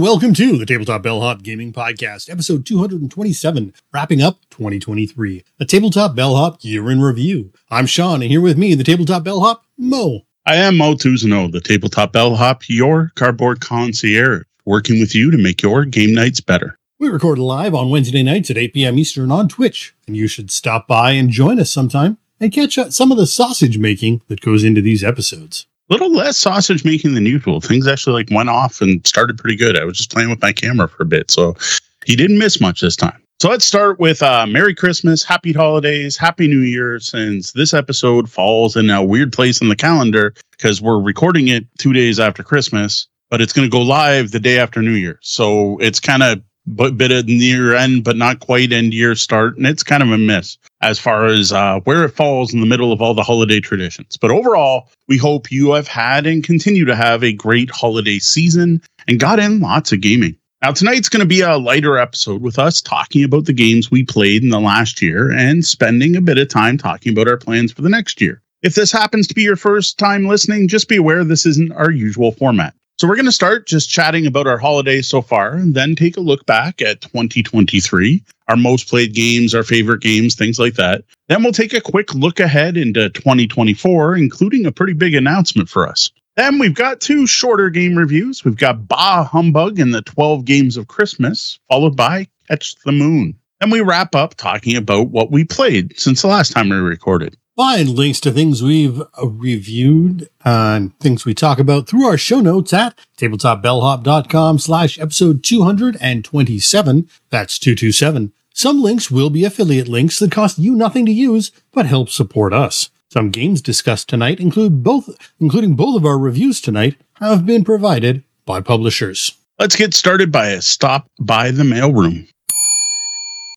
And welcome to the Tabletop Bellhop Gaming Podcast, episode 227, wrapping up 2023, a Tabletop Bellhop year in review. I'm Sean, and here with me, the Tabletop Bellhop, Moe. I am Moe Tousignant, the Tabletop Bellhop, your cardboard concierge, working with you to make your game nights better. We record live on Wednesday nights at 8 p.m. Eastern on Twitch, and you should stop by and join us sometime and catch some of the sausage making that goes into these episodes little less sausage making than usual. Things actually like went off and started pretty good. I was just playing with my camera for a bit, so he didn't miss much this time. So let's start with uh, Merry Christmas, Happy Holidays, Happy New Year. Since this episode falls in a weird place in the calendar because we're recording it two days after Christmas, but it's going to go live the day after New Year. So it's kind of but bit of near end, but not quite end year start. And it's kind of a miss as far as uh, where it falls in the middle of all the holiday traditions. But overall, we hope you have had and continue to have a great holiday season and got in lots of gaming. Now, tonight's going to be a lighter episode with us talking about the games we played in the last year and spending a bit of time talking about our plans for the next year. If this happens to be your first time listening, just be aware this isn't our usual format. So we're going to start just chatting about our holidays so far and then take a look back at 2023, our most played games, our favorite games, things like that. Then we'll take a quick look ahead into 2024, including a pretty big announcement for us. Then we've got two shorter game reviews. We've got Bah Humbug and the 12 Games of Christmas, followed by Catch the Moon. And we wrap up talking about what we played since the last time we recorded. Find links to things we've uh, reviewed and things we talk about through our show notes at tabletopbellhop.com slash episode 227. That's 227. Some links will be affiliate links that cost you nothing to use, but help support us. Some games discussed tonight include both, including both of our reviews tonight, have been provided by publishers. Let's get started by a stop by the mailroom.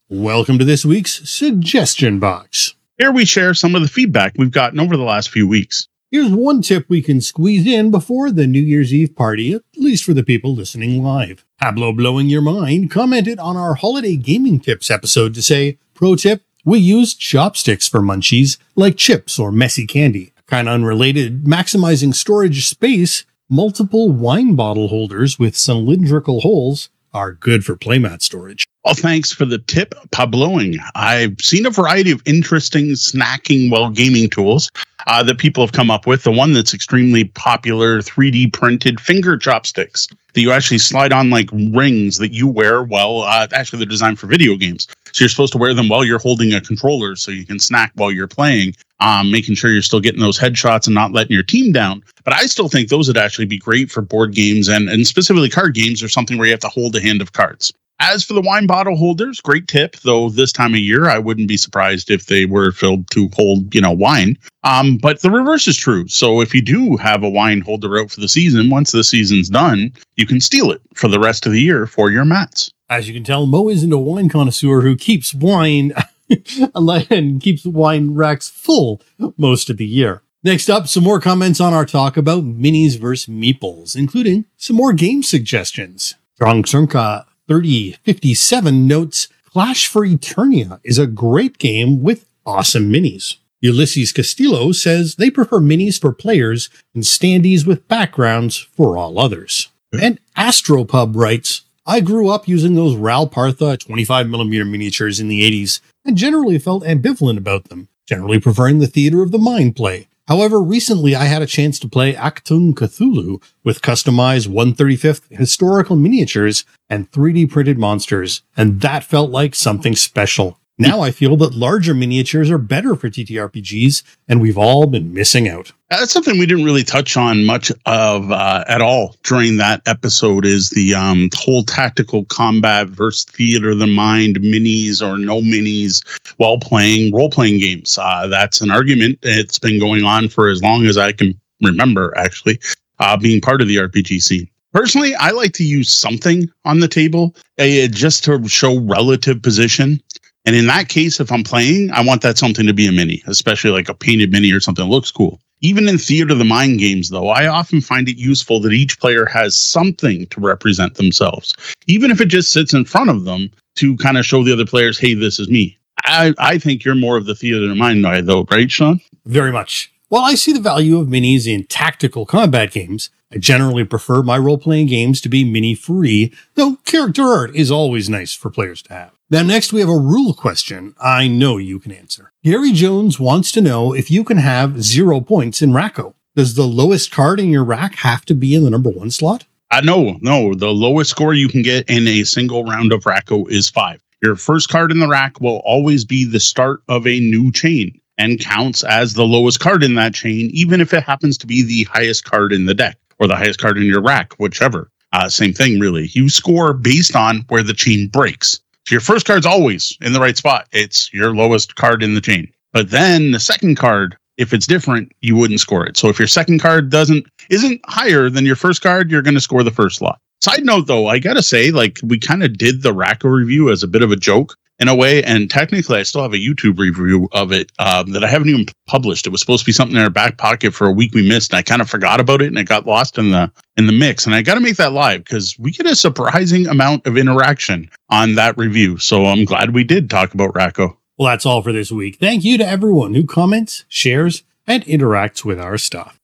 Welcome to this week's suggestion box. Here we share some of the feedback we've gotten over the last few weeks. Here's one tip we can squeeze in before the New Year's Eve party, at least for the people listening live. Pablo Blowing Your Mind commented on our holiday gaming tips episode to say, Pro tip, we use chopsticks for munchies, like chips or messy candy. Kind of unrelated, maximizing storage space, multiple wine bottle holders with cylindrical holes are good for playmat storage. Well, thanks for the tip, Pabloing. I've seen a variety of interesting snacking while gaming tools uh, that people have come up with. The one that's extremely popular 3D printed finger chopsticks that you actually slide on like rings that you wear while uh, actually they're designed for video games. So you're supposed to wear them while you're holding a controller so you can snack while you're playing, um, making sure you're still getting those headshots and not letting your team down. But I still think those would actually be great for board games and, and specifically card games or something where you have to hold a hand of cards. As for the wine bottle holders, great tip. Though this time of year, I wouldn't be surprised if they were filled to hold, you know, wine. Um, but the reverse is true. So if you do have a wine holder out for the season, once the season's done, you can steal it for the rest of the year for your mats. As you can tell, Moe isn't a wine connoisseur who keeps wine and keeps wine racks full most of the year. Next up, some more comments on our talk about minis versus meeples, including some more game suggestions. Strong Cernka 3057 notes Clash for Eternia is a great game with awesome minis. Ulysses Castillo says they prefer minis for players and standees with backgrounds for all others. And Astropub writes, I grew up using those Ral Partha 25mm miniatures in the 80s and generally felt ambivalent about them, generally preferring the theater of the mind play. However, recently I had a chance to play Achtung Cthulhu with customized 135th historical miniatures and 3D printed monsters, and that felt like something special. Now I feel that larger miniatures are better for TTRPGs, and we've all been missing out. That's something we didn't really touch on much of uh, at all during that episode. Is the um, whole tactical combat versus theater of the mind minis or no minis while playing role playing games. Uh, that's an argument. It's been going on for as long as I can remember. Actually, uh, being part of the RPG scene. Personally, I like to use something on the table uh, just to show relative position. And in that case, if I'm playing, I want that something to be a mini, especially like a painted mini or something that looks cool. Even in Theater of the Mind games, though, I often find it useful that each player has something to represent themselves, even if it just sits in front of them to kind of show the other players, hey, this is me. I, I think you're more of the Theater of the Mind guy, though, right, Sean? Very much. While I see the value of minis in tactical combat games, I generally prefer my role playing games to be mini free, though character art is always nice for players to have. Now, next we have a rule question I know you can answer. Gary Jones wants to know if you can have zero points in Rack-O. Does the lowest card in your rack have to be in the number one slot? Uh, no, no. The lowest score you can get in a single round of Rack-O is five. Your first card in the rack will always be the start of a new chain and counts as the lowest card in that chain, even if it happens to be the highest card in the deck or the highest card in your rack, whichever. Uh, same thing, really. You score based on where the chain breaks. So your first card's always in the right spot. It's your lowest card in the chain. But then the second card, if it's different, you wouldn't score it. So if your second card doesn't isn't higher than your first card, you're going to score the first slot. Side note though, I gotta say, like we kind of did the Rack-O review as a bit of a joke in a way, and technically I still have a YouTube review of it um, that I haven't even published. It was supposed to be something in our back pocket for a week we missed, and I kind of forgot about it, and it got lost in the in the mix. And I got to make that live because we get a surprising amount of interaction on that review. So I'm glad we did talk about Rack-O. Well, that's all for this week. Thank you to everyone who comments, shares, and interacts with our stuff.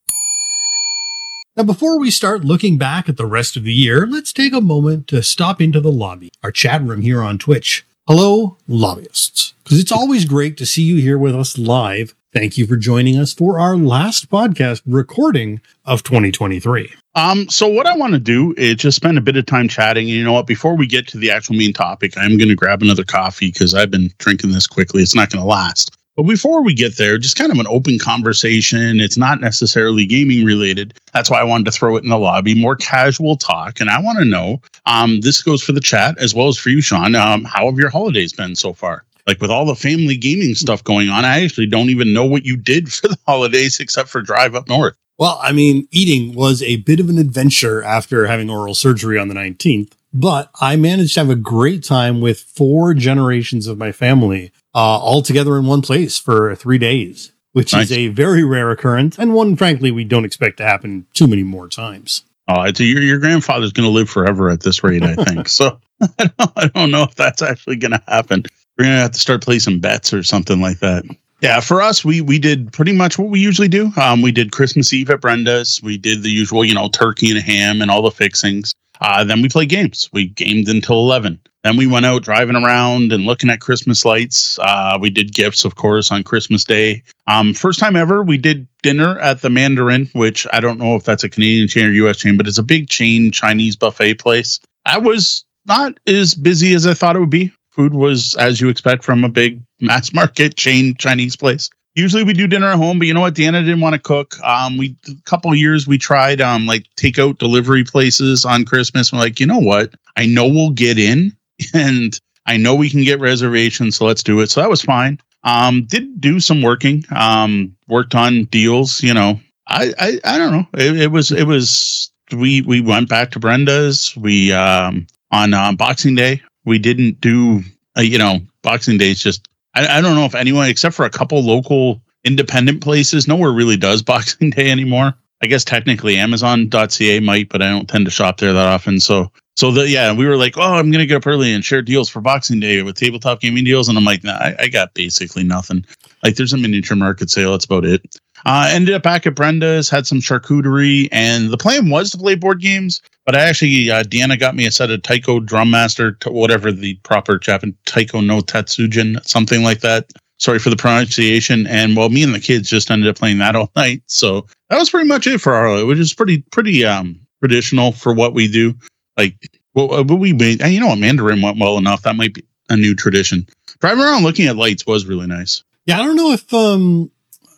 Now, before we start looking back at the rest of the year, let's take a moment to stop into the lobby, our chat room here on Twitch. Hello, lobbyists, because it's always great to see you here with us live. Thank you for joining us for our last podcast recording of 2023. Um, so what I want to do is just spend a bit of time chatting. And you know what? Before we get to the actual main topic, I'm going to grab another coffee because I've been drinking this quickly. It's not going to last. But before we get there, just kind of an open conversation. It's not necessarily gaming related. That's why I wanted to throw it in the lobby, more casual talk. And I want to know um, this goes for the chat as well as for you, Sean. Um, how have your holidays been so far? Like with all the family gaming stuff going on, I actually don't even know what you did for the holidays except for drive up north. Well, I mean, eating was a bit of an adventure after having oral surgery on the 19th, but I managed to have a great time with four generations of my family uh, all together in one place for three days, which nice. is a very rare occurrence and one, frankly, we don't expect to happen too many more times. Oh, it's a, your your grandfather's going to live forever at this rate, I think. so I don't, I don't know if that's actually going to happen. We're going to have to start placing bets or something like that. Yeah, for us, we we did pretty much what we usually do. Um, we did Christmas Eve at Brenda's. We did the usual, you know, turkey and ham and all the fixings. Uh, then we played games. We gamed until eleven. Then we went out driving around and looking at Christmas lights. Uh, we did gifts, of course, on Christmas Day. Um, first time ever, we did dinner at the Mandarin, which I don't know if that's a Canadian chain or US chain, but it's a big chain Chinese buffet place. I was not as busy as I thought it would be. Food was as you expect from a big mass market chain Chinese place. Usually we do dinner at home, but you know what? Deanna didn't want to cook. Um, we a couple years we tried um like takeout delivery places on Christmas. We're like, you know what? I know we'll get in and I know we can get reservations, so let's do it. So that was fine. Um, did do some working. Um, worked on deals. You know, I I, I don't know. It, it was it was we we went back to Brenda's. We um on uh, Boxing Day we didn't do uh, you know Boxing Day is just I, I don't know if anyone except for a couple local independent places nowhere really does Boxing Day anymore. I guess technically Amazon.ca might, but I don't tend to shop there that often. So so the, yeah, we were like, oh, I'm gonna get up early and share deals for Boxing Day with tabletop gaming deals, and I'm like, nah, I, I got basically nothing. Like, there's a miniature market sale. That's about it. Uh, ended up back at Brenda's, had some charcuterie, and the plan was to play board games. But I actually, uh, Deanna got me a set of Taiko Drum Master, whatever the proper Japanese Taiko no Tatsujin, something like that. Sorry for the pronunciation. And well, me and the kids just ended up playing that all night. So that was pretty much it for our, which is pretty, pretty um traditional for what we do. Like, well, uh, we made, you know what, Mandarin went well enough. That might be a new tradition. Driving around looking at lights was really nice. Yeah, I don't know if um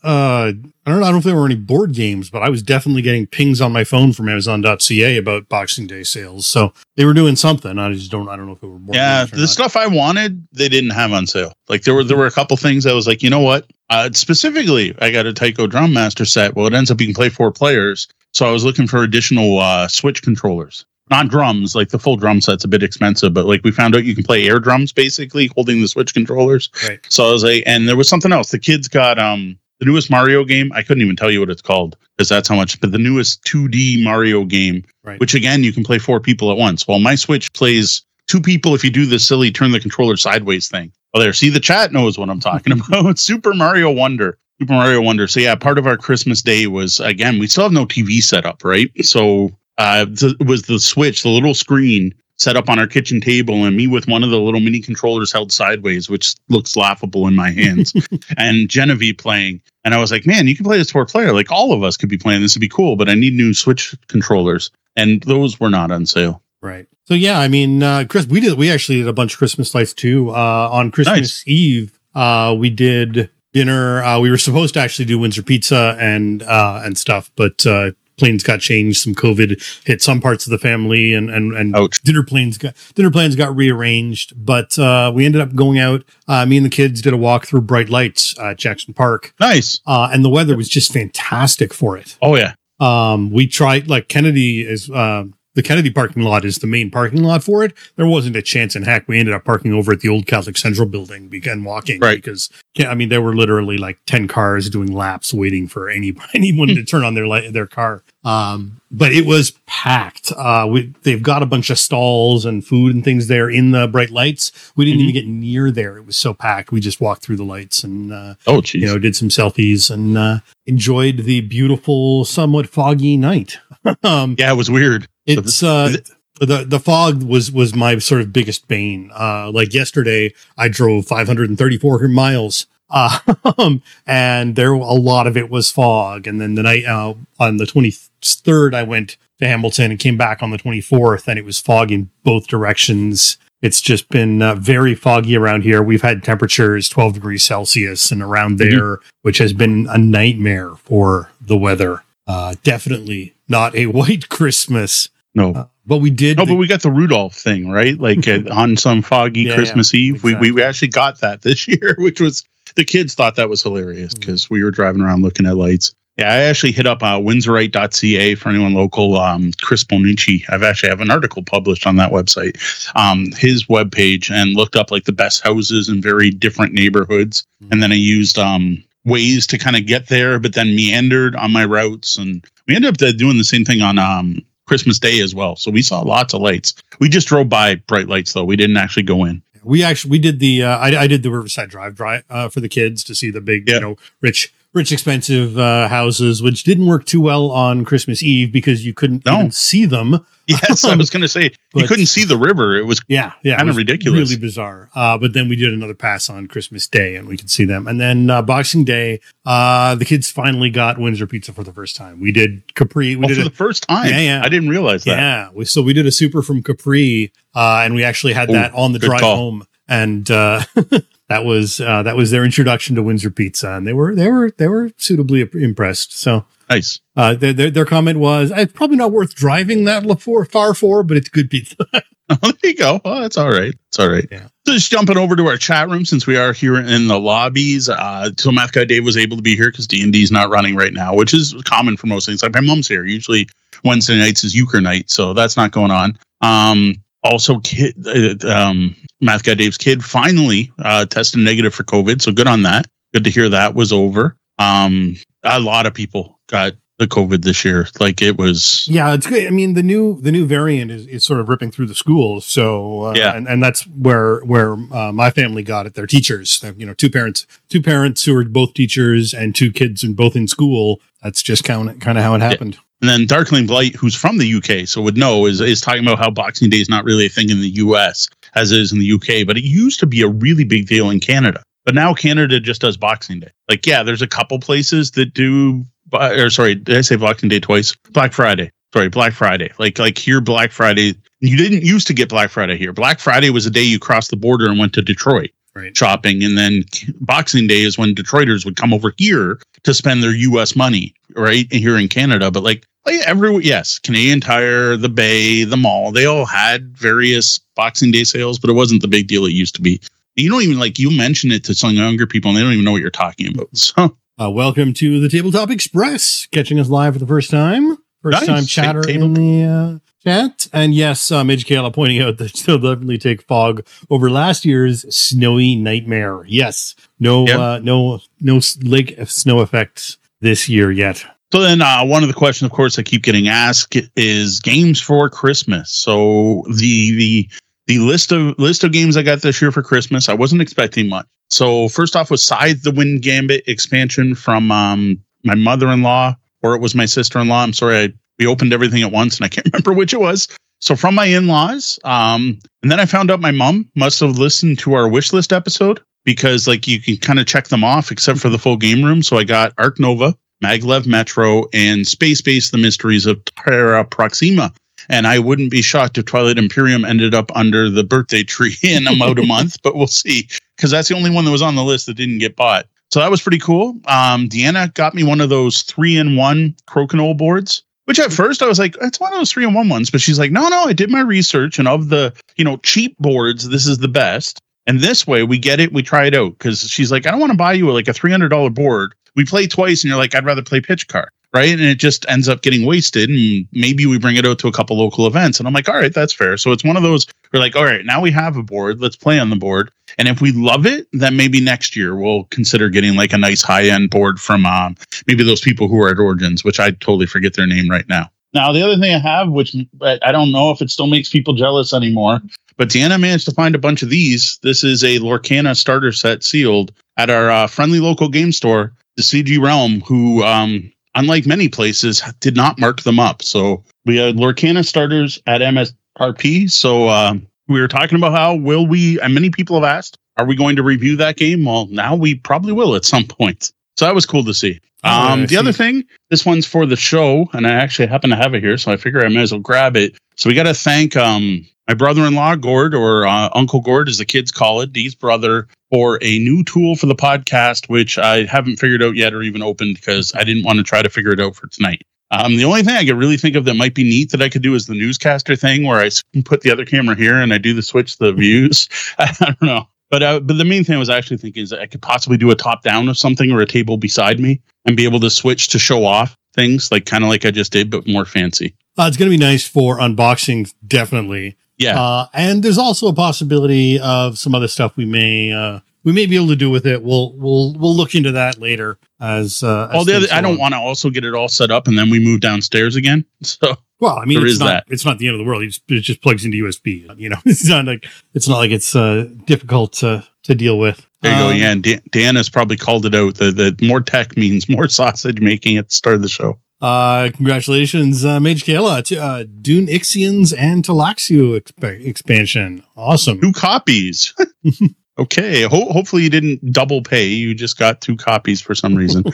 uh I don't know, I don't know if there were any board games, but I was definitely getting pings on my phone from Amazon.ca about Boxing Day sales. So they were doing something. I just don't I don't know if it were board yeah, the not. stuff I wanted, they didn't have on sale. Like there were there were a couple things I was like, you know what? Uh, specifically, I got a Taiko Drum Master set. Well, it ends up you can play four players. So I was looking for additional uh, Switch controllers not drums like the full drum set's a bit expensive but like we found out you can play air drums basically holding the switch controllers. Right. So i was like and there was something else. The kids got um the newest mario game. I couldn't even tell you what it's called because that's how much but the newest 2d mario game right. which again you can play four people at once. Well my switch plays two people if you do the silly turn the controller sideways thing. Oh there. See the chat knows what i'm talking about. Super mario wonder. Super Mario Wonder. So yeah, part of our Christmas day was again, we still have no TV set up, right? So uh, was the Switch, the little screen set up on our kitchen table, and me with one of the little mini controllers held sideways, which looks laughable in my hands, and Genevieve playing. And I was like, man, you can play this four player. Like all of us could be playing this. Would be cool, but I need new Switch controllers, and those were not on sale. Right. So yeah, I mean, uh, Chris, we did we actually did a bunch of Christmas lights too. Uh, on Christmas Nice. Eve, uh, we did dinner. Uh, we were supposed to actually do Windsor pizza and uh, and stuff, but uh, plans got changed. Some COVID hit some parts of the family, and and and Ouch. dinner plans got dinner plans got rearranged. But uh, we ended up going out. Uh, me and the kids did a walk through bright lights at Jackson Park, Nice. uh, and the weather was just fantastic for it Oh yeah. um we tried like kennedy is um the kennedy parking lot is the main parking lot for it there wasn't a chance in heck we ended up parking over at the old catholic central building began walking Right. because yeah i mean there were literally like 10 cars doing laps waiting for any anyone to turn on their light their car um but it was packed uh we they've got a bunch of stalls and food and things there in the bright lights we didn't Mhm. even get near there it was so packed we just walked through the lights and uh Oh geez. you know, did some selfies and uh, enjoyed the beautiful, somewhat foggy night. um, yeah, it was weird. It's uh, the the fog was was my sort of biggest bane. Uh, like yesterday, I drove 534 miles. Uh, and there a lot of it was fog. And then the night uh, on the 23rd, I went to Hamilton and came back on the 24th, and it was fog in both directions. It's just been uh, very foggy around here. We've had temperatures 12 degrees Celsius and around Mhm. there, which has been a nightmare for the weather. Uh, definitely not a white Christmas. No. Uh, but we did. No, but we got the Rudolph thing, right? Like uh, on some foggy Yeah, Christmas Eve, we, we we actually got that this year, which was the kids thought that was hilarious Mm. because we were driving around looking at lights. Yeah, I actually hit up uh, windsorite.ca for anyone local. Um, Chris Bonucci, I've actually have an article published on that website, um, his webpage, and looked up like the best houses in very different neighborhoods. And then I used um, Waze to kind of get there, but then meandered on my routes. And we ended up uh, doing the same thing on um, Christmas Day as well. So we saw lots of lights. We just drove by bright lights though. We didn't actually go in. we actually we did the uh, I, I did the Riverside Drive drive uh, for the kids to see the big Yeah. you know rich rich expensive uh, houses, which didn't work too well on Christmas Eve because you couldn't No. even see them. Yes, I was going to say you couldn't see the river. It was Yeah, yeah, Kinda ridiculous. really bizarre. Uh, but then we did another pass on Christmas Day, and we could see them. And then uh, Boxing Day, uh, the kids finally got Windsor Pizza for the first time. We did Capri. We oh, did for a, the first time. Yeah, yeah. I didn't realize that. Yeah, we, so we did a super from Capri, uh, and we actually had Ooh, that on the drive call. home, and uh, that was uh, that was their introduction to Windsor Pizza, and they were they were they were suitably impressed. So Nice. uh, their, their their comment was, "It's probably not worth driving that far for, but it's good pizza." Oh, there you go. Oh, that's all right. It's all right. Yeah. So just jumping over to our chat room since we are here in the lobbies. Uh, so Math Guy Dave was able to be here because D and D is not running right now, which is common for most things. Like my mom's here. Usually Wednesday nights is euchre night, so that's not going on. Um, also, kid, uh, um, Math Guy Dave's kid finally uh, tested negative for COVID, so good on that. Good to hear that was over. Um, a lot of people got the COVID this year. Like it was. Yeah, it's good. I mean, the new the new variant is, is sort of ripping through the schools. So uh, Yeah. and, and that's where where uh, my family got it. Their teachers, you know, two parents, two parents who are both teachers and two kids and both in school. That's just kind of kind of how it happened. And then Darkling Blight, who's from the UK, so would know, is, is talking about how Boxing Day is not really a thing in the US as it is in the UK, but it used to be a really big deal in Canada. But now Canada just does Boxing Day. Like, yeah, there's a couple places that do, uh, or sorry, did I say Boxing Day twice? Black Friday. Sorry, Black Friday. Like, like here, Black Friday. You didn't used to get Black Friday here. Black Friday was the day you crossed the border and went to Detroit Right. shopping, and then Boxing Day is when Detroiters would come over here to spend their U.S. money, right? Here in Canada, but like, like every yes, Canadian Tire, the Bay, the mall, they all had various Boxing Day sales, but it wasn't the big deal it used to be. You don't even like you mention it to some younger people, and they don't even know what you're talking about. So Uh, welcome to the Tabletop Express, catching us live for the first time. First Nice. time chatter Table- in the uh, chat. And yes, uh, Midge Kayla pointing out that she'll definitely take fog over last year's snowy nightmare. Yes, no, Yep. uh, no, no lake of snow effects this year yet. So then, uh, one of the questions, of course, I keep getting asked is games for Christmas. So the the the list of list of games I got this year for Christmas. I wasn't expecting much. So first off was Scythe the Wind Gambit expansion from um, my mother-in-law, or it was my sister-in-law. I'm sorry, I, we opened everything at once and I can't remember which it was. So from my in-laws, um, and then I found out my mom must have listened to our wish list episode because like you can kind of check them off except for the full game room. So I got Ark Nova, Maglev Metro, and Space Base: The Mysteries of Terra Proxima. And I wouldn't be shocked if Twilight Imperium ended up under the birthday tree in about a month, but we'll see because that's the only one that was on the list that didn't get bought. So that was pretty cool. Um, Deanna got me one of those three in one Crokinole boards, which at first I was like, it's one of those three in one ones. But she's like, no, no, I did my research, and of the you know cheap boards, this is the best. And this way, we get it, we try it out because she's like, I don't want to buy you like a three hundred dollar board. We play twice, and you're like, I'd rather play pitch car right? And it just ends up getting wasted. And maybe we bring it out to a couple local events. And I'm like, all right, that's fair. So it's one of those we're like, all right, now we have a board. Let's play on the board. And if we love it, then maybe next year we'll consider getting like a nice high end board from um, maybe those people who are at Origins, which I totally forget their name right now. Now, the other thing I have, which I don't know if it still makes people jealous anymore, but Deanna managed to find a bunch of these. This is a Lorcana starter set sealed at our uh, friendly local game store, the CG Realm, who um, unlike many places, did not mark them up. So we had Lorcana starters at MSRP. So um, we were talking about how will we, and many people have asked, are we going to review that game? Well, now we probably will at some point. So that was cool to see. Oh, um, the other thing, this one's for the show, and I actually happen to have it here, so I figure I might as well grab it. So we got to thank um, my brother-in-law Gord, or uh, Uncle Gord, as the kids call it, Dee's brother, for a new tool for the podcast, which I haven't figured out yet or even opened because I didn't want to try to figure it out for tonight. Um, the only thing I could really think of that might be neat that I could do is the newscaster thing where I put the other camera here and I do the switch the views. I don't know. But uh, but the main thing I was actually thinking is that I could possibly do a top down of something or a table beside me and be able to switch to show off things like kind of like I just did, but more fancy. Uh, it's going to be nice for unboxing, definitely. Yeah. Uh, and there's also a possibility of some other stuff we may uh, we may be able to do with it. We'll we'll we'll look into that later. As, uh, as the other, I don't want to also get it all set up and then we move downstairs again. So well, I mean, it's not that. it's not the end of the world. It just, it just plugs into USB. You know, it's not like it's not like it's uh, difficult to to deal with. There you um, go. Yeah, and Dan, Dan, has probably called it out. The the more tech means more sausage making at the start of the show. Uh, congratulations, uh, Mage Kayla, to uh, Dune Ixians and Tleilaxu exp- expansion. Awesome. Two copies. okay. Ho- hopefully you didn't double pay. You just got two copies for some reason.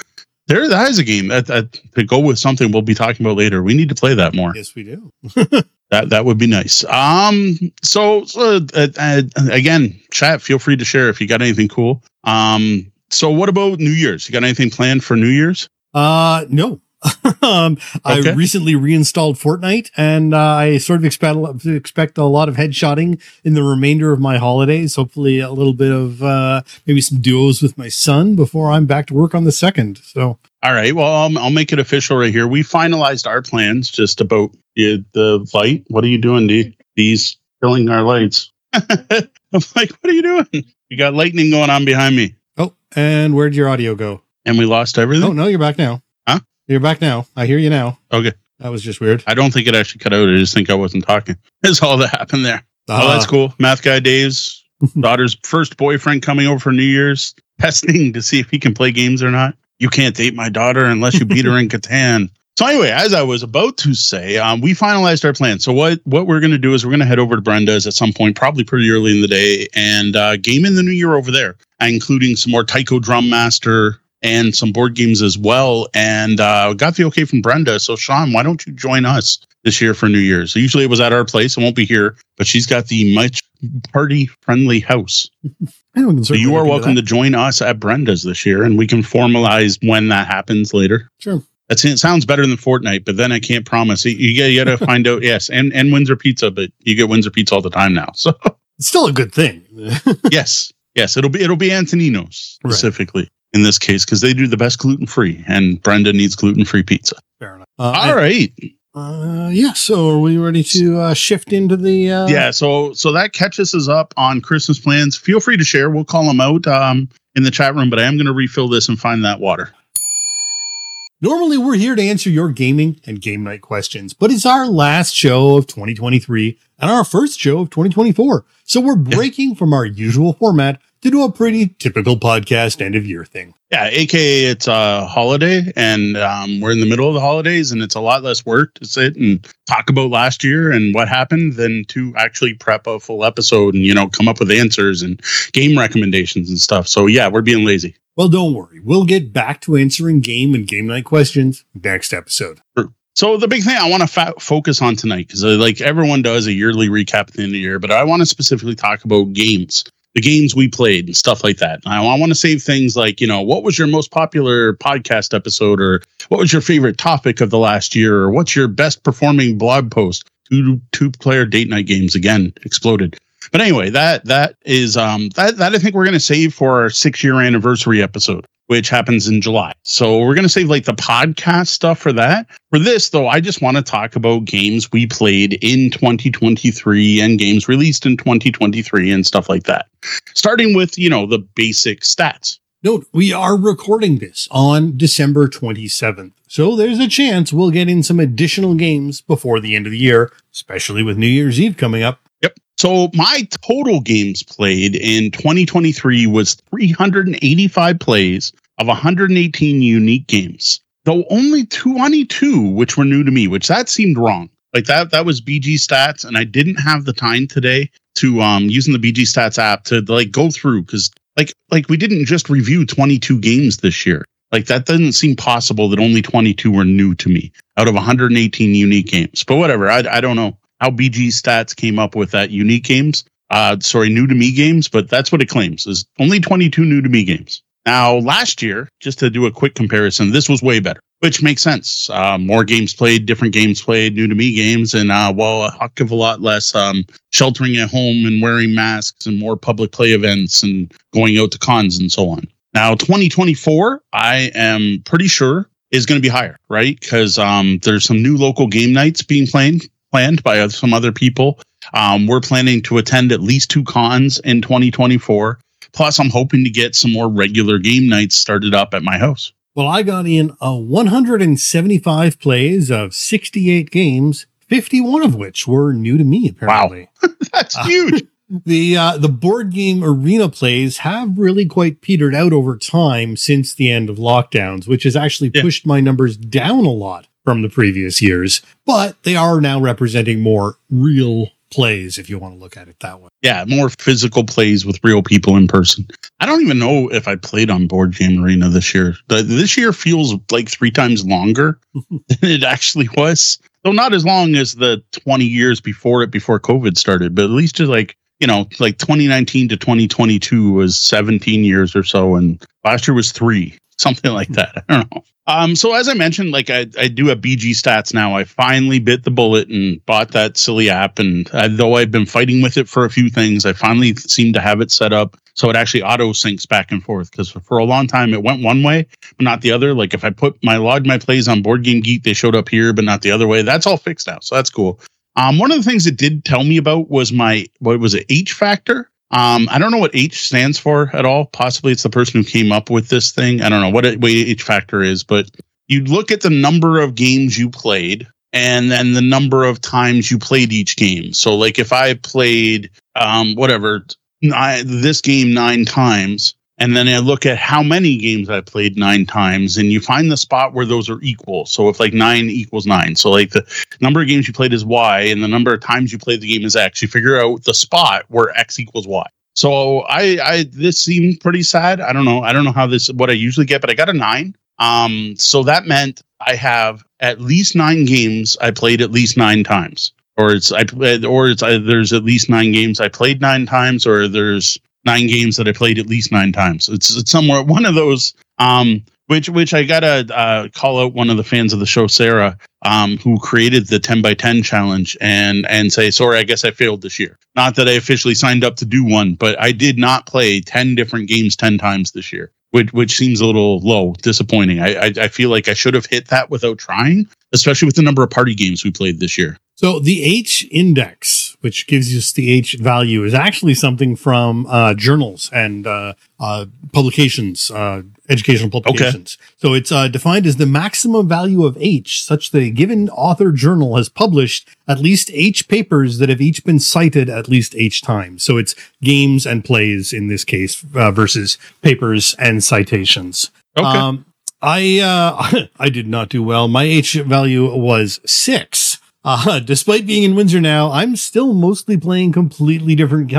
There, that is a game that, that to go with something we'll be talking about later. We need to play that more. Yes, we do. that that would be nice. Um. So, so uh, uh, again, chat. Feel free to share if you got anything cool. Um. So, what about New Year's? You got anything planned for New Year's? Uh, no. um, okay. I recently reinstalled Fortnite, and uh, I sort of expect expect a lot of headshotting in the remainder of my holidays. Hopefully, a little bit of uh, maybe some duos with my son before I'm back to work on the second. So, all right. Well, I'll, I'll make it official right here. We finalized our plans just about the, the light. What are you doing, D? These killing our lights. I'm like, what are you doing? You got lightning going on behind me. Oh, and where'd your audio go? And we lost everything. Oh no, you're back now. You're back now. I hear you now. Okay. That was just weird. I don't think it actually cut out. I just think I wasn't talking. That's all that happened there. Uh, oh, that's cool. Math guy Dave's daughter's first boyfriend coming over for New Year's, testing to see if he can play games or not. You can't date my daughter unless you beat her in Catan. So anyway, as I was about to say, um, we finalized our plan. So what what we're going to do is we're going to head over to Brenda's at some point, probably pretty early in the day, and uh, game in the new year over there, including some more Taiko Drum Master and some board games as well. And uh, got the okay from Brenda. So, Sean, why don't you join us this year for New Year's? So usually it was at our place. It won't be here, but she's got the much party friendly house. so you are welcome to join us at Brenda's this year, and we can formalize when that happens later. Sure. That's, it sounds better than Fortnite, but then I can't promise. You, you got to find out. Yes, and and Windsor Pizza, but you get Windsor Pizza all the time now. So it's still a good thing. yes, yes, it'll be it'll be Antonino's specifically. Right in this case because they do the best gluten free, and Brenda needs gluten free pizza. Fair enough. Uh, All I, right. Uh, yeah. So are we ready to uh, shift into the? Uh... Yeah. So so that catches us up on Christmas plans. Feel free to share. We'll call them out um, in the chat room, but I am going to refill this and find that water. Normally, we're here to answer your gaming and game night questions, but it's our last show of 2023 and our first show of 2024. So we're breaking from our usual format to do a pretty typical podcast end of year thing. Yeah, aka it's a holiday, and um, we're in the middle of the holidays, and it's a lot less work to sit and talk about last year and what happened than to actually prep a full episode and you know come up with answers and game recommendations and stuff. So yeah, we're being lazy. Well, don't worry, we'll get back to answering game and game night questions next episode. So the big thing I want to fa- focus on tonight, because uh, like everyone does a yearly recap at the end of the year, but I want to specifically talk about games the games we played and stuff like that. I, I want to save things like, you know, what was your most popular podcast episode or what was your favorite topic of the last year or what's your best performing blog post? Two two player date night games again exploded. But anyway, that that is um that that I think we're going to save for our 6 year anniversary episode which happens in July. So we're going to save like the podcast stuff for that. For this, though, I just want to talk about games we played in 2023 and games released in 2023 and stuff like that. Starting with, you know, the basic stats. Note, we are recording this on December 27th. So there's a chance we'll get in some additional games before the end of the year, especially with New Year's Eve coming up. So my total games played in 2023 was 385 plays of 118 unique games. Though only 22 which were new to me, which that seemed wrong. Like that that was BG stats and I didn't have the time today to um using the BG stats app to like go through cuz like like we didn't just review 22 games this year. Like that doesn't seem possible that only 22 were new to me out of 118 unique games. But whatever, I I don't know how BG Stats came up with that unique games. Uh, sorry, new to me games, but that's what it claims is only 22 new to me games. Now, last year, just to do a quick comparison, this was way better, which makes sense. Uh, more games played, different games played, new to me games, and uh, well, a heck of a lot less um, sheltering at home and wearing masks and more public play events and going out to cons and so on. Now, 2024, I am pretty sure is going to be higher, right? Because um, there's some new local game nights being played planned by some other people. Um, we're planning to attend at least two cons in 2024. Plus, I'm hoping to get some more regular game nights started up at my house. Well, I got in a 175 plays of 68 games, 51 of which were new to me, apparently. Wow. That's huge. the uh, the board game arena plays have really quite petered out over time since the end of lockdowns, which has actually yeah. pushed my numbers down a lot from the previous years, but they are now representing more real plays if you want to look at it that way. Yeah, more physical plays with real people in person. I don't even know if I played on Board Game Arena this year. This year feels like three times longer than it actually was. Though not as long as the 20 years before it, before COVID started, but at least just like, you know, like 2019 to 2022 was 17 years or so, and last year was three something like that. I don't know. Um, so as I mentioned, like I, I do have BG stats now. I finally bit the bullet and bought that silly app. And uh, though I've been fighting with it for a few things, I finally seem to have it set up so it actually auto syncs back and forth. Because for a long time it went one way, but not the other. Like if I put my log my plays on Board Game Geek, they showed up here, but not the other way. That's all fixed now, so that's cool. Um, one of the things it did tell me about was my what was it H factor. Um, I don't know what H stands for at all. Possibly it's the person who came up with this thing. I don't know what, it, what H factor is, but you look at the number of games you played and then the number of times you played each game. So, like if I played, um, whatever, I, this game nine times, and then I look at how many games I played nine times, and you find the spot where those are equal. So if like nine equals nine, so like the number of games you played is Y, and the number of times you played the game is X, you figure out the spot where X equals Y. So I, I this seemed pretty sad. I don't know. I don't know how this what I usually get, but I got a nine. Um, so that meant I have at least nine games I played at least nine times, or it's I or it's I, there's at least nine games I played nine times, or there's nine games that I played at least nine times. It's, it's somewhere one of those. Um, which which I gotta uh, call out one of the fans of the show, Sarah, um, who created the 10 by 10 challenge, and and say, sorry, I guess I failed this year. Not that I officially signed up to do one, but I did not play 10 different games 10 times this year, which which seems a little low, disappointing. I I, I feel like I should have hit that without trying, especially with the number of party games we played this year. So the H index which gives us the H value, is actually something from uh, journals and uh, uh, publications, uh, educational publications. Okay. So it's uh, defined as the maximum value of H, such that a given author journal has published at least H papers that have each been cited at least H times. So it's games and plays in this case uh, versus papers and citations. Okay. Um, I uh, I did not do well. My H value was six. Uh, despite being in Windsor now, I'm still mostly playing completely different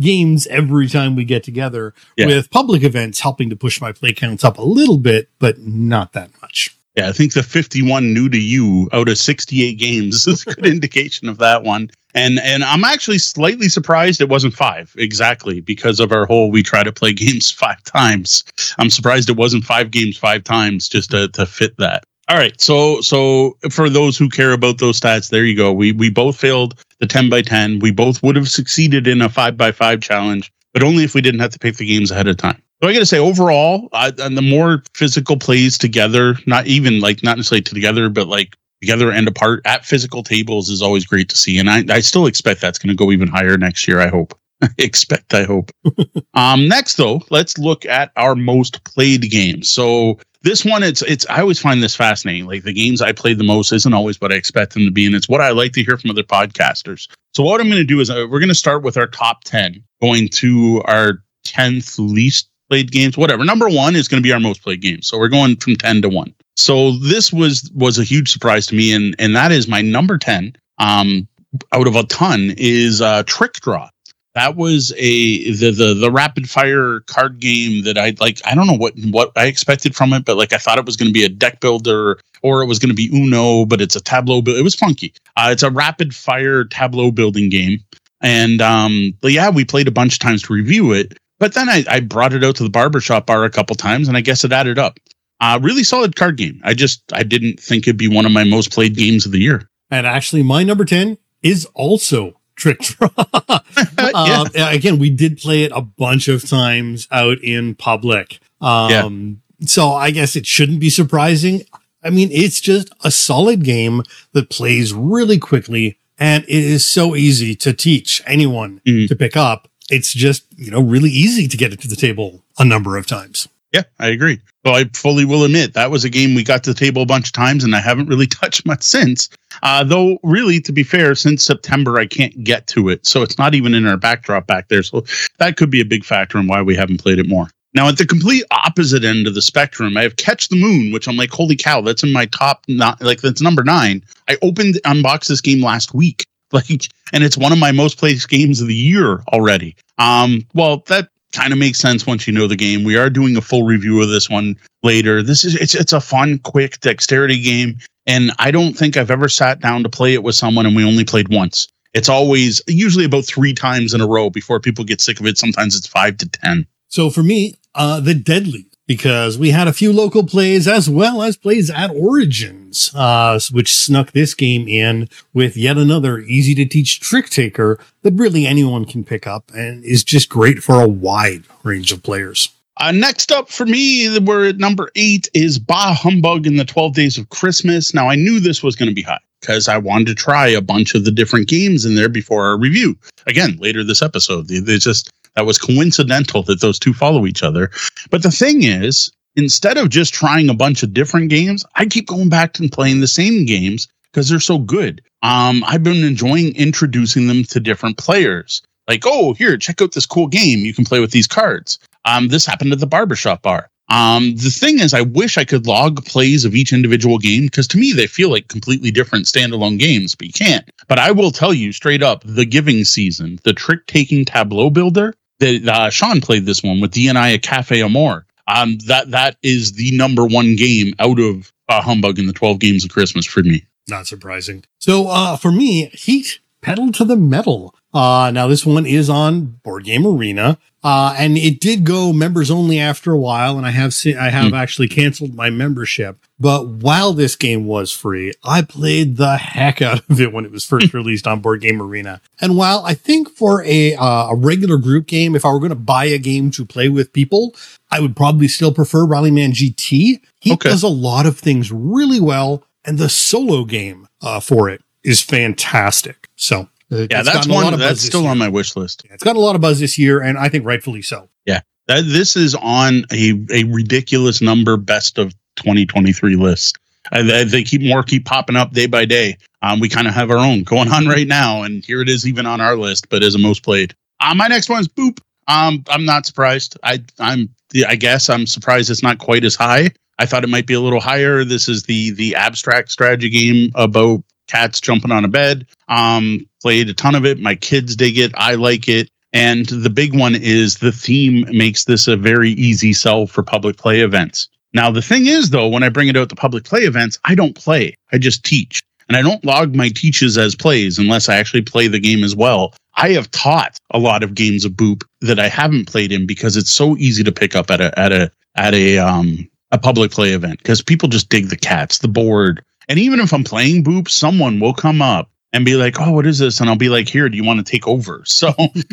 games every time we get together, yeah. with public events helping to push my play counts up a little bit, but not that much. Yeah, I think the 51 new to you out of 68 games is a good indication of that one. And and I'm actually slightly surprised it wasn't five exactly because of our whole we try to play games five times. I'm surprised it wasn't five games five times just to, to fit that. All right, so so for those who care about those stats, there you go. We we both failed the 10 by 10. We both would have succeeded in a five by five challenge, but only if we didn't have to pick the games ahead of time. So I got to say, overall, I, and the more physical plays together, not even like not necessarily together, but like together and apart at physical tables is always great to see. And I, I still expect that's going to go even higher next year. I hope. expect. I hope. um, next, though, let's look at our most played games. So this one, it's it's. I always find this fascinating. Like the games I played the most isn't always what I expect them to be, and it's what I like to hear from other podcasters. So what I'm going to do is uh, we're going to start with our top ten, going to our tenth least played games, whatever. Number one is going to be our most played game. So we're going from 10 to one. So this was, was a huge surprise to me. And, and that is my number 10, um, out of a ton is, uh, Trick Draw. That was a, the, the, the rapid fire card game that I like. I don't know what, what I expected from it, but like I thought it was going to be a deck builder or it was going to be Uno, but it's a tableau. It was funky. Uh, it's a rapid fire tableau building game. And um, but yeah, we played a bunch of times to review it. But then I, I brought it out to the barbershop bar a couple times, and I guess it added up. Uh, really solid card game. I just I didn't think it'd be one of my most played games of the year. And actually, my number ten is also Trick Draw. uh, Again, we did play it a bunch of times out in public. Um, yeah. So I guess it shouldn't be surprising. I mean, it's just a solid game that plays really quickly, and it is so easy to teach anyone mm. to pick up it's just, you know, really easy to get it to the table a number of times. Yeah, I agree. Well, I fully will admit that was a game we got to the table a bunch of times and I haven't really touched much since. Uh, though, really, to be fair, since September, I can't get to it. So it's not even in our backdrop back there. So that could be a big factor in why we haven't played it more. Now, at the complete opposite end of the spectrum, I have Catch the Moon, which I'm like, holy cow, that's in my top, not like that's number nine. I opened, unboxed this game last week like, and it's one of my most played games of the year already. Um, well, that kind of makes sense once you know the game. We are doing a full review of this one later. This is it's it's a fun, quick dexterity game, and I don't think I've ever sat down to play it with someone and we only played once. It's always usually about three times in a row before people get sick of it. Sometimes it's five to ten. So for me, uh, the Deadly because we had a few local plays as well as plays at Origins, uh, which snuck this game in with yet another easy to teach trick taker that really anyone can pick up and is just great for a wide range of players. Uh, next up for me, we're at number eight is Bah Humbug in the 12 Days of Christmas. Now, I knew this was going to be high because I wanted to try a bunch of the different games in there before our review. Again, later this episode, they just that was coincidental that those two follow each other. But the thing is, instead of just trying a bunch of different games, I keep going back and playing the same games because they're so good. Um, I've been enjoying introducing them to different players. Like, oh, here, check out this cool game. You can play with these cards. Um, this happened at the barbershop bar. Um, the thing is, I wish I could log plays of each individual game because to me they feel like completely different standalone games, but you can't. But I will tell you straight up, the Giving Season, the trick taking tableau builder, that uh, Sean played this one with DNI at Cafe Amor. Um, that that is the number one game out of uh, Humbug in the twelve games of Christmas for me. Not surprising. So uh, for me, Heat pedal to the metal. Uh, now this one is on Board Game Arena. Uh, and it did go members only after a while, and I have I have mm. actually canceled my membership. But while this game was free, I played the heck out of it when it was first released on Board Game Arena. And while I think for a uh, a regular group game, if I were going to buy a game to play with people, I would probably still prefer Rallyman GT. He okay. does a lot of things really well, and the solo game uh, for it is fantastic. So Uh, Yeah, that's gotten a lot one that's still on my wish list. It's got a lot of buzz this year, and I think rightfully so. Yeah, that this is on a, a ridiculous number best of 2023 list. They, they keep more keep popping up day by day. Um, we kind of have our own going on right now, and here it is even on our list, but as a most played. Uh, my next one is Boop. Um, I'm not surprised. I I'm I guess I'm surprised it's not quite as high. I thought it might be a little higher. This is the the abstract strategy game about cats jumping on a bed. Um, played a ton of it. My kids dig it. I like it. And the big one is the theme makes this a very easy sell for public play events. Now, the thing is, though, when I bring it out to public play events, I don't play, I just teach. And I don't log my teaches as plays unless I actually play the game as well. I have taught a lot of games of Boop that I haven't played in because it's so easy to pick up at a at a at a um a public play event because people just dig the cats, the board. And even if I'm playing Boop, someone will come up and be like, "Oh, what is this?" And I'll be like, "Here, do you want to take over?" So,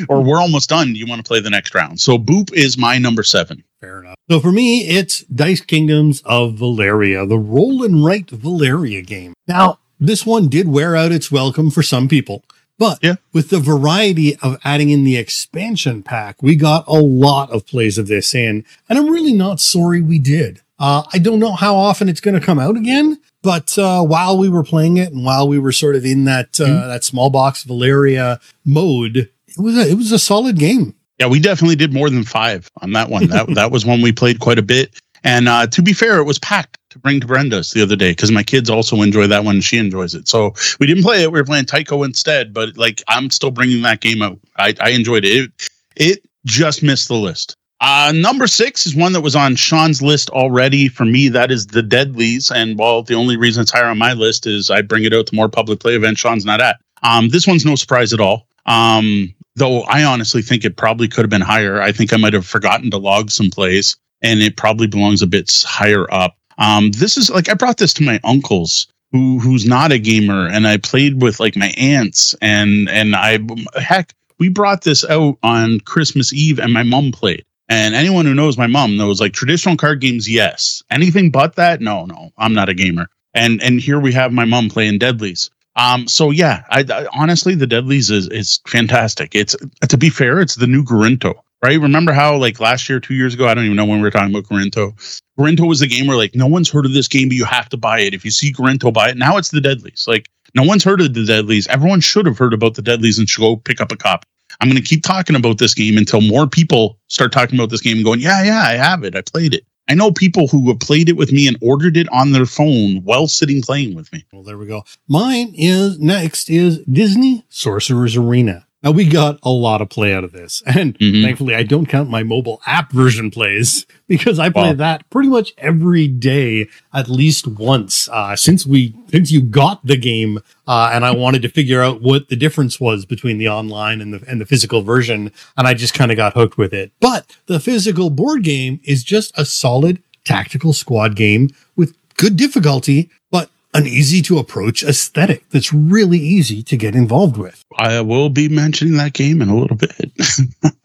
or we're almost done. Do you want to play the next round? So, Boop is my number seven. Fair enough. So for me, it's Dice Kingdoms of Valeria, the roll and write Valeria game. Now, this one did wear out its welcome for some people, but Yeah. with the variety of adding in the expansion pack, we got a lot of plays of this in, and I'm really not sorry we did. Uh, I don't know how often it's going to come out again, but uh, while we were playing it and while we were sort of in that uh, that small box Valeria mode, it was a, it was a solid game. Yeah, we definitely did more than five on that one. That that was one we played quite a bit. And uh, to be fair, it was packed to bring to Brenda's the other day because my kids also enjoy that one. and She enjoys it. So we didn't play it. We were playing Tycho instead. But like, I'm still bringing that game out. I, I enjoyed it. it. It just missed the list. Uh, number six is one that was on Sean's list already. For me, that is the Deadlies. And well, the only reason it's higher on my list is I bring it out to more public play events Sean's not at. Um, this one's no surprise at all. Um, though I honestly think it probably could have been higher. I think I might have forgotten to log some plays, and it probably belongs a bit higher up. Um, this is like I brought this to my uncle's who who's not a gamer, and I played with like my aunts, and and I heck we brought this out on Christmas Eve, and my mom played. And anyone who knows my mom knows like traditional card games, yes. Anything but that, no, no, I'm not a gamer. And and here we have my mom playing Deadlies. Um, so yeah, I, I honestly the Deadlies is is fantastic. It's to be fair, it's the new Garinto, right? Remember how like last year, two years ago, I don't even know when we were talking about Garinto. Garinto was the game where like no one's heard of this game, but you have to buy it. If you see Garinto, buy it. Now it's the Deadlies. Like no one's heard of the Deadlies. Everyone should have heard about the Deadlies and should go pick up a copy. I'm going to keep talking about this game until more people start talking about this game and going, yeah, yeah, I have it. I played it. I know people who have played it with me and ordered it on their phone while sitting playing with me. Well, there we go. Mine is next is Disney Sorcerer's Arena. Now we got a lot of play out of this, and Mhm. thankfully I don't count my mobile app version plays because I play Wow. that pretty much every day, at least once uh, since we since you got the game, uh, and I wanted to figure out what the difference was between the online and the and the physical version, and I just kind of got hooked with it. But the physical board game is just a solid tactical squad game with good difficulty, but an easy to approach aesthetic that's really easy to get involved with. I will be mentioning that game in a little bit.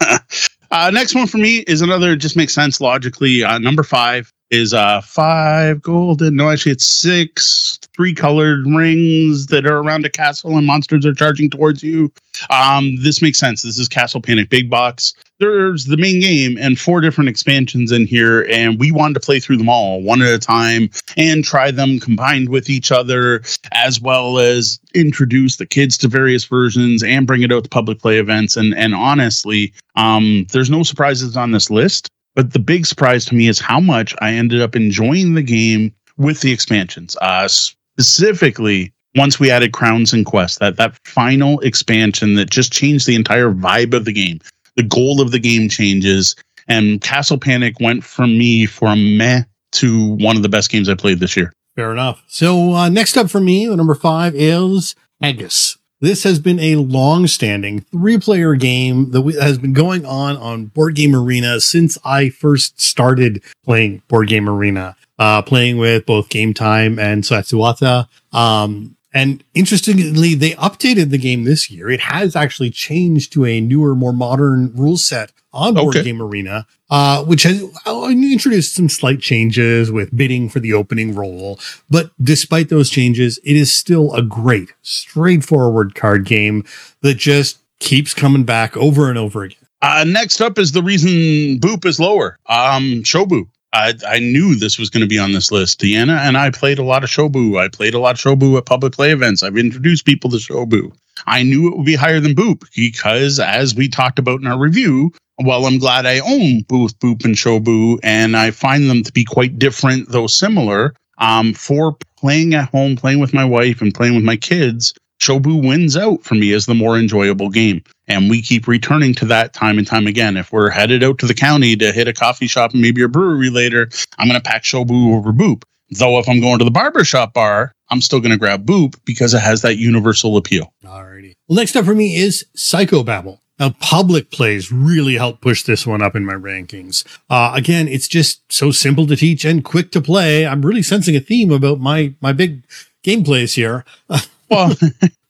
uh, next one for me is another, just makes sense logically. Uh, number five is uh, five golden. No, actually, it's six three colored rings that are around a castle and monsters are charging towards you. Um, this makes sense. This is Castle Panic Big Box. There's the main game and four different expansions in here, and we wanted to play through them all one at a time and try them combined with each other, as well as introduce the kids to various versions and bring it out to public play events. And and honestly, um, there's no surprises on this list. But the big surprise to me is how much I ended up enjoying the game with the expansions. Uh, specifically, once we added Crowns and Quest, that that final expansion that just changed the entire vibe of the game. The goal of the game changes, and Castle Panic went from me from meh to one of the best games I played this year. Fair enough. So uh, next up for me, the number five is Haggis. This has been a long-standing three-player game that has been going on on Board Game Arena since I first started playing Board Game Arena, uh, playing with both Game Time and Satsuwata. Um, And interestingly, they updated the game this year. It has actually changed to a newer, more modern rule set on Board Okay. Game Arena, uh, which has uh, introduced some slight changes with bidding for the opening roll. But despite those changes, it is still a great, straightforward card game that just keeps coming back over and over again. Uh, next up is the reason Boop is lower. Um, Shobu. I, I knew this was going to be on this list. Deanna and I played a lot of Shobu. I played a lot of Shobu at public play events. I've introduced people to Shobu. I knew it would be higher than Boop because, as we talked about in our review, well, I'm glad I own both Boop and Shobu, and I find them to be quite different, though similar. Um, for playing at home, playing with my wife, and playing with my kids, Shobu wins out for me as the more enjoyable game. And we keep returning to that time and time again. If we're headed out to the county to hit a coffee shop and maybe a brewery later, I'm going to pack Shobu over Boop. Though if I'm going to the barbershop bar, I'm still going to grab Boop because it has that universal appeal. Alrighty. Well, next up for me is Psychobabble. Now, public plays really help push this one up in my rankings. Uh, again, it's just so simple to teach and quick to play. I'm really sensing a theme about my my big gameplays here. Well,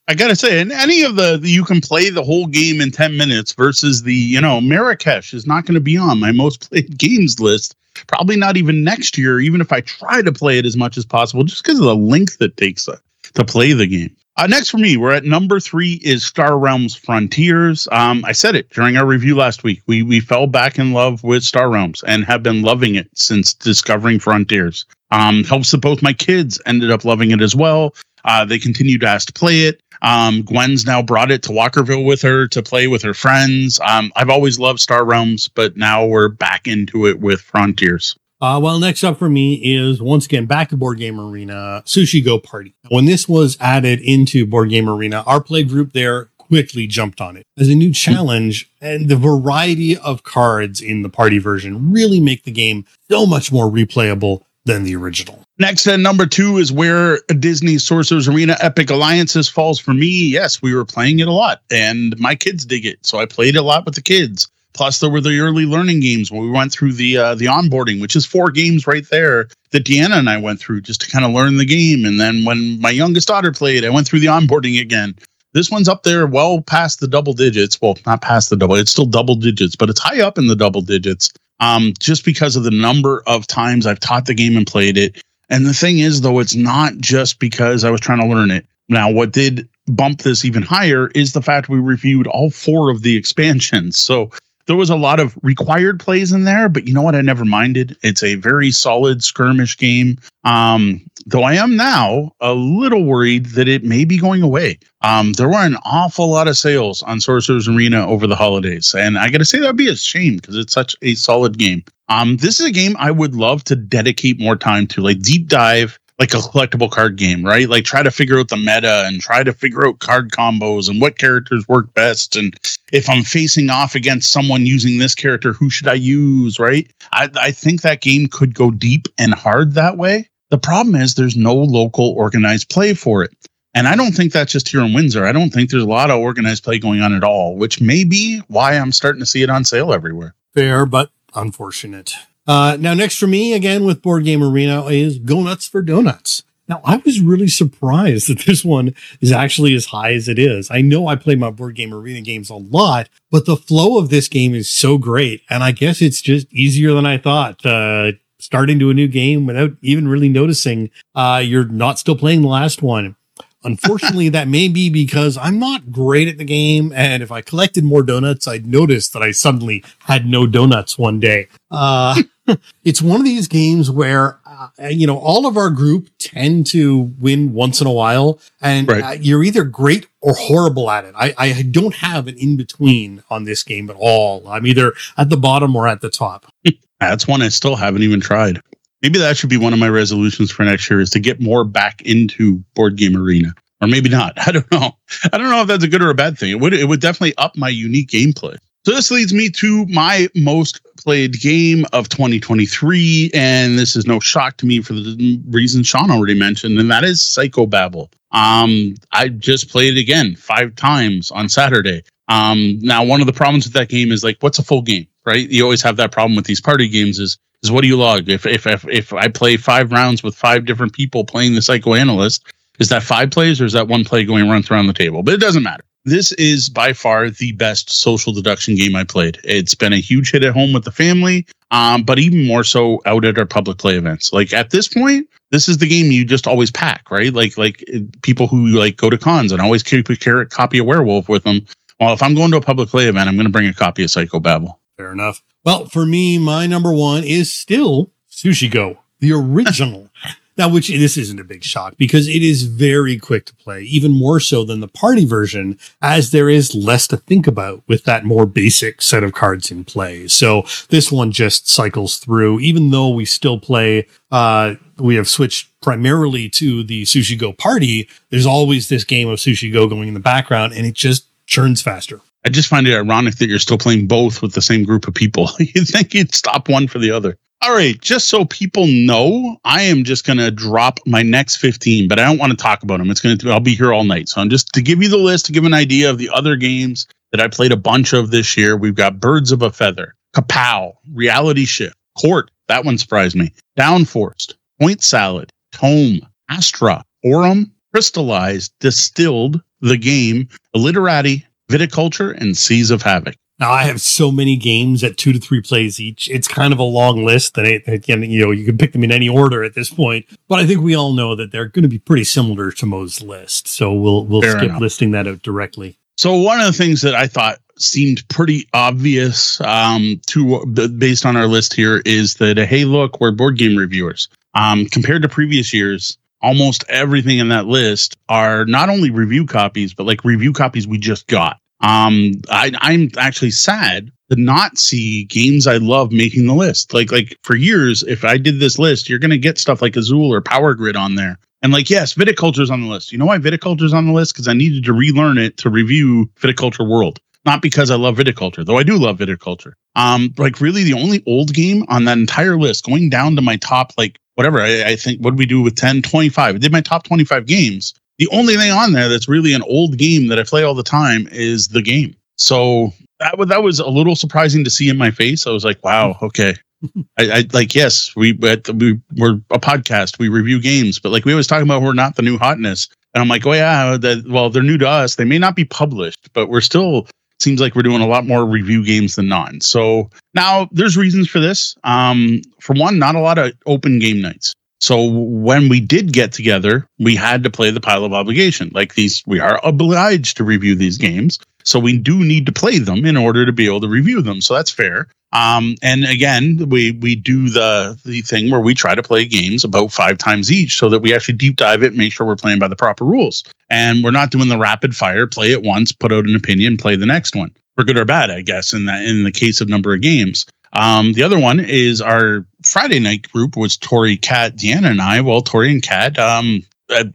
I gotta say, in any of the you can play the whole game in ten minutes versus the you know Marrakesh is not going to be on my most played games list. Probably not even next year, even if I try to play it as much as possible, just because of the length it takes uh, to play the game. Uh, next for me, we're at number three is Star Realms Frontiers. Um, I said it during our review last week. We we fell back in love with Star Realms and have been loving it since discovering Frontiers. Um, helps that both my kids ended up loving it as well. Uh, they continue to ask to play it. Um, Gwen's now brought it to Walkerville with her to play with her friends. Um, I've always loved Star Realms, but now we're back into it with Frontiers. Uh, well, next up for me is once again back to Board Game Arena, Sushi Go Party. When this was added into Board Game Arena, our play group there quickly jumped on it as a new challenge, and the variety of cards in the party version really make the game so much more replayable than the original. Next at number two is where Disney Sorcerer's Arena Epic Alliances falls for me. Yes, we were playing it a lot, and my kids dig it, so I played a lot with the kids. Plus, there were the early learning games where we went through the uh, the onboarding, which is four games right there that Deanna and I went through just to kind of learn the game. And then when my youngest daughter played, I went through the onboarding again. This one's up there, well past the double digits. Well, not past the double; it's still double digits, but it's high up in the double digits. Um, just because of the number of times I've taught the game and played it. And the thing is, though, it's not just because I was trying to learn it. Now, what did bump this even higher is the fact we reviewed all four of the expansions. So there was a lot of required plays in there, but you know what? I never minded. It's a very solid skirmish game. Um, though I am now a little worried that it may be going away. Um, there were an awful lot of sales on Sorcerer's Arena over the holidays, and I got to say that'd be a shame because it's such a solid game. Um, this is a game I would love to dedicate more time to, like deep dive, like a collectible card game, right? Like try to figure out the meta and try to figure out card combos and what characters work best. And if I'm facing off against someone using this character, who should I use, right? I, I think that game could go deep and hard that way. The problem is there's no local organized play for it. And I don't think that's just here in Windsor. I don't think there's a lot of organized play going on at all, which may be why I'm starting to see it on sale everywhere. Fair, but unfortunate. Uh, now, next for me, again with Board Game Arena, is Go Nuts for Donuts. Now, I was really surprised that this one is actually as high as it is. I know I play my Board Game Arena games a lot, but the flow of this game is so great. And I guess it's just easier than I thought. Uh, start into a new game without even really noticing uh, you're not still playing the last one. Unfortunately, that may be because I'm not great at the game. And if I collected more donuts, I'd notice that I suddenly had no donuts one day. Uh, it's one of these games where, uh, you know, all of our group tend to win once in a while. And Right. uh, you're either great or horrible at it. I, I don't have an in between on this game at all. I'm either at the bottom or at the top. That's one I still haven't even tried. Maybe that should be one of my resolutions for next year is to get more back into board game arena. Or maybe not. I don't know. I don't know if that's a good or a bad thing. It would it would definitely up my unique gameplay. So this leads me to my most played game of 2023, and this is no shock to me for the reason Sean already mentioned, and that is Psychobabble. Um, I just played it again five times on Saturday. Um, now one of the problems with that game is like, what's a full game, right? You always have that problem with these party games is is what do you log? If if if, if I play five rounds with five different people playing the psychoanalyst, Is that five plays or is that one play going around the table? But it doesn't matter. This is by far the best social deduction game I played. It's been a huge hit at home with the family, um, but even more so out at our public play events. Like at this point, this is the game you just always pack, right? Like like people who like go to cons and always keep a copy of Werewolf with them. Well, if I'm going to a public play event, I'm going to bring a copy of Psychobabble. Fair enough. Well, for me, my number one is still Sushi Go, the original. Now, which this isn't a big shock because it is very quick to play, even more so than the party version, as there is less to think about with that more basic set of cards in play. So this one just cycles through, even though we still play, uh, we have switched primarily to the Sushi Go party. There's always this game of Sushi Go going in the background and it just churns faster. I just find it ironic that you're still playing both with the same group of people. you'd think you'd stop one for the other. All right, just so people know, I am just going to drop my next 15, but I don't want to talk about them. It's going to I'll be here all night. So I'm just to give you the list to give an idea of the other games that I played a bunch of this year. We've got Birds of a Feather, Kapow, Reality Shift, Court, that one surprised me. Downforced, Point Salad, Tome, Astra, Aurum, Crystallized, Distilled, The Game, Illiterati, Viticulture, and Seas of Havoc. Now I have so many games at two to three plays each. It's kind of a long list, and again, you know, you can pick them in any order at this point. But I think we all know that they're going to be pretty similar to Moe's list, so we'll we'll Fair skip enough. listing that out directly. So one of the things that I thought seemed pretty obvious um, to based on our list here is that hey, look, we're board game reviewers. Um, compared to previous years, almost everything in that list are not only review copies, but like review copies we just got. Um, I, I'm actually sad to not see games I love making the list. Like, like for years, if I did this list, you're to get stuff like Azul or Power Grid on there. And like, yes, viticulture's on the list. You know why viticulture's on the list? Because I needed to relearn it to review Viticulture World. Not because I love viticulture, though I do love viticulture. Um, like really the only old game on that entire list, going down to my top like whatever. I, I think what we do with 10, 25? I did my top 25 games. The only thing on there that's really an old game that I play all the time is the game. So that was that was a little surprising to see in my face. I was like, wow, okay. I, I, like yes, we we we're a podcast. We review games, but like we always talk about, we're not the new hotness. And I'm like, oh yeah, that, well they're new to us. They may not be published, but we're still seems like we're doing a lot more review games than non. So now there's reasons for this. Um, for one, not a lot of open game nights. So when we did get together, we had to play the pile of obligation. Like these, we are obliged to review these games. So we do need to play them in order to be able to review them. So that's fair. Um, and again, we we do the the thing where we try to play games about five times each, so that we actually deep dive it, and make sure we're playing by the proper rules, and we're not doing the rapid fire, play it once, put out an opinion, play the next one, for good or bad, I guess. In that in the case of number of games, um, the other one is our Friday night group was Tori, Kat, Deanna, and I. Well, Tori and Kat um,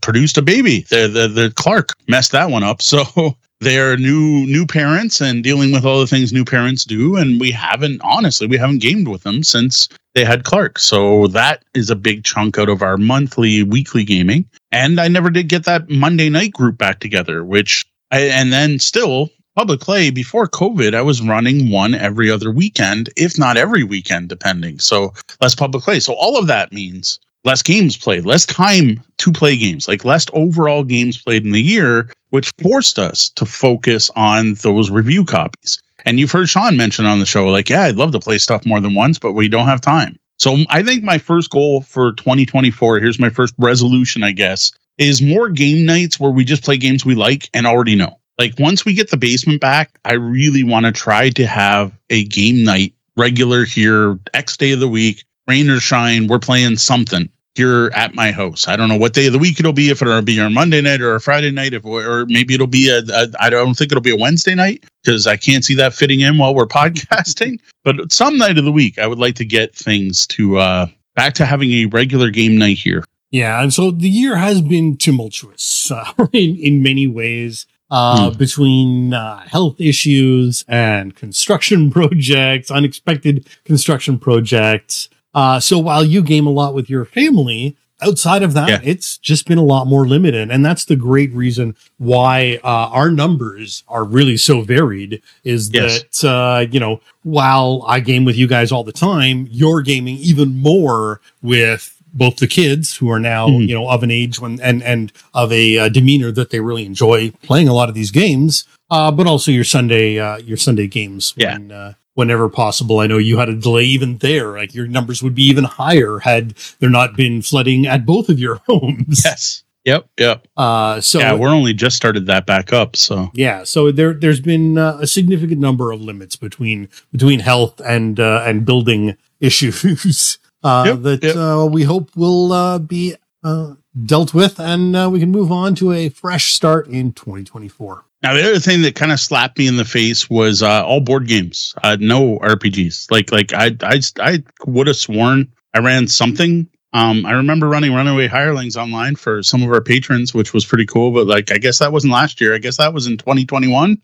produced a baby. The, the the Clark messed that one up. So they're new new parents and dealing with all the things new parents do. And we haven't honestly we haven't gamed with them since they had clark. So that is a big chunk out of our monthly weekly gaming. And i never did get that monday night group back together which I, and then still public play before covid i was running one every other weekend if not every weekend depending. So less public play. So all of that means less games played, less time to play games, like less overall games played in the year, which forced us to focus on those review copies. And you've heard Sean mention on the show, like, yeah, I'd love to play stuff more than once, but we don't have time. So I think my first goal for 2024, here's my first resolution, I guess, is more game nights where we just play games we like and already know. Like once we get the basement back, I really want to try to have a game night regular here, X day of the week rain or shine, we're playing something here at my house. I don't know what day of the week it'll be, if it'll be on Monday night or a Friday night, if or maybe it'll be a, a I don't think it'll be a Wednesday night because I can't see that fitting in while we're podcasting. but some night of the week, I would like to get things to uh back to having a regular game night here. Yeah, and so the year has been tumultuous uh, in in many ways. Uh, hmm. between uh, health issues and construction projects, unexpected construction projects, uh, so while you game a lot with your family, outside of that, yeah. it's just been a lot more limited. And that's the great reason why uh, our numbers are really so varied is yes. that, uh, you know, while I game with you guys all the time, you're gaming even more with both the kids who are now Mhm. you know of an age when and and of a uh, demeanor that they really enjoy playing a lot of these games, uh, but also your Sunday uh, your Sunday games. Yeah. When, uh, whenever possible. I know you had a delay even there. Like your numbers would be even higher had there not been flooding at both of your homes. Yes. Yep. Yep. Uh, so yeah, we're only just started that back up. So yeah, so there there's been uh, a significant number of limits between between health and uh, and building issues uh, Yep, that yep. Uh, we hope will uh, be uh, dealt with, and uh, we can move on to a fresh start in 2024. Now the other thing that kind of slapped me in the face was uh, all board games, uh, no RPGs. Like like I I I would have sworn I ran something. Um, I remember running Runaway Hirelings online for some of our patrons, which was pretty cool. But like, I guess that wasn't last year. I guess that was in 2021.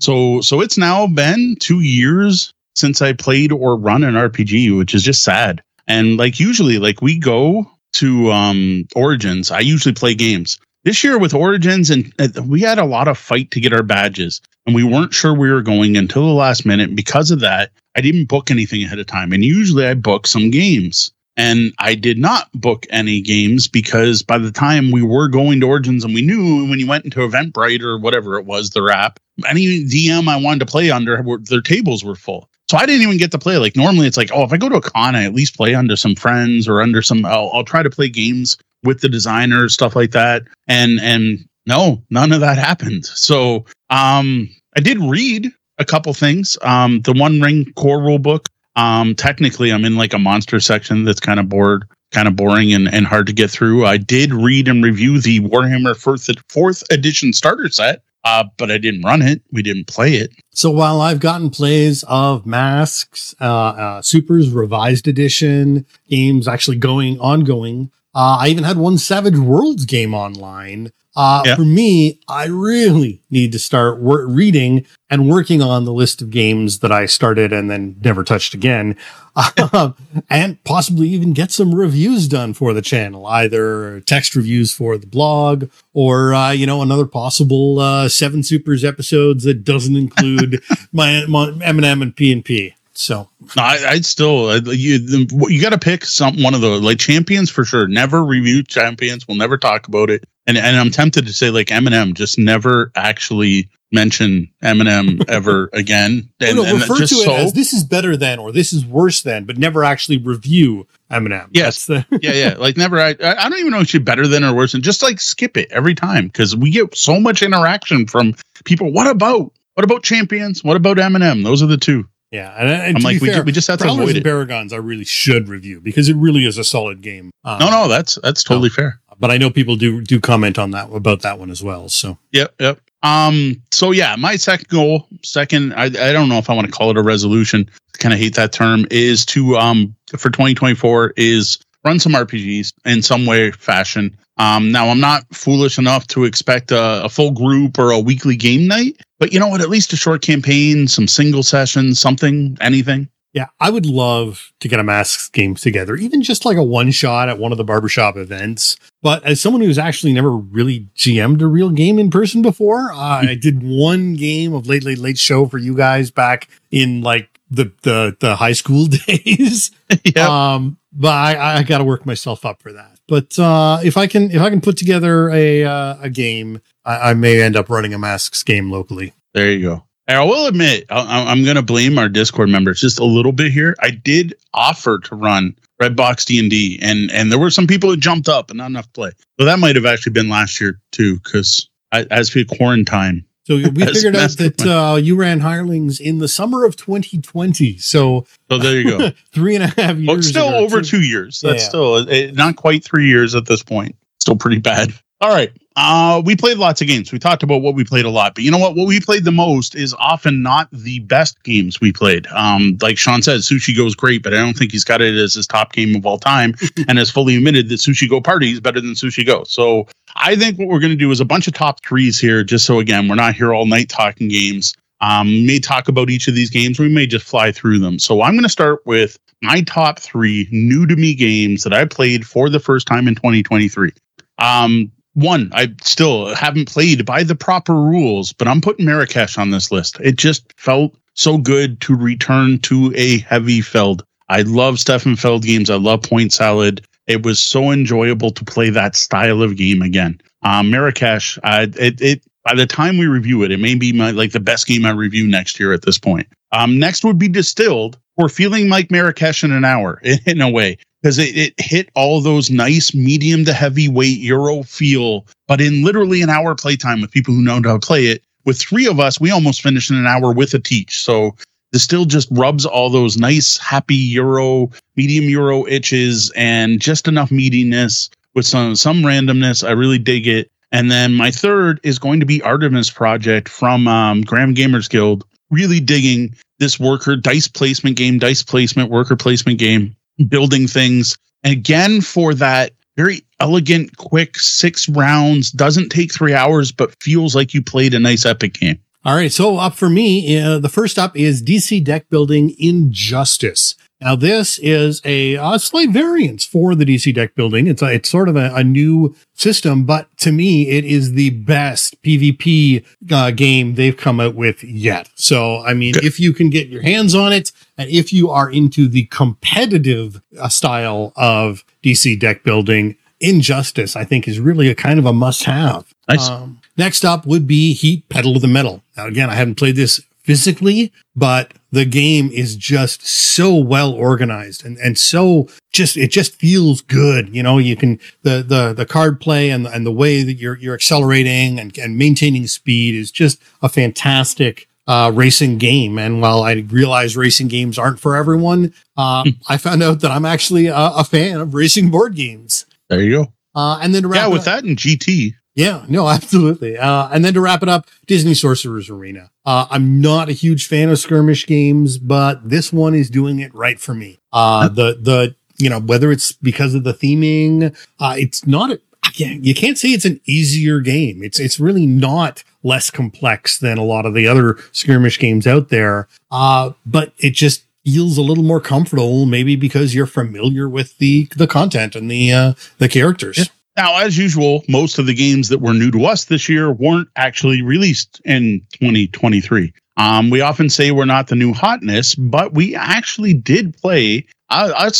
So so it's now been two years since I played or run an RPG, which is just sad. And like usually, like we go to um Origins, I usually play games. This year with Origins, and uh, we had a lot of fight to get our badges, and we weren't sure we were going until the last minute. Because of that, I didn't book anything ahead of time. And usually I book some games. And I did not book any games because by the time we were going to Origins and we knew when you went into Eventbrite or whatever it was, their app, any DM I wanted to play under, their tables were full. So I didn't even get to play. Like normally, it's like, oh, if I go to a con, I at least play under some friends or under some. I'll, I'll try to play games with the designers, stuff like that. And and no, none of that happened. So um, I did read a couple things. Um, the One Ring core rule book. Um, technically, I'm in like a monster section that's kind of bored, kind of boring and, and hard to get through. I did read and review the Warhammer fourth fourth edition starter set, uh, but I didn't run it. We didn't play it. So while I've gotten plays of Masks, uh, uh, Super's Revised Edition games actually going ongoing, uh, I even had one Savage Worlds game online. Uh. For me, I really need to start wor- reading and working on the list of games that I started and then never touched again, uh, and possibly even get some reviews done for the channel, either text reviews for the blog or uh, you know another possible uh, Seven Supers episodes that doesn't include my, my M&M and P and P. So I, I'd still uh, you you got to pick some one of the like champions for sure. Never review champions. We'll never talk about it. And and I'm tempted to say like M&M, just never actually mention M&M ever again. And, no, and refer to just it so as this is better than or this is worse than, but never actually review M&M. Yes. The yeah yeah like never. I I don't even know if she's better than or worse than. Just like skip it every time because we get so much interaction from people. What about what about champions? What about Eminem? Those are the two. Yeah. And, and I'm like we, fair, ju- we just have to Prowlers avoid it. Paragons, I really should review because it really is a solid game. Um, No no that's that's totally fair. but I know people do do comment on that about that one as well. So Yep, yep. Um, so yeah, my second goal, second, I, I don't know if I want to call it a resolution. Kind of hate that term. Is to um for 2024 is run some RPGs in some way, fashion. Um, now I'm not foolish enough to expect a, a full group or a weekly game night, but you know what? At least a short campaign, some single sessions, something, anything. Yeah, I would love to get a masks game together, even just like a one shot at one of the barbershop events. But as someone who's actually never really GM'd a real game in person before, uh, I did one game of Late Late Late Show for you guys back in like the the, the high school days. yeah. Um, but I, I got to work myself up for that. But uh, if I can if I can put together a uh, a game, I, I may end up running a masks game locally. There you go. And I will admit, I- I'm going to blame our Discord members just a little bit here. I did offer to run Redbox D and D, and and there were some people who jumped up and not enough play. So that might have actually been last year too, because as we quarantine, So we figured out that uh, you ran hirelings in the summer of 2020. So so there you go. three and a half years. well, it's still over two years. That's Yeah. still uh, not quite three years at this point. Still pretty bad. All right. Uh, we played lots of games. We talked about what we played a lot, but you know what? What we played the most is often not the best games we played. Um, like Sean said, Sushi Go is great, but I don't think he's got it as his top game of all time, and has fully admitted that Sushi Go Party is better than Sushi Go. So I think what we're going to do is a bunch of top threes here, just so again we're not here all night talking games. Um, we may talk about each of these games. We may just fly through them. So I'm going to start with my top three new to me games that I played for the first time in 2023. Um, one, I still haven't played by the proper rules, but I'm putting Marrakesh on this list. It just felt so good to return to a heavy Feld. I love Stefan Feld games. I love Point Salad. It was so enjoyable to play that style of game again. Um, Marrakesh, it, it by the time we review it, it may be my like the best game I review next year at this point. Um, next would be Distilled. We're feeling like Marrakesh in an hour in a way because it, it hit all those nice medium to heavyweight Euro feel, but in literally an hour playtime with people who know how to play it. With three of us, we almost finished in an hour with a teach. So this still just rubs all those nice, happy Euro, medium Euro itches and just enough meatiness with some some randomness. I really dig it. And then my third is going to be Artemis Project from um, Grand Gamers Guild. Really digging this worker dice placement game, dice placement, worker placement game, building things. And again, for that very elegant, quick six rounds, doesn't take three hours, but feels like you played a nice epic game. All right. So up for me, uh, the first up is DC deck building Injustice. Now, this is a, slight variance for the DC deck building. It's a, it's sort of a, a new system, but to me, it is the best PvP uh, game they've come out with yet. So, I mean, if you can get your hands on it, and if you are into the competitive uh, style of DC deck building, Injustice, I think, is really a kind of a must have. Nice. Um, next up would be Heat Pedal to the Metal. Now, again, I haven't played this physically, but the game is just so well organized and, and so just, it just feels good. You know, you can, the, the, the card play and, and the way that you're, you're accelerating and, and maintaining speed is just a fantastic, uh, racing game. And while I realize racing games aren't for everyone, uh, I found out that I'm actually a, a, fan of racing board games. There you go. Uh, and then yeah, with up, that in GT, yeah, no, absolutely. Uh, and then to wrap it up, Disney Sorcerer's Arena. Uh, I'm not a huge fan of skirmish games, but this one is doing it right for me. Uh, the, the, you know, whether it's because of the theming, uh, it's not, a, you can't say it's an easier game. It's, it's really not less complex than a lot of the other skirmish games out there. Uh, but it just, feels a little more comfortable, maybe because you're familiar with the the content and the uh, the characters. Yeah. Now, as usual, most of the games that were new to us this year weren't actually released in 2023. Um, we often say we're not the new hotness, but we actually did play a, a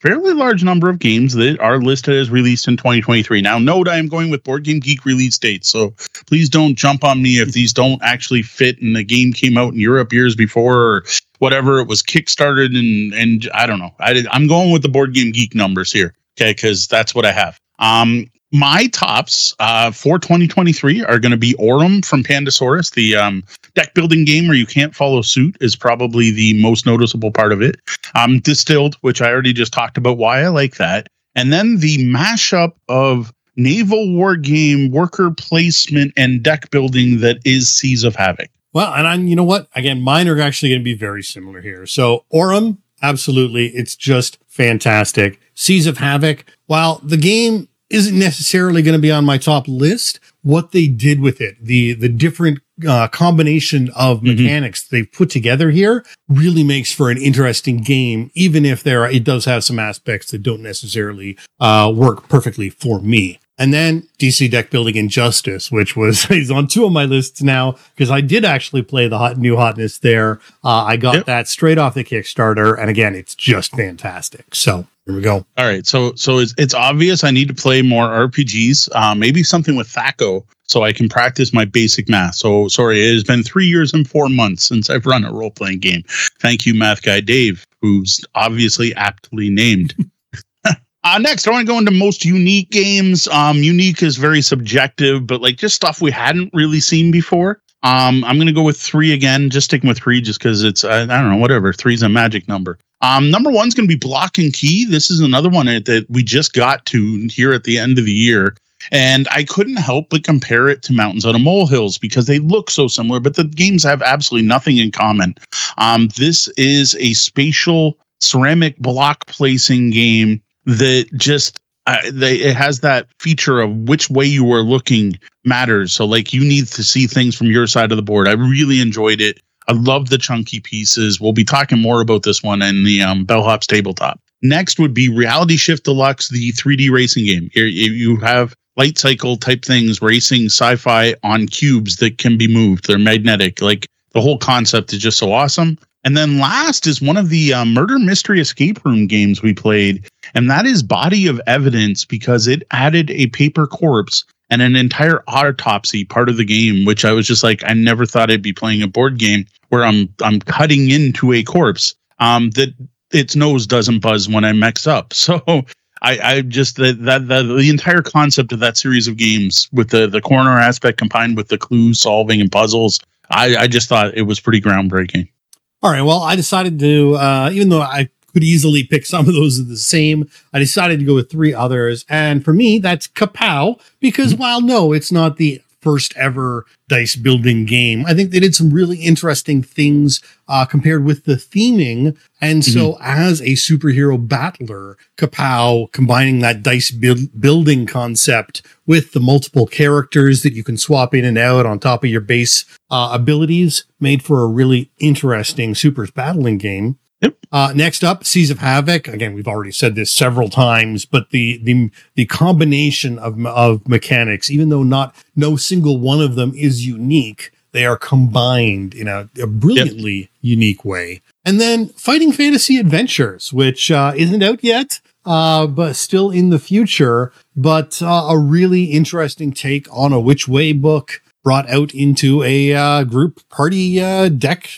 fairly large number of games that are listed as released in 2023. Now, note I am going with Board Game Geek release dates, so please don't jump on me if these don't actually fit and the game came out in Europe years before or whatever. It was kickstarted and and I don't know. I, I'm going with the Board Game Geek numbers here, okay? Because that's what I have. Um, my tops uh, for 2023 are going to be Aurum from Pandasaurus, the um, deck building game where you can't follow suit is probably the most noticeable part of it. Um, Distilled, which I already just talked about why I like that, and then the mashup of naval war game, worker placement, and deck building that is Seas of Havoc. Well, and I, you know what? Again, mine are actually going to be very similar here. So Aurum, absolutely, it's just fantastic. Seas of Havoc, while the game isn't necessarily going to be on my top list. What they did with it, the the different uh, combination of mm-hmm. mechanics they've put together here, really makes for an interesting game. Even if there, are, it does have some aspects that don't necessarily uh, work perfectly for me. And then DC deck building Injustice, which was is on two of my lists now because I did actually play the hot new hotness there. Uh, I got yep. that straight off the Kickstarter, and again, it's just fantastic. So here we go. All right, so so it's it's obvious I need to play more RPGs, uh, maybe something with THAC0, so I can practice my basic math. So sorry, it has been three years and four months since I've run a role playing game. Thank you, math guy Dave, who's obviously aptly named. Uh, next, I want to go into most unique games. Um, unique is very subjective, but like just stuff we hadn't really seen before. Um, I'm going to go with three again, just sticking with three, just because it's I, I, don't know, whatever. Three's a magic number. Um, number one's going to be Block and Key. This is another one that we just got to here at the end of the year. And I couldn't help but compare it to Mountains Out of Molehills because they look so similar, but the games have absolutely nothing in common. Um, this is a spatial ceramic block placing game that just they, it has that feature of which way you are looking matters. So like you need to see things from your side of the board. I really enjoyed it. I love the chunky pieces. We'll be talking more about this one in the um, Bellhops tabletop. Next would be Reality Shift Deluxe, the 3D racing game. Here you have light cycle type things, racing sci-fi on cubes that can be moved. They're magnetic. Like the whole concept is just so awesome. And then last is one of the uh, murder mystery escape room games we played, and that is Body of Evidence because it added a paper corpse and an entire autopsy part of the game, which I was just like, I never thought I'd be playing a board game where I'm I'm cutting into a corpse um, that its nose doesn't buzz when I mix up. So I, I just that that the entire concept of that series of games with the the corner aspect combined with the clue solving and puzzles, I, I just thought it was pretty groundbreaking. All right. Well, I decided to, uh, even though I could easily pick some of those the same, I decided to go with three others. And for me, that's Kapow, because mm-hmm. while no, it's not the first ever dice building game. I think they did some really interesting things uh, compared with the theming. And so, mm-hmm. as a superhero battler, Kapow combining that dice build- building concept with the multiple characters that you can swap in and out on top of your base uh, abilities made for a really interesting supers battling game. Yep. Uh, next up, Seas of Havoc. Again, we've already said this several times, but the the the combination of of mechanics, even though not no single one of them is unique, they are combined in a, a brilliantly yep. unique way. And then Fighting Fantasy Adventures, which uh, isn't out yet, uh, but still in the future, but uh, a really interesting take on a which way book brought out into a uh, group party uh, deck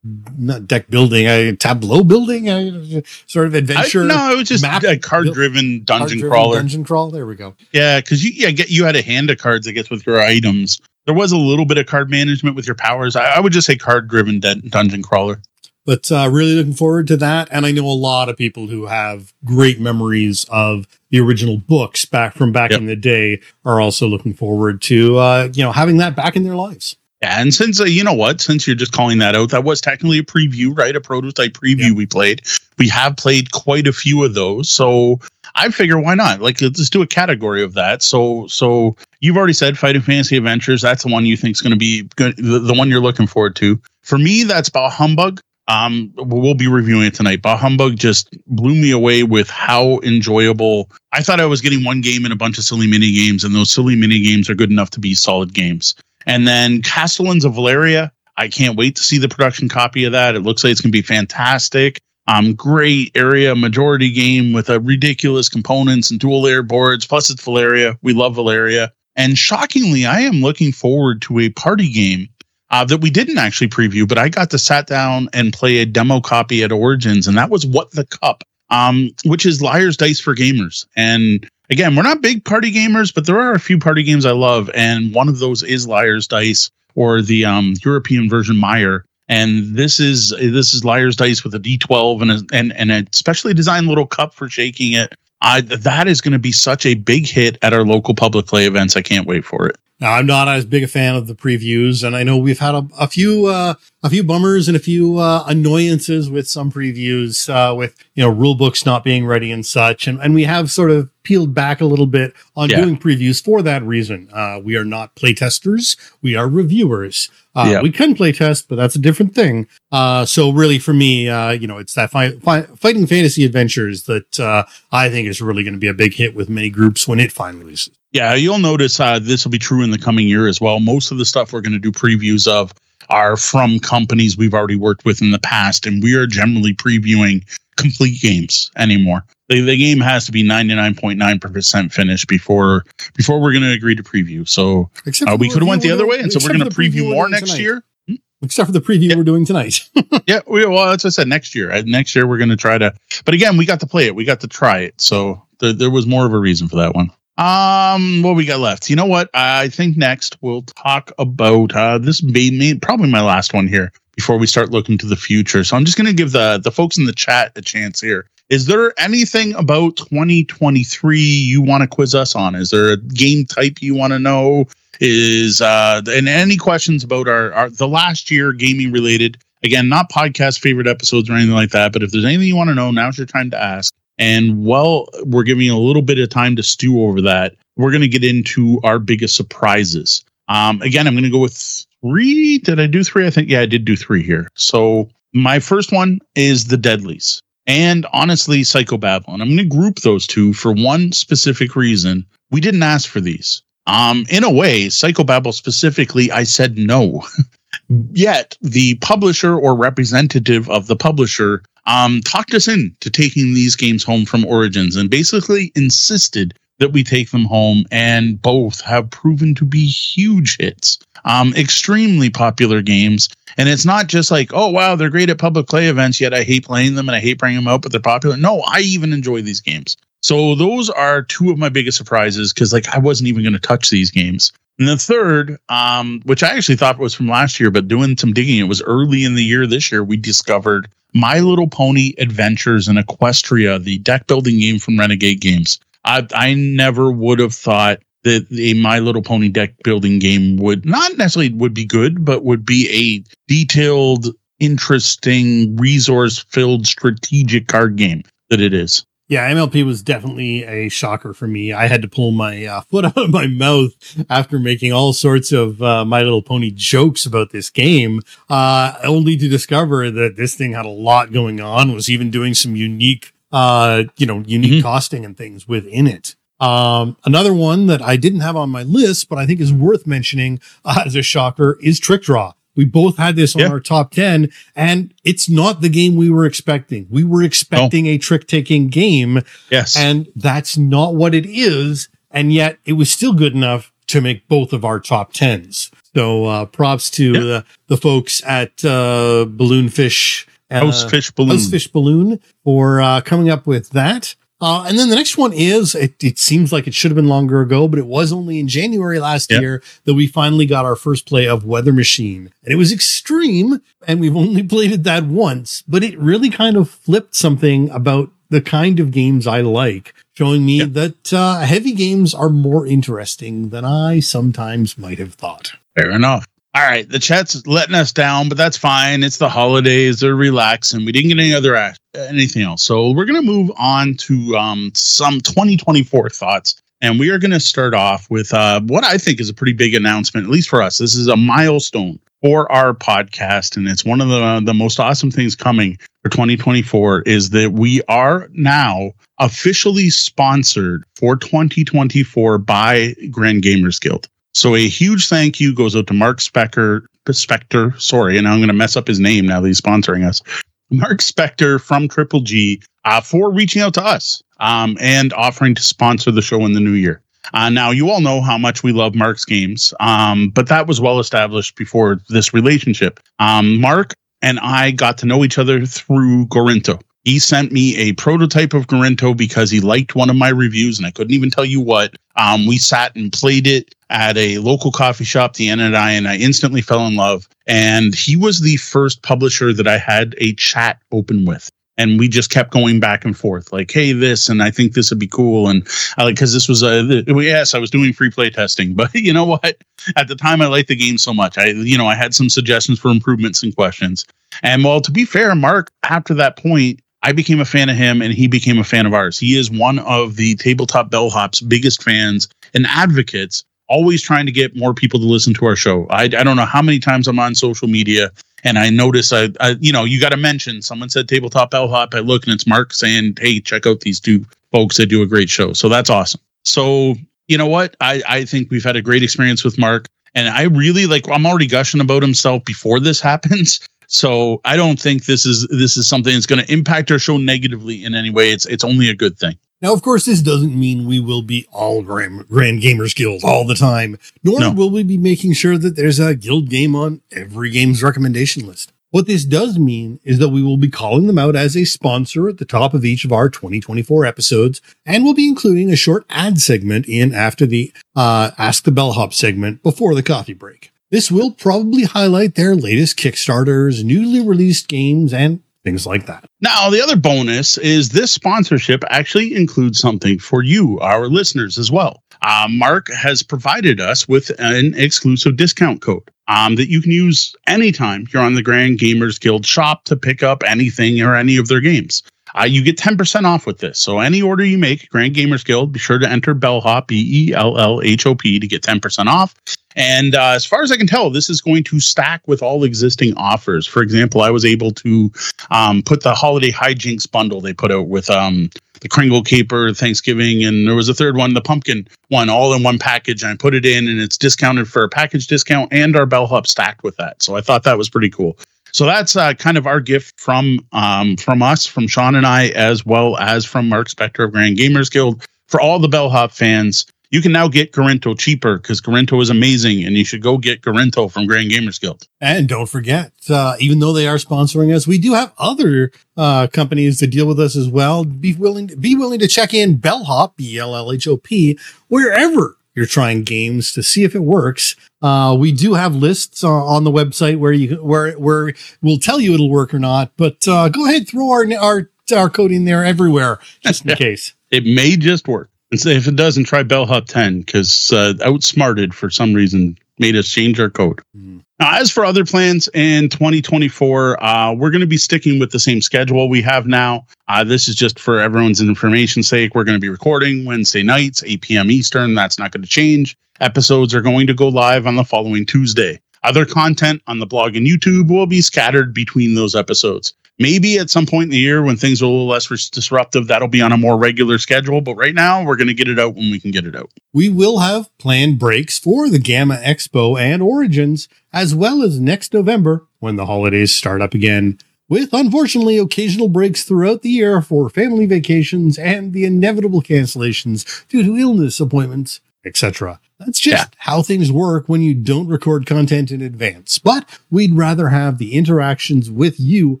not deck building, a tableau building, a sort of adventure. I, no, it was just map a card driven dungeon crawler. Dungeon crawl. There we go. Yeah, because you yeah get you had a hand of cards, I guess, with your items. There was a little bit of card management with your powers. I, I would just say card driven dungeon crawler. But uh, really looking forward to that. And I know a lot of people who have great memories of the original books back from back yep. in the day are also looking forward to uh, you know having that back in their lives. Yeah, and since uh, you know what, since you're just calling that out, that was technically a preview, right? A prototype preview yeah. we played. We have played quite a few of those, so I figure why not? Like let's do a category of that. So so you've already said Fighting Fantasy Adventures. That's the one you think is going to be good, the, the one you're looking forward to. For me, that's Bah Humbug. Um, we'll be reviewing it tonight. Bah Humbug just blew me away with how enjoyable. I thought I was getting one game and a bunch of silly mini games, and those silly mini games are good enough to be solid games. And then Castellans of Valeria, I can't wait to see the production copy of that. It looks like it's going to be fantastic. Um, great area majority game with a ridiculous components and dual layer boards. Plus, it's Valeria. We love Valeria. And shockingly, I am looking forward to a party game uh, that we didn't actually preview, but I got to sat down and play a demo copy at Origins, and that was What the Cup, um, which is Liar's Dice for gamers. And again, we're not big party gamers, but there are a few party games I love, and one of those is Liar's Dice or the um, European version Meyer. And this is this is Liar's Dice with a D12 and a, and and a specially designed little cup for shaking it. I, that is going to be such a big hit at our local public play events. I can't wait for it. Now, I'm not as big a fan of the previews, and I know we've had a, a few uh, a few bummers and a few uh, annoyances with some previews, uh, with you know rule books not being ready and such, and and we have sort of peeled back a little bit on yeah. doing previews for that reason. Uh, we are not playtesters; we are reviewers. Uh, yeah. We can playtest, but that's a different thing. Uh, so really, for me, you know, it's that fi- fi- fighting fantasy adventures that I think is really going to be a big hit with many groups when it finally releases. Yeah, you'll notice uh, this will be true in the coming year as well. Most of the stuff we're going to do previews of are from companies we've already worked with in the past, and we are generally previewing complete games anymore. The, the game has to be 99.9% finished before before we're going to agree to preview. So uh, we could have went the other way, and so we're going to preview more next tonight. year. Hmm? Except for the preview we're doing tonight. yeah, we, well, as I said, next year. Next year we're going to try to. But again, we got to play it. We got to try it. So there, there was more of a reason for that one. Um, what we got left? You know what? I think next we'll talk about uh, this. May, probably my last one here before we start looking to the future. So I'm just going to give the the folks in the chat a chance here. Is there anything about 2023 you want to quiz us on? Is there a game type you want to know? Is uh and any questions about our, our the last year gaming related? Again, not podcast favorite episodes or anything like that. But if there's anything you want to know, now's your time to ask. And while we're giving a little bit of time to stew over that, we're going to get into our biggest surprises. Um, again, I'm going to go with three. Did I do three? I think, yeah, I did do three here. So my first one is the Deadlies and honestly, Psychobabble. And I'm going to group those two for one specific reason. We didn't ask for these. Um, in a way, Psychobabble specifically, I said no Yet the publisher or representative of the publisher um, talked us into taking these games home from Origins and basically insisted that we take them home, and both have proven to be huge hits. Um, extremely popular games. And it's not just like, oh, wow, they're great at public play events, yet I hate playing them and I hate bringing them out, but they're popular. No, I even enjoy these games. So those are two of my biggest surprises because, like, I wasn't even going to touch these games. And the third, um, which I actually thought was from last year, but doing some digging, it was early in the year this year, we discovered My Little Pony Adventures in Equestria, the deck building game from Renegade Games. I, I never would have thought that a My Little Pony deck building game would not necessarily would be good, but would be a detailed, interesting, resource filled strategic card game that it is. Yeah, MLP was definitely a shocker for me. I had to pull my uh, foot out of my mouth after making all sorts of uh, My Little Pony jokes about this game, uh, only to discover that this thing had a lot going on, was even doing some unique uh, you know, unique mm-hmm. costing and things within it. Um, another one that I didn't have on my list, but I think is worth mentioning uh, as a shocker is Trick Draw. We both had this on yeah. our top 10 and it's not the game we were expecting. We were expecting oh. a trick taking game. Yes. And that's not what it is. And yet it was still good enough to make both of our top tens. So, uh, props to yeah. the, the folks at, uh, Balloonfish House Fish Balloon. House Fish Balloon for uh, coming up with that. Uh, and then the next one is it, it, seems like it should have been longer ago, but it was only in January last yep. year that we finally got our first play of Weather Machine. And it was extreme, and we've only played it that once, but it really kind of flipped something about the kind of games I like, showing me yep. that uh, heavy games are more interesting than I sometimes might have thought. Fair enough all right, the chat's letting us down, but that's fine. It's the holidays; they're relaxing. We didn't get any other anything else, so we're gonna move on to um, some 2024 thoughts, and we are gonna start off with uh, what I think is a pretty big announcement, at least for us. This is a milestone for our podcast, and it's one of the the most awesome things coming for 2024 is that we are now officially sponsored for 2024 by Grand Gamers Guild. So a huge thank you goes out to Mark Specker, Spector, sorry, and I'm going to mess up his name now that he's sponsoring us. Mark Spector from Triple G uh, for reaching out to us um, and offering to sponsor the show in the new year. Uh, now, you all know how much we love Mark's games, um, but that was well established before this relationship. Um, Mark and I got to know each other through Gorinto. He sent me a prototype of Gorinto because he liked one of my reviews, and I couldn't even tell you what. Um, we sat and played it at a local coffee shop, the and I, and I instantly fell in love. And he was the first publisher that I had a chat open with. And we just kept going back and forth, like, "Hey, this," and I think this would be cool, and I like because this was a yes, I was doing free play testing, but you know what? At the time, I liked the game so much, I you know I had some suggestions for improvements and questions. And well, to be fair, Mark, after that point, I became a fan of him and he became a fan of ours. He is one of the tabletop bellhop's biggest fans and advocates, always trying to get more people to listen to our show. I, I don't know how many times I'm on social media and I notice I, I you know, you got to mention someone said tabletop bellhop. I look and it's Mark saying, Hey, check out these two folks that do a great show. So that's awesome. So, you know what? I, I think we've had a great experience with Mark. And I really like, I'm already gushing about himself before this happens. So I don't think this is this is something that's going to impact our show negatively in any way. It's it's only a good thing. Now, of course, this doesn't mean we will be all Grand, Grand Gamers Guild all the time, nor no. will we be making sure that there's a guild game on every game's recommendation list. What this does mean is that we will be calling them out as a sponsor at the top of each of our 2024 episodes, and we'll be including a short ad segment in after the uh, Ask the Bellhop segment before the coffee break. This will probably highlight their latest Kickstarters, newly released games, and things like that. Now, the other bonus is this sponsorship actually includes something for you, our listeners, as well. Uh, Mark has provided us with an exclusive discount code um, that you can use anytime you're on the Grand Gamers Guild shop to pick up anything or any of their games. Uh, you get 10% off with this. So any order you make, Grand Gamers Guild, be sure to enter Bellhop, B E L L H O P, to get 10% off. And uh, as far as I can tell, this is going to stack with all existing offers. For example, I was able to um, put the holiday hijinks bundle they put out with um, the Kringle Caper Thanksgiving, and there was a third one, the pumpkin one, all in one package. And I put it in, and it's discounted for a package discount and our bellhop stacked with that. So I thought that was pretty cool. So that's uh, kind of our gift from um, from us, from Sean and I, as well as from Mark Spector of Grand Gamers Guild for all the bellhop fans. You can now get Gorinto cheaper because Gorinto is amazing, and you should go get Gorinto from Grand Gamers Guild. And don't forget, uh, even though they are sponsoring us, we do have other uh, companies that deal with us as well. Be willing, to, be willing to check in Bellhop, B L L H O P, wherever you're trying games to see if it works. Uh, we do have lists uh, on the website where you where where we'll tell you it'll work or not. But uh, go ahead, throw our our our code in there everywhere just in case. It may just work. And say if it doesn't, try Bellhop 10 because uh, Outsmarted for some reason made us change our code. Mm. Now, as for other plans in 2024, uh, we're going to be sticking with the same schedule we have now. Uh, this is just for everyone's information sake. We're going to be recording Wednesday nights, 8 p.m. Eastern. That's not going to change. Episodes are going to go live on the following Tuesday. Other content on the blog and YouTube will be scattered between those episodes. Maybe at some point in the year when things are a little less disruptive, that'll be on a more regular schedule. But right now, we're going to get it out when we can get it out. We will have planned breaks for the GAMA Expo and Origins, as well as next November when the holidays start up again, with unfortunately occasional breaks throughout the year for family vacations and the inevitable cancellations due to illness appointments, etc. That's just yeah. how things work when you don't record content in advance. But we'd rather have the interactions with you,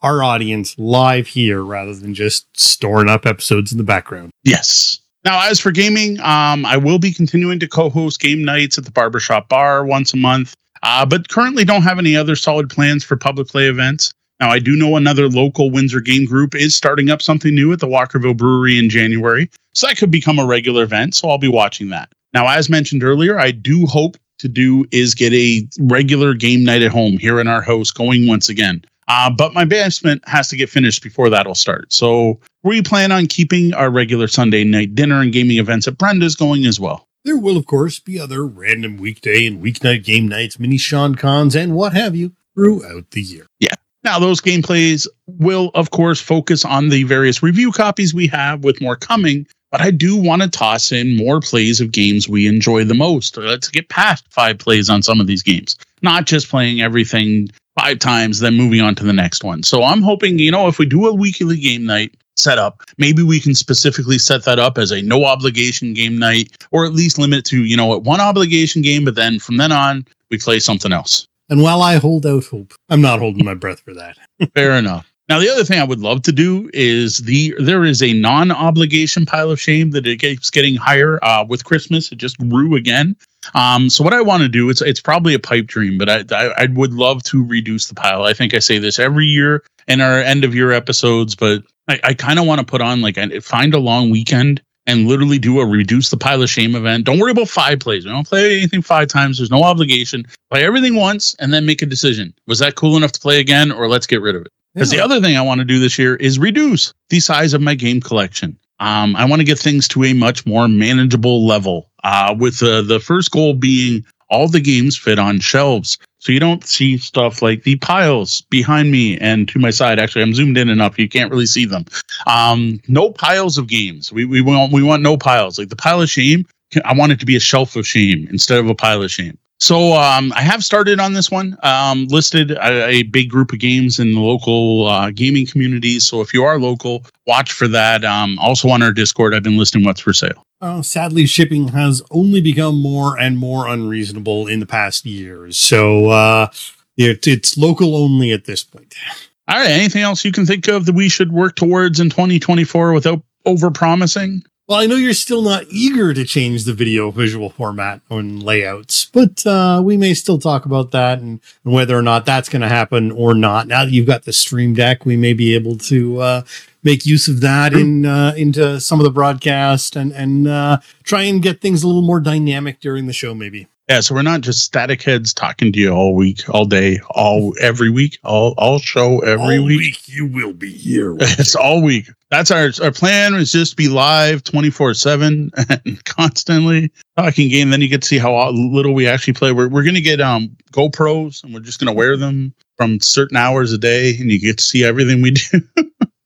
our audience, live here rather than just storing up episodes in the background. Yes. Now, as for gaming, um, I will be continuing to co-host game nights at the Barbershop Bar once a month, uh, but currently don't have any other solid plans for public play events. Now, I do know another local Windsor game group is starting up something new at the Walkerville Brewery in January, so that could become a regular event. So I'll be watching that. Now, as mentioned earlier, I do hope to do is get a regular game night at home here in our house going once again. Uh, but my basement has to get finished before that'll start. So we plan on keeping our regular Sunday night dinner and gaming events at Brenda's going as well. There will, of course, be other random weekday and weeknight game nights, mini Sean cons, and what have you throughout the year. Yeah. Now, those gameplays will, of course, focus on the various review copies we have, with more coming but I do want to toss in more plays of games we enjoy the most. Let's get past five plays on some of these games, not just playing everything five times, then moving on to the next one. So I'm hoping, you know, if we do a weekly game night setup, maybe we can specifically set that up as a no obligation game night, or at least limit to, you know, at one obligation game, but then from then on, we play something else. And while I hold out hope, I'm not holding my breath for that. Fair enough. Now, the other thing I would love to do is the there is a non-obligation pile of shame that it keeps getting higher uh, with Christmas. It just grew again. Um, so what I want to do it's it's probably a pipe dream, but I, I, I would love to reduce the pile. I think I say this every year in our end of year episodes, but I, I kind of want to put on like find a long weekend and literally do a reduce the pile of shame event. Don't worry about five plays. We don't play anything five times. There's no obligation. Play everything once and then make a decision. Was that cool enough to play again, or let's get rid of it? Because yeah. the other thing I want to do this year is reduce the size of my game collection. Um, I want to get things to a much more manageable level. Uh, with uh, the first goal being all the games fit on shelves, so you don't see stuff like the piles behind me and to my side. Actually, I'm zoomed in enough you can't really see them. Um, no piles of games. We we want we want no piles. Like the pile of shame, I want it to be a shelf of shame instead of a pile of shame. So um, I have started on this one, um, listed a, a, big group of games in the local uh, gaming communities. So if you are local, watch for that. Um, also on our Discord, I've been listing what's for sale. Uh, sadly, shipping has only become more and more unreasonable in the past years. So uh, it, it's local only at this point. All right. Anything else you can think of that we should work towards in 2024 without over promising? Well, I know you're still not eager to change the video visual format and layouts, but uh, we may still talk about that and, and whether or not that's going to happen or not. Now that you've got the stream deck, we may be able to uh, make use of that in uh, into some of the broadcast and and uh, try and get things a little more dynamic during the show, maybe. Yeah, so we're not just static heads talking to you all week, all day, all every week, all all show every All week. you will be here. It's all week. That's our our plan is just be live 24/7 and constantly talking game. Then you get to see how little we actually play. We're we're going to get um GoPros and we're just going to wear them from certain hours a day and you get to see everything we do.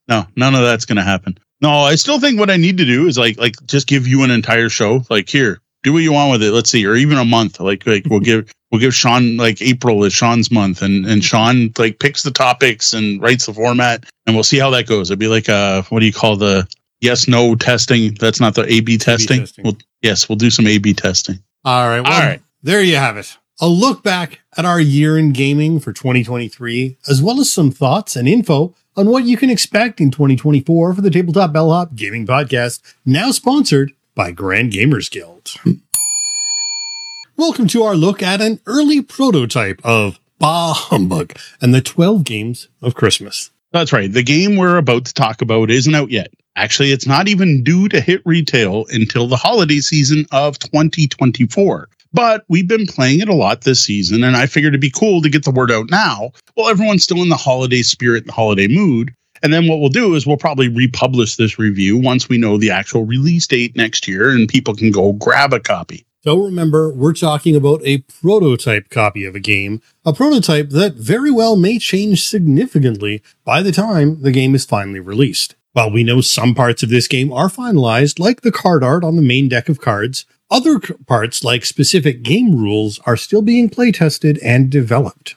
no, none of that's going to happen. No, I still think what I need to do is like like just give you an entire show. Like here, do what you want with it. Let's see, or even a month. Like like we'll give we'll give Sean like April is Sean's month, and and Sean like picks the topics and writes the format, and we'll see how that goes. It'd be like uh what do you call the yes no testing? That's not the A B testing. testing. We'll, yes, we'll do some A B testing. All right. Well, All right. There you have it. A look back at our year in gaming for 2023, as well as some thoughts and info on what you can expect in 2024 for the Tabletop Bellhop Gaming Podcast, now sponsored by Grand Gamers Guild. Welcome to our look at an early prototype of Bah Humbug and the 12 Games of Christmas. That's right. The game we're about to talk about isn't out yet. Actually, it's not even due to hit retail until the holiday season of 2024. But we've been playing it a lot this season, and I figured it'd be cool to get the word out now while everyone's still in the holiday spirit and holiday mood. And then what we'll do is we'll probably republish this review once we know the actual release date next year and people can go grab a copy. So remember, we're talking about a prototype copy of a game, a prototype that very well may change significantly by the time the game is finally released. While we know some parts of this game are finalized, like the card art on the main deck of cards, other parts, like specific game rules, are still being playtested and developed.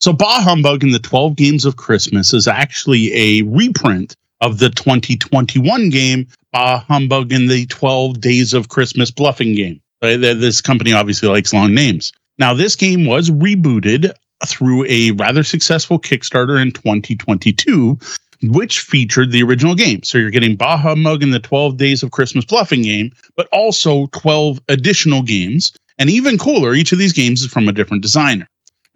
So Bah Humbug in the 12 Games of Christmas is actually a reprint of the 2021 game Bah Humbug in the 12 Days of Christmas bluffing game. This company obviously likes long names. Now, this game was rebooted through a rather successful Kickstarter in 2022, which featured the original game. So you're getting Bah Humbug in the 12 Days of Christmas bluffing game, but also 12 additional games. And even cooler, each of these games is from a different designer.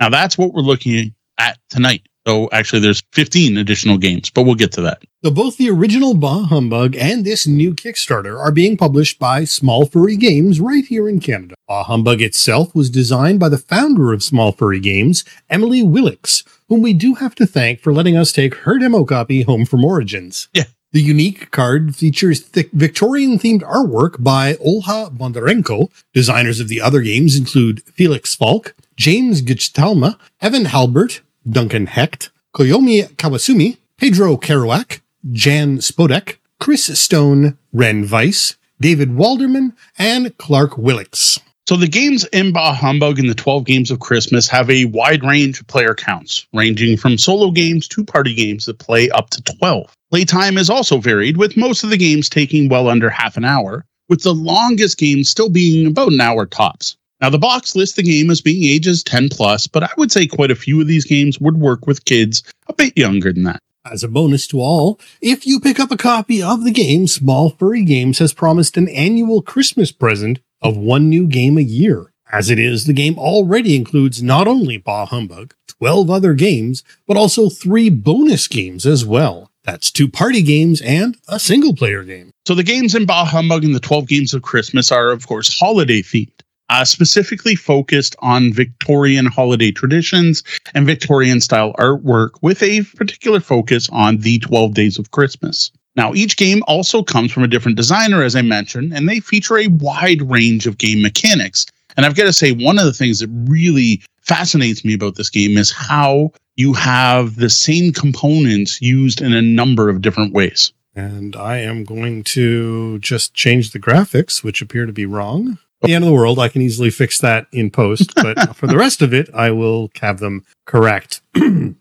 Now that's what we're looking at tonight. So actually, there's 15 additional games, but we'll get to that. So both the original Bah Humbug and this new Kickstarter are being published by Small Furry Games right here in Canada. Bah Humbug itself was designed by the founder of Small Furry Games, Emily Willix, whom we do have to thank for letting us take her demo copy home from Origins. Yeah. The unique card features thick Victorian themed artwork by Olha Bondarenko. Designers of the other games include Felix Falk, James Gichtalma, Evan Halbert, Duncan Hecht, Koyomi Kawasumi, Pedro Kerouac, Jan Spodek, Chris Stone, Ren Weiss, David Walderman, and Clark Willix. So the games in Bah Humbug and the 12 Games of Christmas have a wide range of player counts, ranging from solo games to party games that play up to 12. Playtime is also varied, with most of the games taking well under half an hour, with the longest games still being about an hour tops. Now, the box lists the game as being ages 10 plus, but I would say quite a few of these games would work with kids a bit younger than that. As a bonus to all, if you pick up a copy of the game, Small Furry Games has promised an annual Christmas present of one new game a year. As it is, the game already includes not only Bah Humbug, 12 other games, but also three bonus games as well. That's two party games and a single player game. So the games in Bah Humbug and the 12 Games of Christmas are, of course, holiday themed, uh, specifically focused on Victorian holiday traditions and Victorian style artwork with a particular focus on the 12 Days of Christmas. Now, each game also comes from a different designer, as I mentioned, and they feature a wide range of game mechanics. And I've got to say, one of the things that really fascinates me about this game is how you have the same components used in a number of different ways. And I am going to just change the graphics, which appear to be wrong. The end of the world, I can easily fix that in post, but for the rest of it, I will have them correct. now,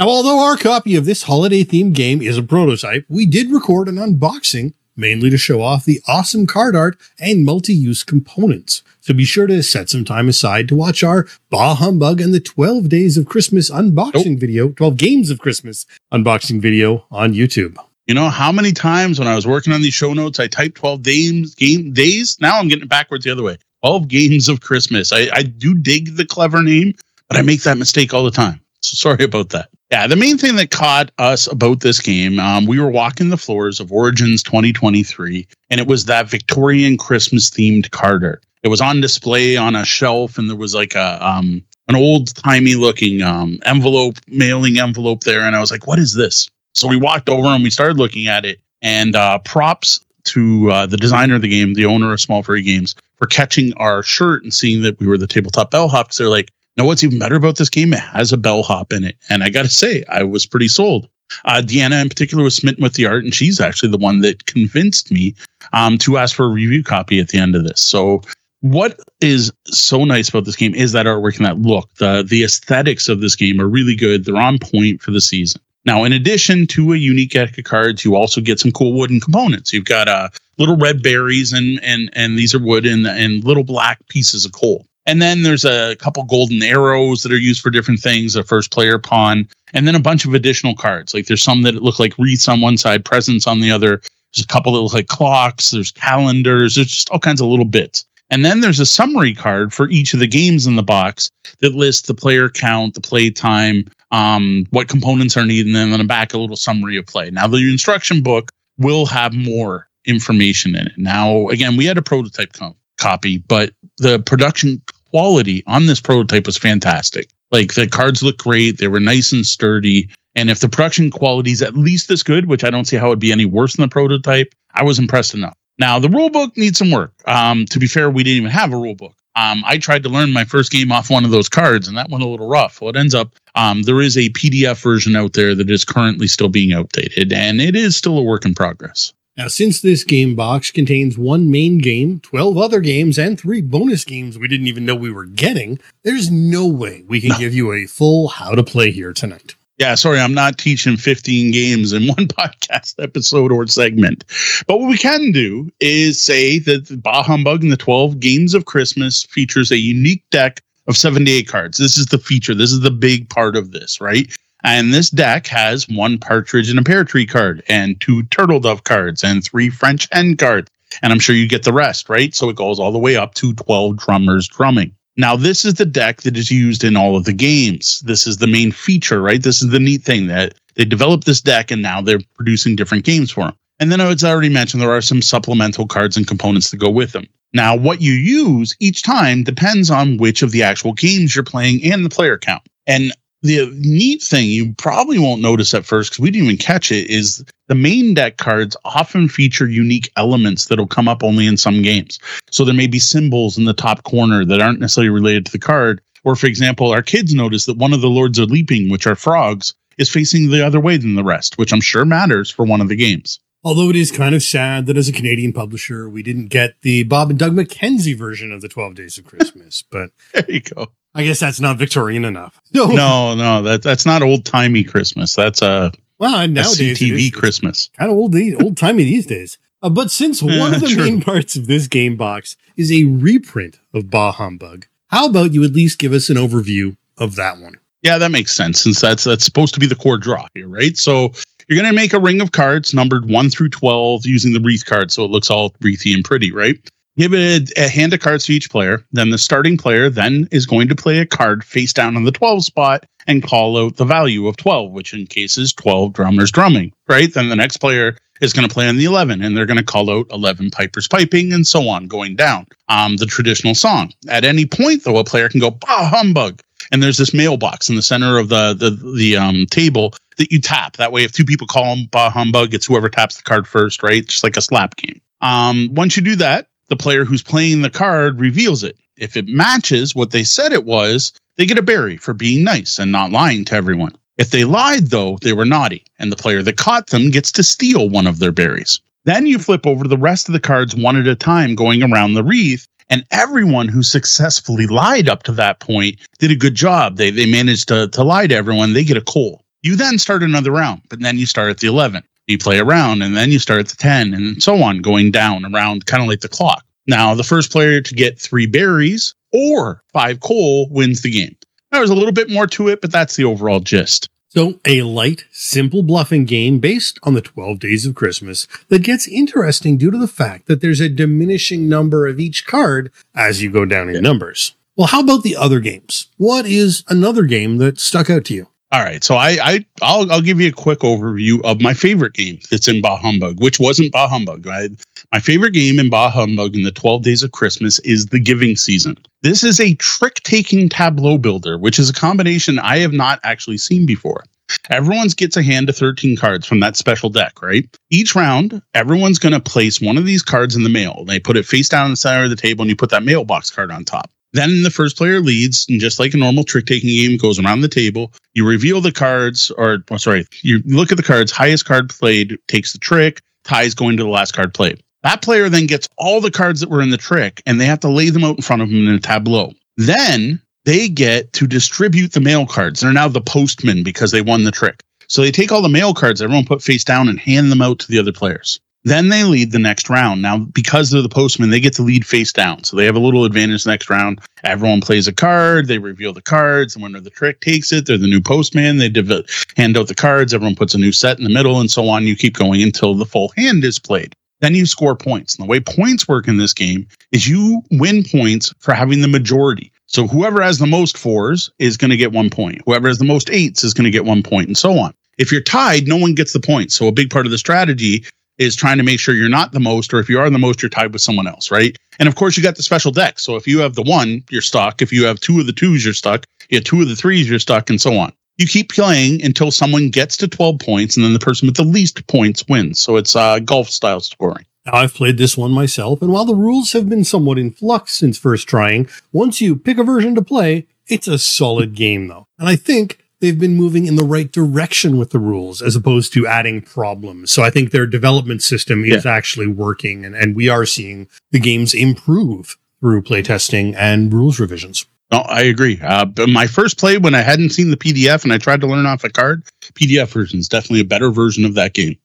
although our copy of this holiday themed game is a prototype, we did record an unboxing mainly to show off the awesome card art and multi-use components. So be sure to set some time aside to watch our Bah Humbug and the 12 Days of Christmas unboxing video, 12 Games of Christmas unboxing video on YouTube. You know how many times when I was working on these show notes, I typed 12 games, game days. Now I'm getting it backwards the other way. 12 games of Christmas. I, I do dig the clever name, but I make that mistake all the time. So sorry about that. Yeah, the main thing that caught us about this game, um, we were walking the floors of Origins 2023, and it was that Victorian Christmas themed card art. it was on display on a shelf, and there was like a um an old timey looking um envelope, mailing envelope there, and I was like, "What is this?" So we walked over and we started looking at it, and uh, props to uh, the designer of the game, the owner of Small Furry Games, for catching our shirt and seeing that we were the tabletop bellhops. They're like, "No, what's even better about this game? It has a bellhop in it," and I got to say, I was pretty sold. Uh, Deanna, in particular, was smitten with the art, and she's actually the one that convinced me um, to ask for a review copy at the end of this. So, what is so nice about this game is that artwork and that look. The the aesthetics of this game are really good. They're on point for the season. Now, in addition to a unique deck of cards, you also get some cool wooden components. You've got uh, little red berries, and and and these are wood, and and little black pieces of coal. And then there's a couple golden arrows that are used for different things, a first player pawn, and then a bunch of additional cards. Like there's some that look like wreaths on one side, presents on the other. There's a couple that look like clocks. There's calendars. There's just all kinds of little bits. And then there's a summary card for each of the games in the box that lists the player count, the play time, um, what components are needed, and then on the back, a little summary of play. Now, the instruction book will have more information in it. Now, again, we had a prototype com- copy, but the production quality on this prototype was fantastic. Like the cards look great, they were nice and sturdy. And if the production quality is at least this good, which I don't see how it'd be any worse than the prototype, I was impressed enough. Now the rule book needs some work. Um, to be fair, we didn't even have a rule book. Um, I tried to learn my first game off one of those cards, and that went a little rough. Well, it ends up um, there is a PDF version out there that is currently still being updated, and it is still a work in progress. Now, since this game box contains one main game, 12 other games, and three bonus games we didn't even know we were getting, there's no way we can no. give you a full how to play here tonight. Yeah, sorry, I'm not teaching 15 games in one podcast episode or segment. But what we can do is say that the Bah Humbug and the 12 Games of Christmas features a unique deck of 78 cards. This is the feature. This is the big part of this, right? And this deck has one partridge and a pear tree card, and two turtle dove cards, and three French hen cards. And I'm sure you get the rest, right? So it goes all the way up to 12 drummers drumming. Now, this is the deck that is used in all of the games. This is the main feature, right? This is the neat thing that they developed this deck and now they're producing different games for them. And then, as I already mentioned, there are some supplemental cards and components that go with them. Now, what you use each time depends on which of the actual games you're playing and the player count. And the neat thing you probably won't notice at first because we didn't even catch it is the main deck cards often feature unique elements that'll come up only in some games. So there may be symbols in the top corner that aren't necessarily related to the card. Or, for example, our kids notice that one of the Lords of Leaping, which are frogs, is facing the other way than the rest, which I'm sure matters for one of the games. Although it is kind of sad that as a Canadian publisher, we didn't get the Bob and Doug McKenzie version of the 12 Days of Christmas. But there you go. I guess that's not Victorian enough. No, no, no that, that's not old timey Christmas. That's a, well, nowadays a CTV Christmas. Kind of old, old timey these days. Uh, but since one of the main parts of this game box is a reprint of Bah Humbug, how about you at least give us an overview of that one? Yeah, that makes sense since that's that's supposed to be the core draw here, right? So you're going to make a ring of cards numbered 1 through 12 using the wreath card so it looks all wreathy and pretty, right? Give it a, hand of cards to each player. Then the starting player then is going to play a card face down on the 12 spot and call out the value of 12, which in case is 12 drummers drumming, right? Then the next player is going to play on the 11 and they're going to call out 11 pipers piping and so on going down um, the traditional song at any point though a player can go bah humbug and there's this mailbox in the center of the the, the um, table that you tap that way if two people call them bah humbug it's whoever taps the card first right just like a slap game um, once you do that the player who's playing the card reveals it. If it matches what they said it was, they get a berry for being nice and not lying to everyone. If they lied, though, they were naughty, and the player that caught them gets to steal one of their berries. Then you flip over the rest of the cards one at a time, going around the wreath, and everyone who successfully lied up to that point did a good job. They, they managed to, to lie to everyone, they get a coal. You then start another round, but then you start at the 11 you play around and then you start at the 10 and so on going down around kind of like the clock. Now, the first player to get three berries or five coal wins the game. There's a little bit more to it, but that's the overall gist. So, a light, simple bluffing game based on the 12 days of Christmas that gets interesting due to the fact that there's a diminishing number of each card as you go down in numbers. Well, how about the other games? What is another game that stuck out to you? All right, so I, I I'll I'll give you a quick overview of my favorite game that's in Bah Humbug, which wasn't Bah Humbug. I, my favorite game in Bah Humbug in the 12 Days of Christmas is the Giving Season. This is a trick-taking tableau builder, which is a combination I have not actually seen before. Everyone's gets a hand of 13 cards from that special deck, right? Each round, everyone's going to place one of these cards in the mail. They put it face down in the center of the table, and you put that mailbox card on top. Then the first player leads, and just like a normal trick taking game, goes around the table. You reveal the cards, or oh, sorry, you look at the cards. Highest card played takes the trick. Ties going to the last card played. That player then gets all the cards that were in the trick, and they have to lay them out in front of them in a tableau. Then they get to distribute the mail cards. They're now the postman because they won the trick. So they take all the mail cards everyone put face down and hand them out to the other players. Then they lead the next round. Now, because they're the postman, they get to lead face down. So they have a little advantage next round. Everyone plays a card. They reveal the cards. The winner of the trick takes it. They're the new postman. They div- hand out the cards. Everyone puts a new set in the middle and so on. You keep going until the full hand is played. Then you score points. And the way points work in this game is you win points for having the majority. So whoever has the most fours is going to get one point. Whoever has the most eights is going to get one point and so on. If you're tied, no one gets the point. So a big part of the strategy is trying to make sure you're not the most, or if you are the most, you're tied with someone else, right? And of course, you got the special deck. So if you have the one, you're stuck. If you have two of the twos, you're stuck. You have two of the threes, you're stuck, and so on. You keep playing until someone gets to 12 points, and then the person with the least points wins. So it's uh, golf style scoring. Now, I've played this one myself, and while the rules have been somewhat in flux since first trying, once you pick a version to play, it's a solid game, though. And I think they've been moving in the right direction with the rules as opposed to adding problems. So I think their development system is yeah. actually working and, and we are seeing the games improve through playtesting and rules revisions. No, I agree. Uh, but my first play when I hadn't seen the PDF and I tried to learn off a card, PDF version is definitely a better version of that game.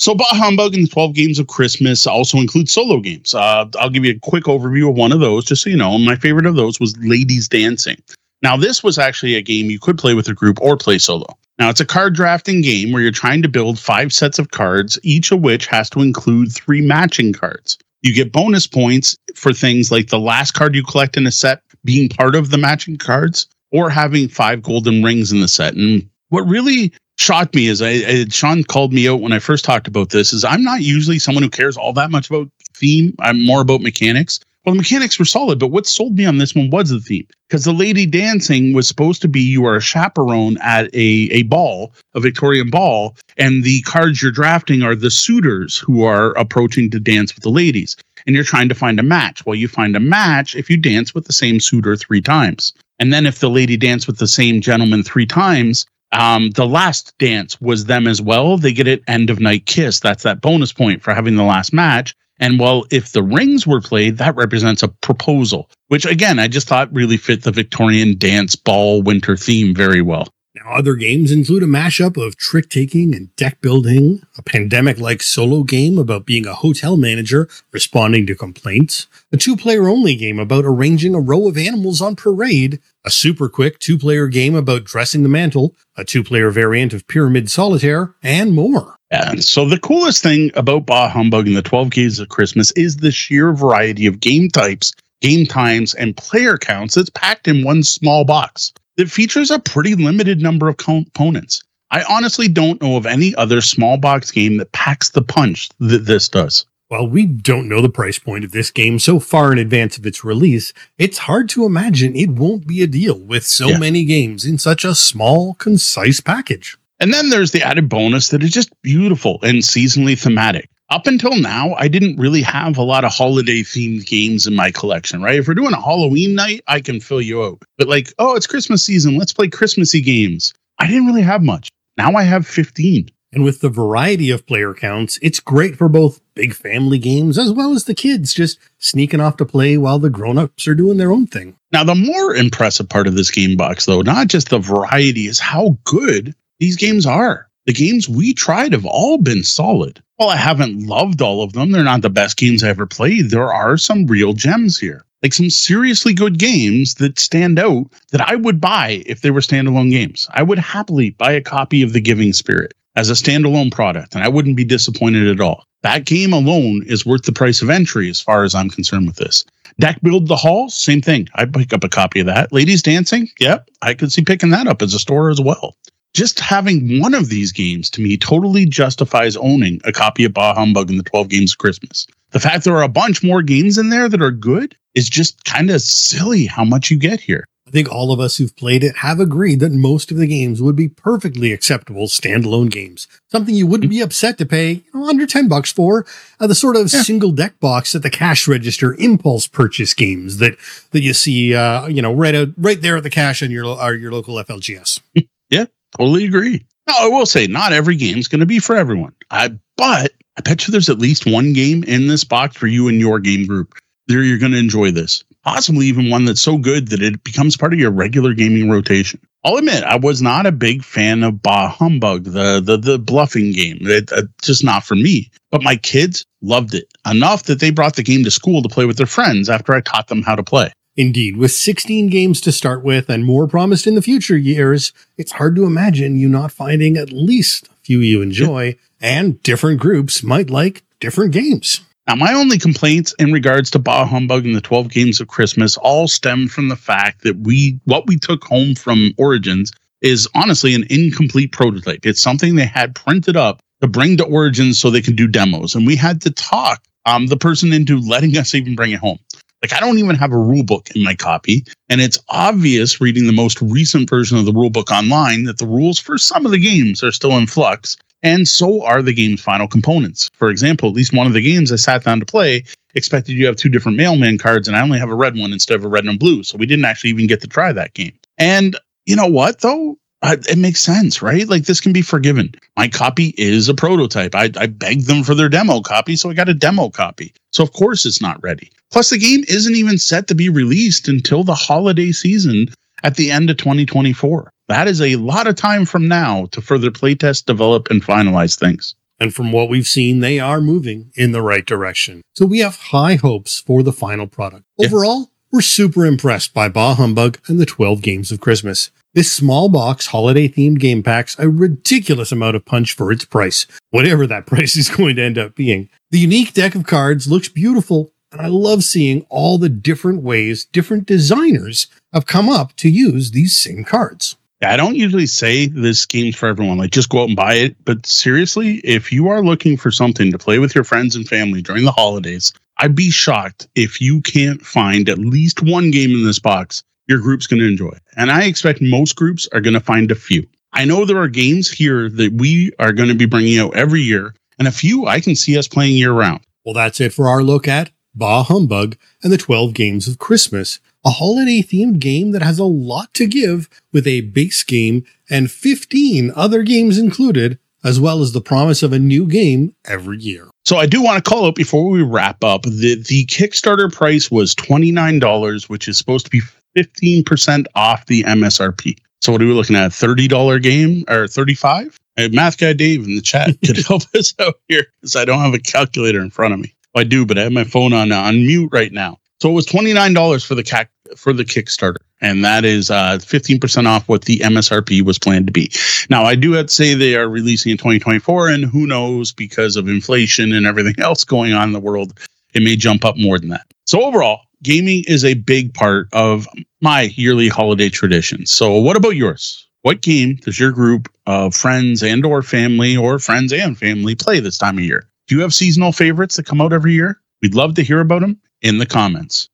So, Bah Humbug and the 12 Games of Christmas also include solo games. Uh, I'll give you a quick overview of one of those, just so you know. My favorite of those was Ladies Dancing. Now, this was actually a game you could play with a group or play solo. Now, it's a card drafting game where you're trying to build five sets of cards, each of which has to include three matching cards. You get bonus points for things like the last card you collect in a set being part of the matching cards or having five golden rings in the set. And what really shocked me is I, I, Sean called me out when I first talked about this is I'm not usually someone who cares all that much about theme. I'm more about mechanics. Well, the mechanics were solid, but what sold me on this one was the theme. Because the lady dancing was supposed to be you are a chaperone at a, a ball, a Victorian ball, and the cards you're drafting are the suitors who are approaching to dance with the ladies. And you're trying to find a match. Well, you find a match if you dance with the same suitor three times. And then if the lady danced with the same gentleman three times, um, the last dance was them as well. They get an end of night kiss. That's that bonus point for having the last match. And well, if the rings were played, that represents a proposal, which again, I just thought really fit the Victorian dance ball winter theme very well. Now, other games include a mashup of trick taking and deck building, a pandemic like solo game about being a hotel manager responding to complaints, a two player only game about arranging a row of animals on parade, a super quick two player game about dressing the mantle, a two player variant of Pyramid Solitaire, and more. And so the coolest thing about Bah Humbug and the 12 Games of Christmas is the sheer variety of game types, game times, and player counts that's packed in one small box that features a pretty limited number of components. I honestly don't know of any other small box game that packs the punch that this does. While we don't know the price point of this game so far in advance of its release, it's hard to imagine it won't be a deal with so yeah. many games in such a small, concise package. And then there's the added bonus that is just beautiful and seasonally thematic up until now, I didn't really have a lot of holiday themed games in my collection, right? If we're doing a Halloween night, I can fill you out. But like, oh, it's Christmas season, let's play Christmassy games. I didn't really have much. Now I have 15. And with the variety of player counts, it's great for both big family games as well as the kids just sneaking off to play while the grown-ups are doing their own thing. Now, the more impressive part of this game box, though, not just the variety, is how good these games are. The games we tried have all been solid. While I haven't loved all of them, they're not the best games I ever played. There are some real gems here, like some seriously good games that stand out that I would buy if they were standalone games. I would happily buy a copy of The Giving Spirit as a standalone product, and I wouldn't be disappointed at all. That game alone is worth the price of entry as far as I'm concerned with this. Deck Build the Hall, same thing. I'd pick up a copy of that. Ladies Dancing, yep, I could see picking that up as a store as well. Just having one of these games to me totally justifies owning a copy of Bah Humbug and the 12 Games of Christmas. The fact there are a bunch more games in there that are good is just kind of silly how much you get here. I think all of us who've played it have agreed that most of the games would be perfectly acceptable standalone games. Something you wouldn't be upset to pay you know, under 10 bucks for. Uh, the sort of yeah. single deck box at the cash register impulse purchase games that, that you see, uh, you know, right out, right there at the cash on your, uh, your local FLGS. yeah, totally agree. Now, I will say not every game is going to be for everyone. I, but I bet you there's at least one game in this box for you and your game group. There you're going to enjoy this possibly even one that's so good that it becomes part of your regular gaming rotation. I'll admit, I was not a big fan of Bah Humbug, the the, the bluffing game. It, uh, just not for me. But my kids loved it enough that they brought the game to school to play with their friends after I taught them how to play. Indeed, with 16 games to start with and more promised in the future years, it's hard to imagine you not finding at least a few you enjoy, and different groups might like different games. Now, my only complaints in regards to Bah Humbug and the 12 Games of Christmas all stem from the fact that we, what we took home from Origins is honestly an incomplete prototype. It's something they had printed up to bring to Origins so they can do demos. And we had to talk um, the person into letting us even bring it home. Like, I don't even have a rule book in my copy. And it's obvious reading the most recent version of the rule book online that the rules for some of the games are still in flux and so are the game's final components. For example, at least one of the games I sat down to play expected you to have two different mailman cards, and I only have a red one instead of a red and blue. So we didn't actually even get to try that game. And you know what, though? Uh, it makes sense, right? Like this can be forgiven. My copy is a prototype. I, I begged them for their demo copy, so I got a demo copy. So of course it's not ready. Plus, the game isn't even set to be released until the holiday season at the end of 2024. That is a lot of time from now to further playtest, develop, and finalize things. And from what we've seen, they are moving in the right direction. So we have high hopes for the final product. Overall, yeah. we're super impressed by Bah Humbug and the 12 Games of Christmas. This small box holiday themed game packs a ridiculous amount of punch for its price, whatever that price is going to end up being. The unique deck of cards looks beautiful and I love seeing all the different ways different designers have come up to use these same cards. I don't usually say this game's for everyone, like just go out and buy it. But seriously, if you are looking for something to play with your friends and family during the holidays, I'd be shocked if you can't find at least one game in this box your group's going to enjoy. And I expect most groups are going to find a few. I know there are games here that we are going to be bringing out every year, and a few I can see us playing year round. Well, that's it for our look at Bah Humbug, and the 12 Games of Christmas, a holiday themed game that has a lot to give with a base game and 15 other games included, as well as the promise of a new game every year. So I do want to call out before we wrap up that the Kickstarter price was $29, which is supposed to be 15% off the MSRP. So what are we looking at? $30 game or 35? Hey, math guy Dave in the chat could help us out here because I don't have a calculator in front of me. I do, but I have my phone on uh, on mute right now. So it was twenty nine dollars for the cac- for the Kickstarter, and that is uh, fifteen uh, percent off what the MSRP was planned to be. Now I do have to say they are releasing in twenty twenty four, and who knows because of inflation and everything else going on in the world, it may jump up more than that. So overall, gaming is a big part of my yearly holiday tradition. So what about yours? What game does your group of friends and or family or friends and family play this time of year? Do you have seasonal favorites that come out every year? We'd love to hear about them in the comments.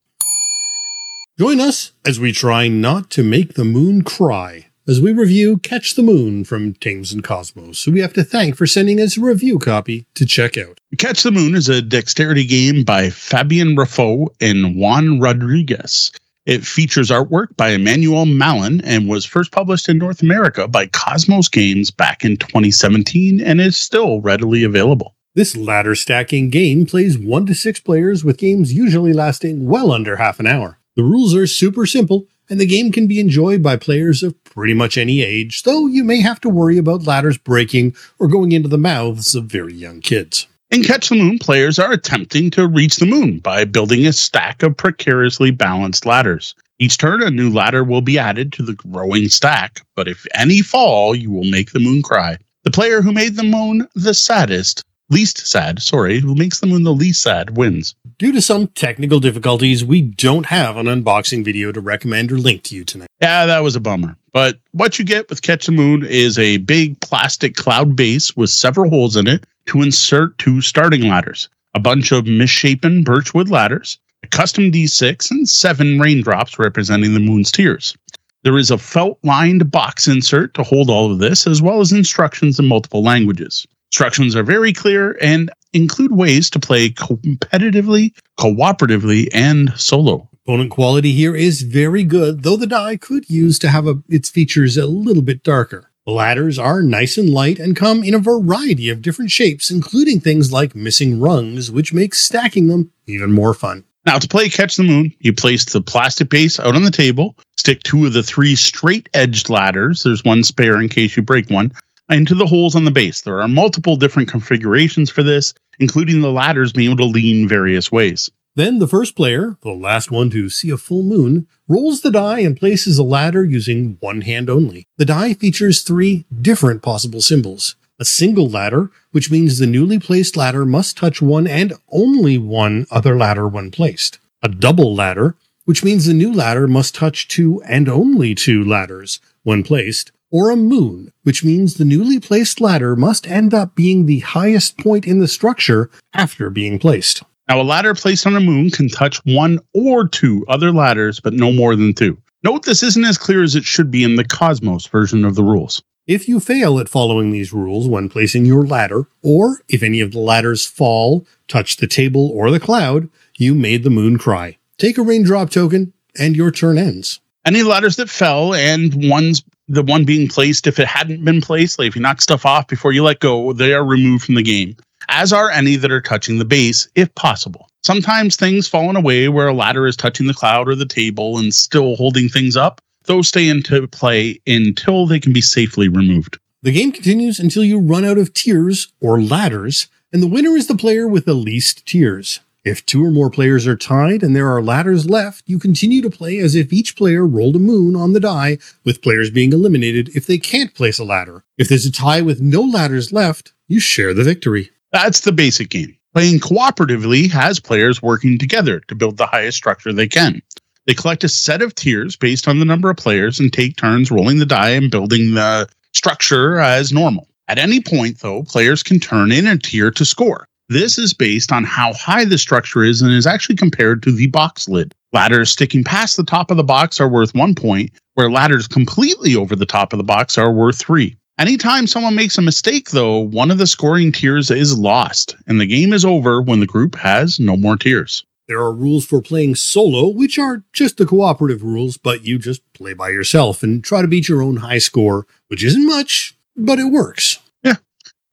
Join us as we try not to make the moon cry as we review Catch the Moon from Thames and Cosmos, who we have to thank for sending us a review copy to check out. Catch the Moon is a dexterity game by Fabien Riffaud and Juan Rodriguez. It features artwork by Emmanuel Malin and was first published in North America by Cosmos Games back in 2017 and is still readily available. This ladder stacking game plays 1 to 6 players with games usually lasting well under half an hour. The rules are super simple, and the game can be enjoyed by players of pretty much any age, though you may have to worry about ladders breaking or going into the mouths of very young kids. In Catch the Moon, players are attempting to reach the moon by building a stack of precariously balanced ladders. Each turn, a new ladder will be added to the growing stack, but if any fall, you will make the moon cry. The player who made the moon the saddest least sad, sorry, who makes the moon the least sad wins. Due to some technical difficulties, we don't have an unboxing video to recommend or link to you tonight. Yeah, that was a bummer. But what you get with Catch the Moon is a big plastic cloud base with several holes in it to insert two starting ladders, a bunch of misshapen birchwood ladders, a custom D6, and seven raindrops representing the moon's tears. There is a felt lined box insert to hold all of this, as well as instructions in multiple languages. Instructions are very clear and include ways to play competitively, cooperatively, and solo. Component quality here is very good, though the die could use to have a, its features a little bit darker. The ladders are nice and light and come in a variety of different shapes, including things like missing rungs, which makes stacking them even more fun. Now, to play Catch the Moon, you place the plastic base out on the table, stick two of the three straight edged ladders, there's one spare in case you break one, into the holes on the base. There are multiple different configurations for this, including the ladders being able to lean various ways. Then the first player, the last one to see a full moon, rolls the die and places a ladder using one hand only. The die features three different possible symbols. A single ladder, which means the newly placed ladder must touch one and only one other ladder when placed. A double ladder, which means the new ladder must touch two and only two ladders when placed. Or a moon, which means the newly placed ladder must end up being the highest point in the structure after being placed. Now, a ladder placed on a moon can touch one or two other ladders, but no more than two. Note this isn't as clear as it should be in the Cosmos version of the rules. If you fail at following these rules when placing your ladder, or if any of the ladders fall, touch the table or the cloud, you made the moon cry. Take a raindrop token, and your turn ends. Any ladders that fell and ones the one being placed, if it hadn't been placed, like if you knock stuff off before you let go, they are removed from the game as are any that are touching the base, if possible. Sometimes things fall in a way where a ladder is touching the cloud or the table and still holding things up. Those stay into play until they can be safely removed. The game continues until you run out of tiers or ladders, and the winner is the player with the least tiers. If two or more players are tied and there are ladders left, you continue to play as if each player rolled a moon on the die, with players being eliminated if they can't place a ladder. If there's a tie with no ladders left, you share the victory. That's the basic game. Playing cooperatively has players working together to build the highest structure they can. They collect a set of tiers based on the number of players and take turns rolling the die and building the structure as normal. At any point, though, players can turn in a tier to score. This is based on how high the structure is and is actually compared to the box lid. Ladders sticking past the top of the box are worth one point, where ladders completely over the top of the box are worth three. Anytime someone makes a mistake, though, one of the scoring tiers is lost, and the game is over when the group has no more tiers. There are rules for playing solo, which are just the cooperative rules, but you just play by yourself and try to beat your own high score, which isn't much, but it works.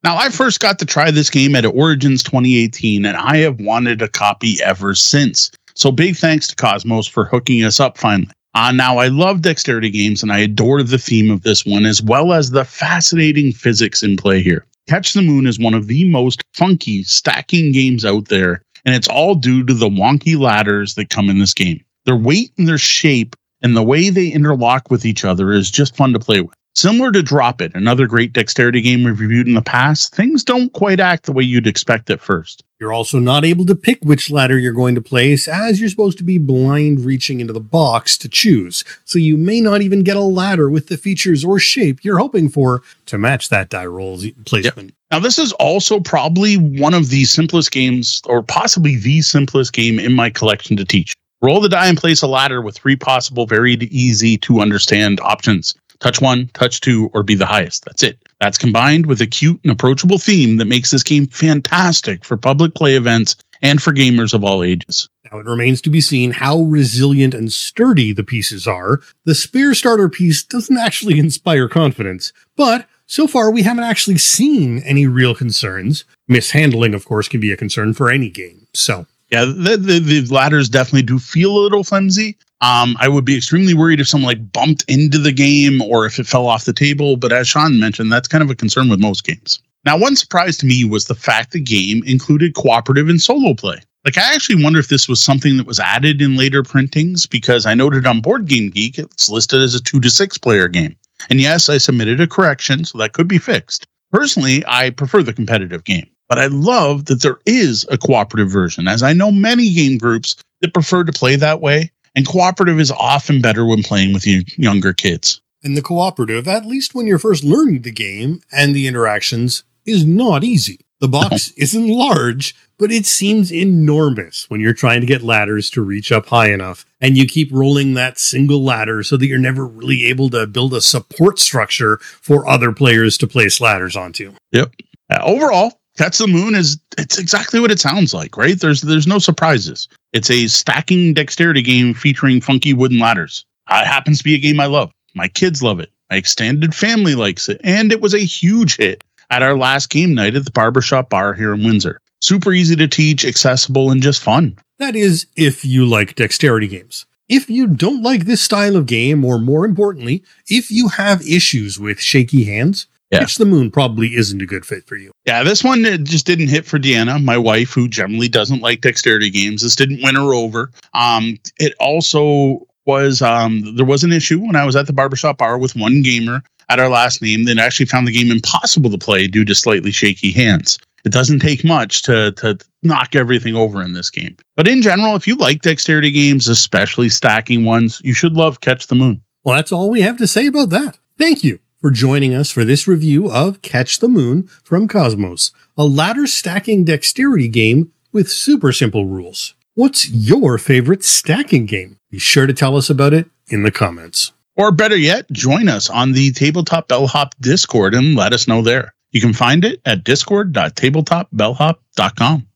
Now, I first got to try this game at Origins 2018, and I have wanted a copy ever since. So, big thanks to Cosmos for hooking us up finally. Uh, now, I love dexterity games and I adore the theme of this one, as well as the fascinating physics in play here. Catch the Moon is one of the most funky stacking games out there, and it's all due to the wonky ladders that come in this game. Their weight and their shape and the way they interlock with each other is just fun to play with. Similar to Drop It, another great dexterity game we've reviewed in the past, things don't quite act the way you'd expect at first. You're also not able to pick which ladder you're going to place, as you're supposed to be blind reaching into the box to choose. So you may not even get a ladder with the features or shape you're hoping for to match that die roll placement. Yep. Now, this is also probably one of the simplest games, or possibly the simplest game in my collection to teach. Roll the die and place a ladder with three possible, very easy to understand options touch one, touch two, or be the highest. That's it. That's combined with a cute and approachable theme that makes this game fantastic for public play events and for gamers of all ages. Now, it remains to be seen how resilient and sturdy the pieces are. The spear starter piece doesn't actually inspire confidence, but so far we haven't actually seen any real concerns. Mishandling, of course, can be a concern for any game. So, yeah, the, the, the ladders definitely do feel a little flimsy, um, I would be extremely worried if someone like bumped into the game or if it fell off the table. But as Sean mentioned, that's kind of a concern with most games. Now, one surprise to me was the fact the game included cooperative and solo play. Like, I actually wonder if this was something that was added in later printings because I noted on Board Game Geek it's listed as a two to six player game. And yes, I submitted a correction, so that could be fixed. Personally, I prefer the competitive game. but I love that there is a cooperative version, as I know many game groups that prefer to play that way. And cooperative is often better when playing with you younger kids. And the cooperative, at least when you're first learning the game and the interactions, is not easy. The box isn't large, but it seems enormous when you're trying to get ladders to reach up high enough. And you keep rolling that single ladder so that you're never really able to build a support structure for other players to place ladders onto. Yep. Uh, overall, Catch the Moon is it's exactly what it sounds like, right? There's there's no surprises. It's a stacking dexterity game featuring funky wooden ladders. It happens to be a game I love. My kids love it. My extended family likes it, and it was a huge hit at our last game night at the barbershop bar here in Windsor. Super easy to teach, accessible, and just fun. That is, if you like dexterity games. If you don't like this style of game, or more importantly, if you have issues with shaky hands, yeah. Catch the Moon probably isn't a good fit for you. Yeah, this one it just didn't hit for Deanna, my wife, who generally doesn't like dexterity games. This didn't win her over. Um, it also was um, there was an issue when I was at the barbershop bar with one gamer at our last name that actually found the game impossible to play due to slightly shaky hands. It doesn't take much to to knock everything over in this game. But in general, if you like dexterity games, especially stacking ones, you should love Catch the Moon. Well, that's all we have to say about that. Thank you for joining us for this review of Catch the Moon from Cosmos, a ladder stacking dexterity game with super simple rules. What's your favorite stacking game? Be sure to tell us about it in the comments. Or better yet, join us on the Tabletop Bellhop Discord and let us know there. You can find it at discord.tabletopbellhop.com.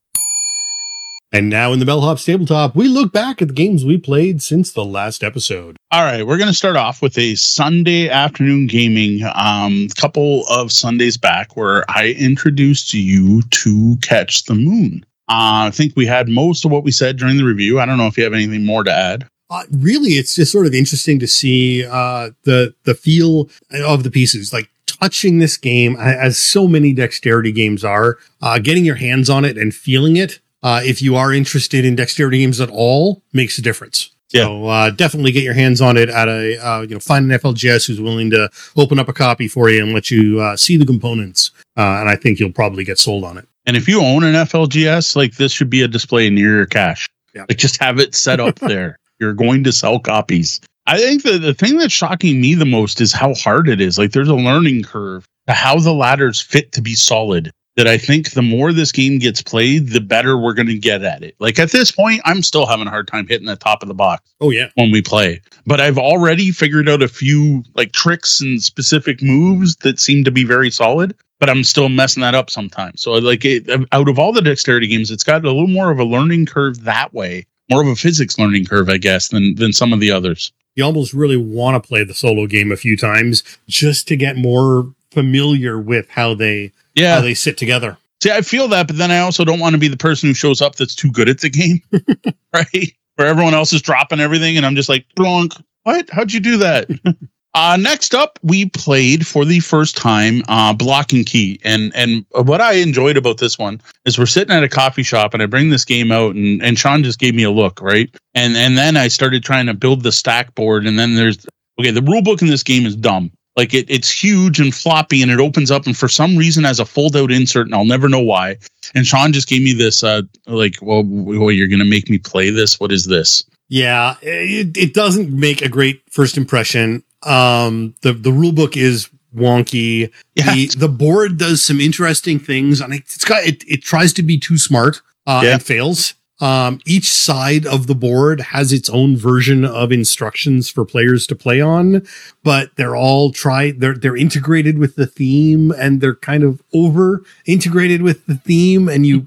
And now in the Bellhop Tabletop, we look back at the games we played since the last episode. All right, we're going to start off with a Sunday afternoon gaming um couple of Sundays back where I introduced you to Catch the Moon. Uh, I think we had most of what we said during the review. I don't know if you have anything more to add. Uh, really, it's just sort of interesting to see uh, the the feel of the pieces. Like touching this game, as so many dexterity games are, uh, getting your hands on it and feeling it. Uh, if you are interested in dexterity games at all, makes a difference. Yeah. So uh, definitely get your hands on it at a uh, you know find an FLGS who's willing to open up a copy for you and let you uh, see the components, uh, and I think you'll probably get sold on it. And if you own an FLGS, like this should be a display near your cash. Yeah. Like just have it set up there. You're going to sell copies. I think the, the thing that's shocking me the most is how hard it is. Like there's a learning curve to how the ladders fit to be solid. That I think the more this game gets played, the better we're going to get at it. Like at this point, I'm still having a hard time hitting the top of the box. Oh yeah, when we play. But I've already figured out a few like tricks and specific moves that seem to be very solid. But I'm still messing that up sometimes. So like it, out of all the dexterity games, it's got a little more of a learning curve that way, more of a physics learning curve, I guess, than than some of the others you almost really want to play the solo game a few times just to get more familiar with how they yeah how they sit together. See, I feel that, but then I also don't want to be the person who shows up that's too good at the game, right? Where everyone else is dropping everything, and I'm just like, blank. What? How'd you do that? Uh, next up, we played for the first time uh, Block and Key, and and what I enjoyed about this one is we're sitting at a coffee shop, and I bring this game out, and and Sean just gave me a look, right, and and then I started trying to build the stack board, and then there's okay, the rule book in this game is dumb. Like it, it's huge and floppy, and it opens up, and for some reason has a fold out insert, and I'll never know why. And Sean just gave me this, uh, like, well, well, you're gonna make me play this? What is this? Yeah, it, it doesn't make a great first impression. Um, the the rule book is wonky. Yeah. The the board does some interesting things, and it's got it. It tries to be too smart uh, yeah. and fails. Um, each side of the board has its own version of instructions for players to play on, but they're all try they're they're integrated with the theme and they're kind of over integrated with the theme, and you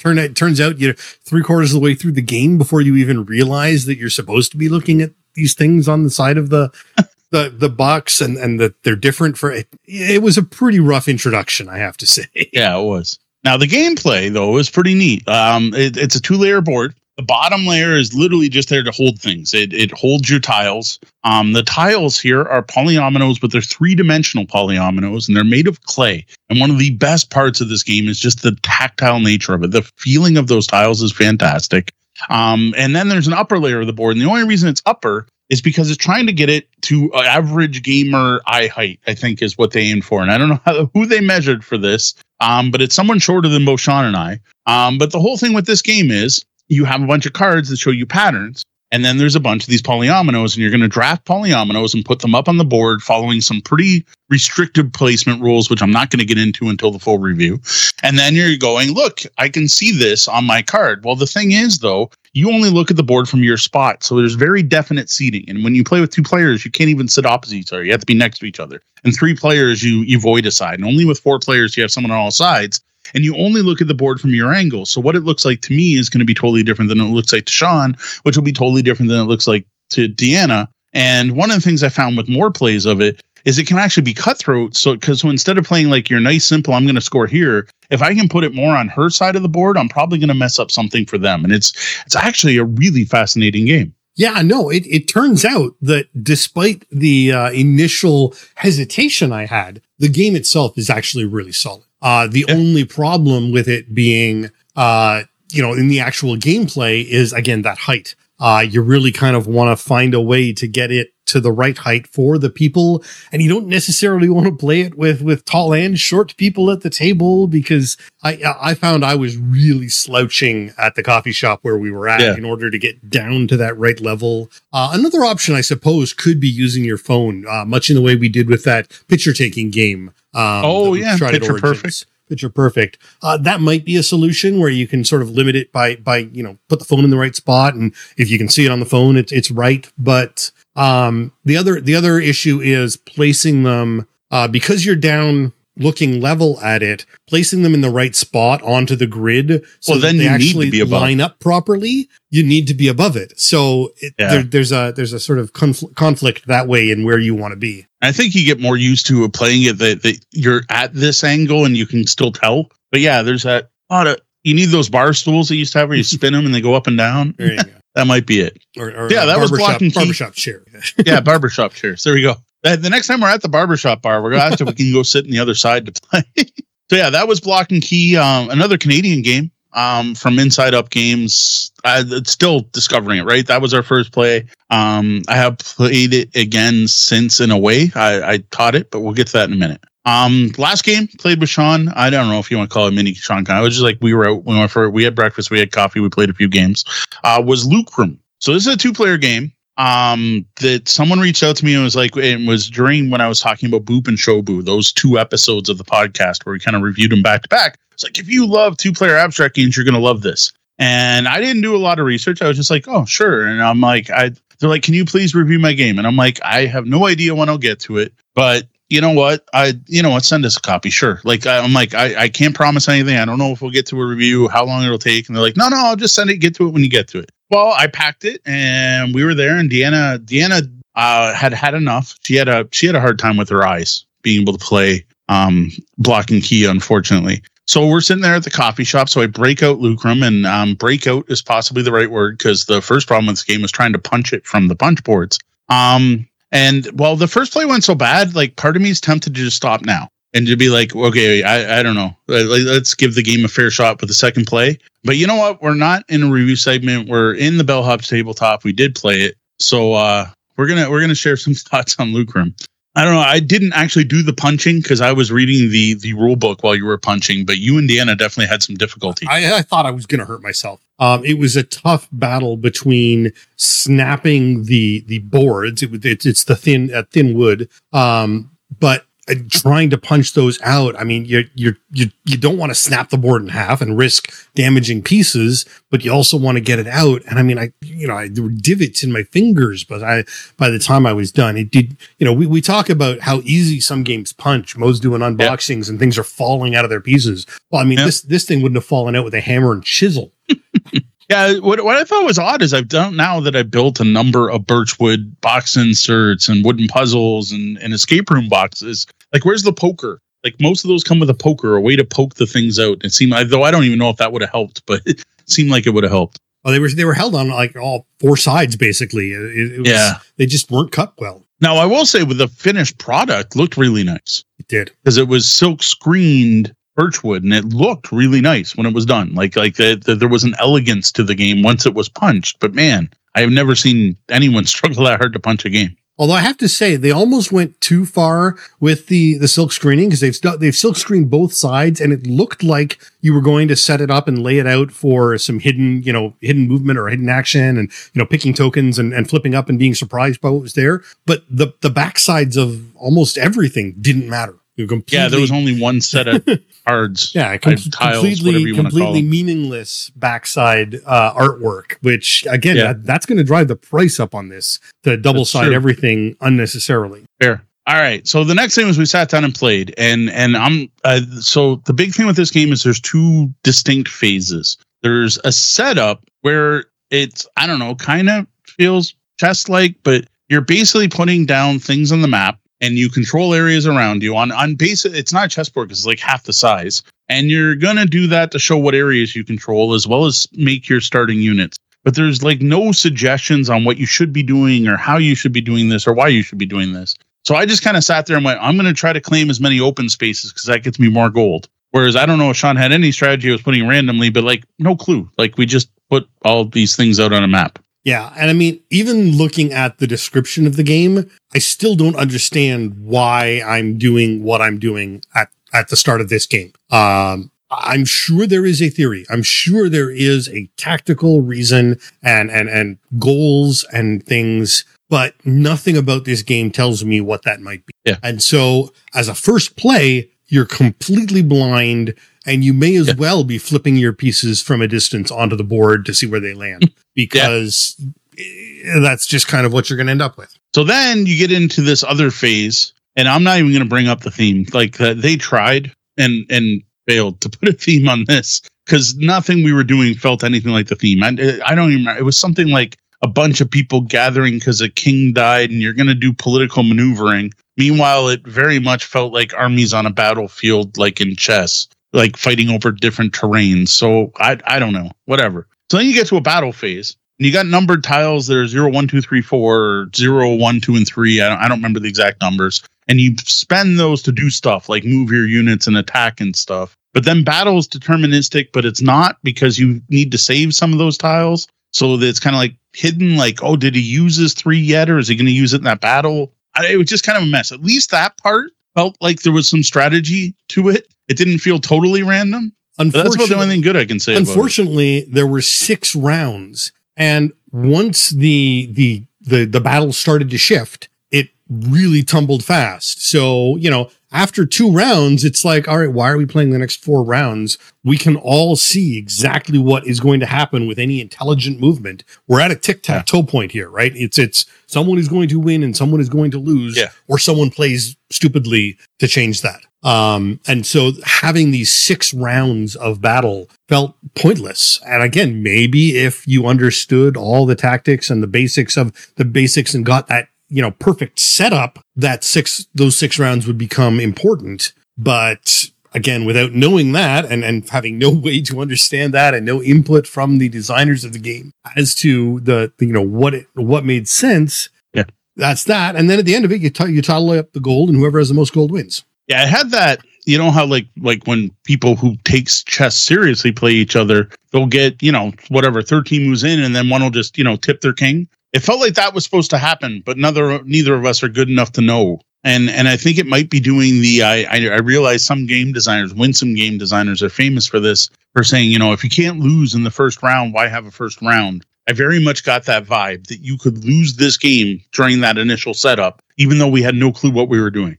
turn it turns out you're three quarters of the way through the game before you even realize that you're supposed to be looking at these things on the side of the the the box and and that they're different for it. It was a pretty rough introduction, I have to say. Yeah, it was. Now the gameplay though is pretty neat. Um, it, it's a two layer board. The bottom layer is literally just there to hold things. It it holds your tiles. Um, the tiles here are polyominoes, but they're three dimensional polyominoes, and they're made of clay. And one of the best parts of this game is just the tactile nature of it. The feeling of those tiles is fantastic. Um, and then there's an upper layer of the board, and the only reason it's upper is because it's trying to get it to average gamer eye height. I think is what they aim for, and I don't know how, who they measured for this, um, but it's someone shorter than both Sean and I. Um, but the whole thing with this game is you have a bunch of cards that show you patterns, and then there's a bunch of these polyominoes, and you're going to draft polyominoes and put them up on the board following some pretty restrictive placement rules, which I'm not going to get into until the full review. And then you're going, look, I can see this on my card. Well, the thing is, though, you only look at the board from your spot. So there's very definite seating. And when you play with two players, you can't even sit opposite each other. You have to be next to each other. And three players, you, you void a side. And only with four players, you have someone on all sides and you only look at the board from your angle. So what it looks like to me is going to be totally different than it looks like to Sean, which will be totally different than it looks like to Deanna. And one of the things I found with more plays of it is it can actually be cutthroat. So because so instead of playing like your nice simple, I'm going to score here. If I can put it more on her side of the board, I'm probably going to mess up something for them. And it's it's actually a really fascinating game. Yeah, no, it, it turns out that despite the uh, initial hesitation I had, the game itself is actually really solid. Uh, the yeah. only problem with it being, uh, you know, in the actual gameplay is again that height. Uh, you really kind of want to find a way to get it to the right height for the people, and you don't necessarily want to play it with with tall and short people at the table because I I found I was really slouching at the coffee shop where we were at yeah. in order to get down to that right level. Uh, another option, I suppose, could be using your phone, uh, much in the way we did with that picture taking game um, oh yeah, picture perfect. Picture perfect. Uh, that might be a solution where you can sort of limit it by by you know put the phone in the right spot, and if you can see it on the phone, it's it's right. But um, the other the other issue is placing them uh, because you're down looking level at it, placing them in the right spot onto the grid so well, then they actually line up properly. You need to be above it. So it, yeah. there, there's a there's a sort of confl- conflict that way in where you want to be. I think you get more used to playing it that, that you're at this angle and you can still tell. But yeah, there's that lot of you need those bar stools that used to have where you spin them and they go up and down. There you go. That might be it. Or, or yeah, that was blocking barbershop chair. yeah, barbershop chairs. There we go. The next time we're at the barbershop bar, we're gonna ask if we can go sit in the other side to play. so yeah, that was Block and Key, um, another Canadian game um, from Inside Up Games. I, it's still discovering it, right? That was our first play. Um, I have played it again since in a way. I, I taught it, but we'll get to that in a minute. Um, last game played with Sean. I don't know if you want to call it mini Sean. I was just like we were out. We went for we had breakfast, we had coffee, we played a few games. Uh, was Lucrum. So this is a two player game um that someone reached out to me and was like it was during when I was talking about Boop and Shobu, those two episodes of the podcast where we kind of reviewed them back to back. It's like if you love two player abstract games, you're gonna love this. And I didn't do a lot of research. I was just like, oh sure. And I'm like, I they're like, can you please review my game? And I'm like, I have no idea when I'll get to it, but you know what? I you know what? Send us a copy, sure. Like I'm like I I can't promise anything. I don't know if we'll get to a review, how long it'll take. And they're like, no, no, I'll just send it. Get to it when you get to it. Well, I packed it and we were there, and Deanna Deanna uh, had had enough. She had a she had a hard time with her eyes being able to play um, Block and Key, unfortunately. So we're sitting there at the coffee shop. So I break out Lucrum, and um, breakout is possibly the right word because the first problem with this game was trying to punch it from the punch boards. Um, and while the first play went so bad, like part of me is tempted to just stop now and to be like, okay, I, I don't know, let's give the game a fair shot with the second play. But you know what? We're not in a review segment. We're in the Bellhop tabletop. We did play it, so uh, we're gonna we're gonna share some thoughts on Lucrum. I don't know. I didn't actually do the punching because I was reading the the rule book while you were punching. But you and Deanna definitely had some difficulty. I, I thought I was going to hurt myself. Um, it was a tough battle between snapping the the boards. It, it, it's the thin uh, thin wood, um, but Uh, trying to punch those out. I mean, you you you you don't want to snap the board in half and risk damaging pieces, but you also want to get it out. And I mean, I you know, I, there were divots in my fingers, but I by the time I was done, it did. You know, we we talk about how easy some games punch. Moe's doing unboxings and things are falling out of their pieces. Well, I mean, this this thing wouldn't have fallen out with a hammer and chisel. Yeah, what, what I thought was odd is I've done now that I built a number of birchwood box inserts and wooden puzzles and, and escape room boxes. Like, where's the poker? Like most of those come with a poker, a way to poke the things out. It seemed, though I don't even know if that would have helped, but it seemed like it would have helped. Oh, they were they were held on like all four sides basically. It, it was, yeah, they just weren't cut well. Now I will say, with the finished product, looked really nice. It did because it was silk screened birchwood and it looked really nice when it was done like like uh, the, the, there was an elegance to the game once it was punched but man I've never seen anyone struggle that hard to punch a game. Although I have to say, they almost went too far with the the silk screening because they've they've silk screened both sides, and it looked like you were going to set it up and lay it out for some hidden, you know, hidden movement or hidden action, and you know, picking tokens and, and flipping up and being surprised by what was there. But the the backsides of almost everything didn't matter. Yeah, there was only one set of cards. yeah, com- tiles, completely completely meaningless backside uh, artwork. Which again, yeah. that, that's going to drive the price up on this to double side everything unnecessarily. Fair. All right. So the next thing was we sat down and played, and and I'm uh, so the big thing with this game is there's two distinct phases. There's a setup where it's I don't know, kind of feels chess like, but you're basically putting down things on the map and you control areas around you on on base it's not a chessboard because it's like half the size. And you're gonna do that to show what areas you control as well as make your starting units. But there's like no suggestions on what you should be doing or how you should be doing this or why you should be doing this. So i just kind of sat there and went i'm gonna try to claim as many open spaces because that gets me more gold. Whereas i don't know if sean had any strategy I was putting randomly but like no clue. Like we just put all these things out on a map yeah. And I mean, even looking at the description of the game, I still don't understand why I'm doing what I'm doing at, at the start of this game. Um, I'm sure there is a theory. I'm sure there is a tactical reason and, and, and goals and things, but nothing about this game tells me what that might be. Yeah. And so as a first play, you're completely blind and you may as yeah. well be flipping your pieces from a distance onto the board to see where they land because yeah. that's just kind of what you're going to end up with. So then you get into this other phase, and I'm not even going to bring up the theme. Like uh, they tried and and failed to put a theme on this because nothing we were doing felt anything like the theme. I, I don't even remember. It was something like a bunch of people gathering because a king died, and you're going to do political maneuvering. Meanwhile, it very much felt like armies on a battlefield, like in chess like fighting over different terrains. So I I don't know, whatever. So then you get to a battle phase, and you got numbered tiles are zero, one, two, three, four, zero, one, two, and three. I don't, I don't remember the exact numbers. And you spend those to do stuff like move your units and attack and stuff. But then battle is deterministic, but it's not because you need to save some of those tiles. So that it's kind of like hidden, like, oh, did he use his three yet, or is he going to use it in that battle? I, it was just kind of a mess. At least that part felt like there was some strategy to it. It didn't feel totally random. That's about the only thing good I can say. Unfortunately, there were six rounds, and once the the the the battle started to shift, it really tumbled fast. So you know, after two rounds, it's like, all right, why are we playing the next four rounds? We can all see exactly what is going to happen with any intelligent movement. We're at a tic tac toe yeah. point here, right? It's it's someone is going to win and someone is going to lose, yeah. or someone plays stupidly to change that. Um, and so having these six rounds of battle felt pointless. And again, maybe if you understood all the tactics and the basics of the basics and got that you know, perfect setup, that six, those six rounds would become important. But again, without knowing that and, and having no way to understand that and no input from the designers of the game as to the, the you know, what it, what made sense. Yeah. That's that. And then at the end of it, you, t- you total up the gold and whoever has the most gold wins. Yeah. I had that you know how like like when people who takes chess seriously play each other they'll get you know whatever 13 moves in and then one will just you know tip their king it felt like that was supposed to happen, but neither neither of us are good enough to know. And and I think it might be doing the I I, realize some game designers, winsome game designers, are famous for this for saying you know if you can't lose in the first round, why have a first round? I very much got that vibe that you could lose this game during that initial setup, even though we had no clue what we were doing.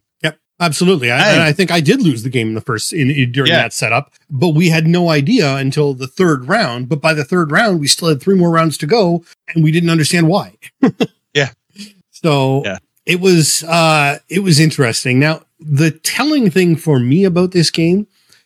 Absolutely. I, I, think I did lose the game in the first in, in during yeah. that setup, but we had no idea until the third round. But by the third round, we still had three more rounds to go, and we didn't understand why. yeah. So yeah. it was uh it was interesting. Now, the telling thing for me about this game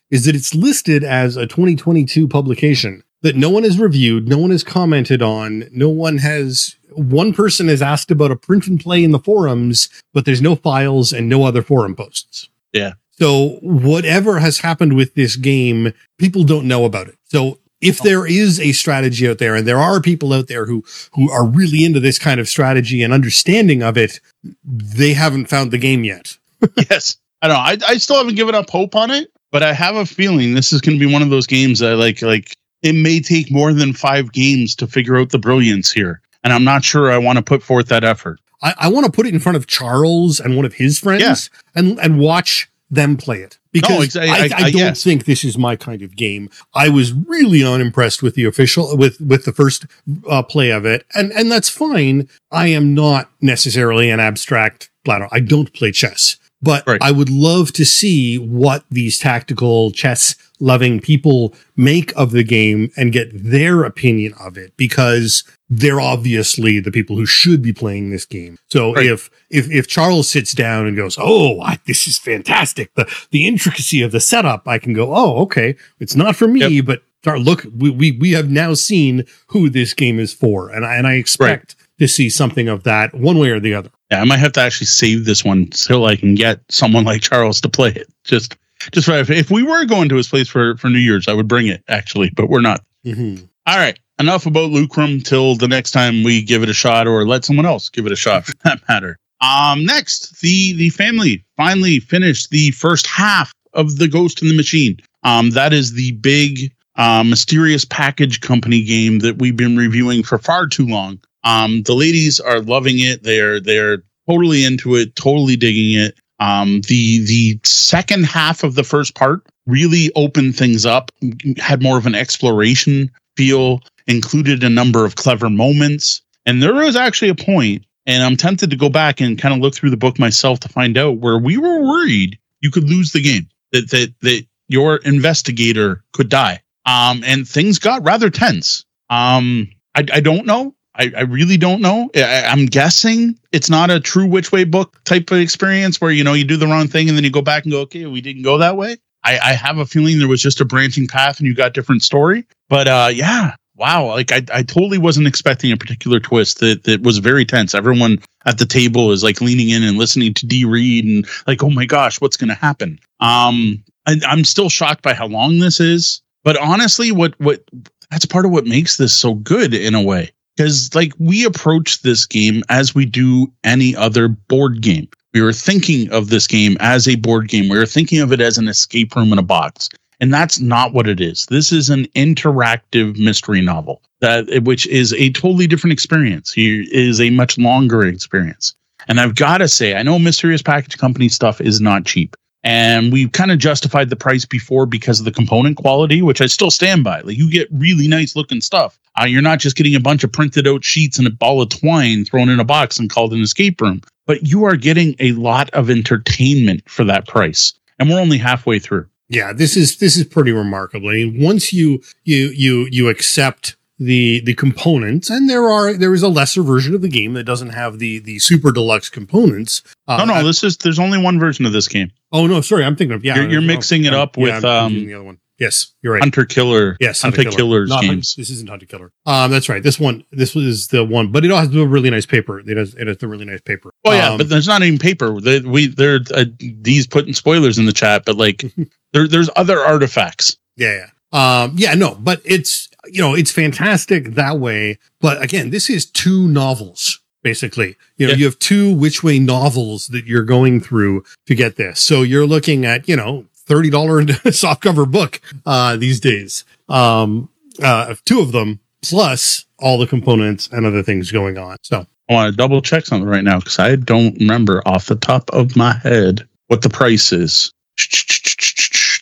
is that it's listed as a 2022 publication that no one has reviewed, no one has commented on, no one has one person has asked about a print and play in the forums, but there's no files and no other forum posts. Yeah. So whatever has happened with this game, people don't know about it. So if there is a strategy out there and there are people out there who who are really into this kind of strategy and understanding of it, they haven't found the game yet. yes. I know. I, I still haven't given up hope on it, but I have a feeling this is going to be one of those games that like like it may take more than five games to figure out the brilliance here. And I'm not sure I want to put forth that effort. I, I want to put it in front of Charles and one of his friends Yeah. and and watch them play it because exa- I, I- I, I- don't yes. think this is my kind of game. I was really unimpressed with the official with with the first uh, play of it, and and that's fine. I am not necessarily an abstract platter. I don't play chess, but Right. I would love to see what these tactical chess loving people make of the game and get their opinion of it because they're obviously the people who should be playing this game. So Right. if if if Charles sits down and goes, "Oh, I, this is fantastic. The the intricacy of the setup," I can go, "Oh, okay. It's not for me, but Char- look, we, we we have now seen who this game is for, and I, and I expect to see something of that one way or the other." Yeah, I might have to actually save this one till I can get someone like Charles to play it. Just, just for, if, we were going to his place for for New Year's, I would bring it actually, but we're not. Mhm. All right, enough about Lucrum till the next time we give it a shot, or let someone else give it a shot for that matter. Um, next, the the family finally finished the first half of the Ghost in the Machine. Um, that is the big uh, mysterious package company game that we've been reviewing for far too long. Um, the ladies are loving it. They're they're totally into it, totally digging it. Um, the the second half of the first part really opened things up, had more of an exploration feel, included a number of clever moments, and there was actually a. And I'm tempted to go back and kind of look through the book myself to find out where we were worried you could lose the game, that that that your investigator could die. Um, and things got rather tense. Um, I, I don't know. I, I really don't know. I, I'm guessing it's not a true which way book type of experience where you know you do the wrong thing and then you go back and go, okay, we didn't go that way. I, I have a feeling there was just a branching path and you got different story. But uh, yeah, wow. Like I, I totally wasn't expecting a particular twist that that was very tense. Everyone at the table is like leaning in and listening to D read and like, oh my gosh, what's going to happen? Um, and I'm still shocked by how long this is. But honestly, what what that's part of what makes this so good in a way because like we approach this game as we do any other board game. We were thinking of this game as a board game. We were thinking of it as an escape room in a box. And that's not what it is. This is an interactive mystery novel that which is a totally different experience. Here is a much longer experience. And i've got to say i know mysterious package company stuff is not cheap and we've kind of justified the price before because of the component quality, which I still stand by. Like you get really nice looking stuff. Uh, you're not just getting a bunch of printed out sheets and a ball of twine thrown in a box and called an escape room, but you are getting a lot of entertainment for that price. And we're only halfway through. Yeah, this is this is pretty remarkable. I mean, once you you you you accept the the components, and there are there is a lesser version of the game that doesn't have the the super deluxe components. Uh, no, no, this is there's only one version of this game. oh no, sorry, I'm thinking of yeah. You're- you're no, mixing it I'm- up with, I'm um, the other one. Yes, you're right. Hunter Killer. Yes, Hunter Killers Not games. this isn't Hunter Killer. Um, that's right. This one, this was the one, but it also has a really nice paper. It has it has the really nice paper. Oh yeah, Um, but there's not even paper. They, we they're uh, these putting spoilers in the chat, but like there there's other artifacts. Yeah, yeah. Um, yeah, no, but it's you know it's fantastic that way. But again, this is two novels basically. You know, Yeah. you have two which way novels that you're going through to get this. So you're looking at you know thirty dollar softcover book uh, these days. Um, uh, two of them plus all the components and other things going on. So I want to double check something right now because I don't remember off the top of my head what the price is.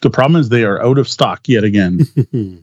The problem is they are out of stock yet again.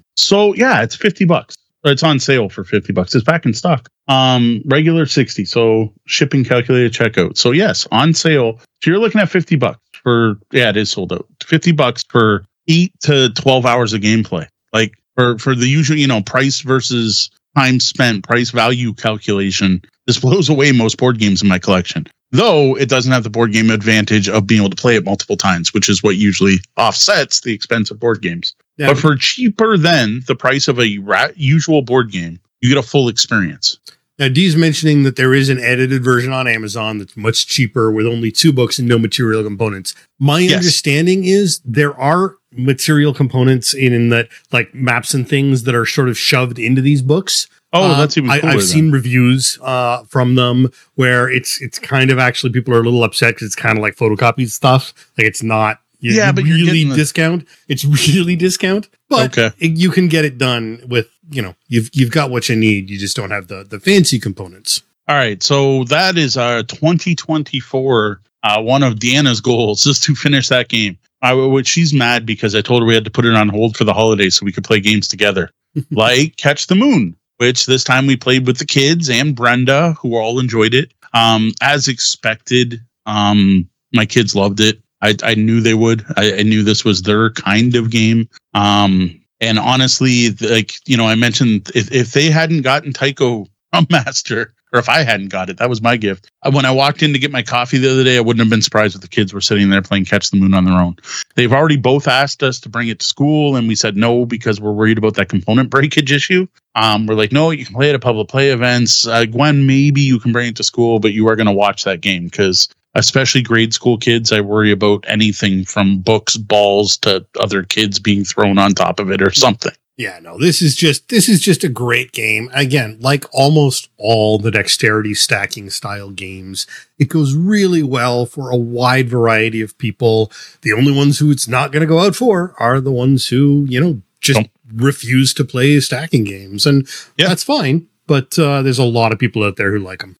so yeah, it's 50 bucks. It's on sale for 50 bucks. It's back in stock. Um, regular 60. So shipping calculated checkout. So yes, on sale. So you're looking at 50 bucks for, yeah, it is sold out. 50 bucks for eight to 12 hours of gameplay. Like for, for the usual, you know, price versus time spent, price value calculation. This blows away most board games in my collection. Though it doesn't have the board game advantage of being able to play it multiple times, which is what usually offsets the expense of board games. yeah, But for cheaper than the price of a ra- usual board game, you get a full experience. Now, Dee's mentioning that there is an edited version on Amazon that's much cheaper with only two books and no material components. My Yes. understanding is there are material components in, in that, like maps and things that are sort of shoved into these books. Oh, Uh, that's even I, then. seen reviews uh, from them where it's it's kind of actually people are a little upset because it's kind of like photocopied stuff. Like it's not You, Yeah, but really getting the- discount. It's really discount, but Okay. it- you can get it done with you know you've you've got what you need. You just don't have the the fancy components. All right, so that is our 2024. Uh, one of Deanna's goals is to finish that game. I, which she's mad because I told her we had to put it on hold for the holidays so we could play games together, like Catch the Moon, which this time we played with the kids and Brenda, who all enjoyed it. Um, as expected, um, my kids loved it. I, I knew they would. I, I knew this was their kind of game. Um, and honestly, like you know, I mentioned if, if they hadn't gotten Scrum Master, or if I hadn't got it, that was my gift. When I walked in to get my coffee the other day, I wouldn't have been surprised if the kids were sitting there playing Catch the Moon on their own. They've already both asked us to bring it to school, and we said no because we're worried about that component breakage issue. Um, we're like, no, you can play it at public play events. Uh, Gwen, maybe you can bring it to school, but you are going to watch that game because especially grade school kids, I worry about anything from books, balls to other kids being thrown on top of it or something. Yeah, no, this is just this is just a great game. Again, like almost all the dexterity stacking style games, it goes really well for a wide variety of people. The only ones who it's not going to go out for are the ones who, you know, just refuse to play stacking games and Yeah. that's fine, but uh, there's a lot of people out there who like them.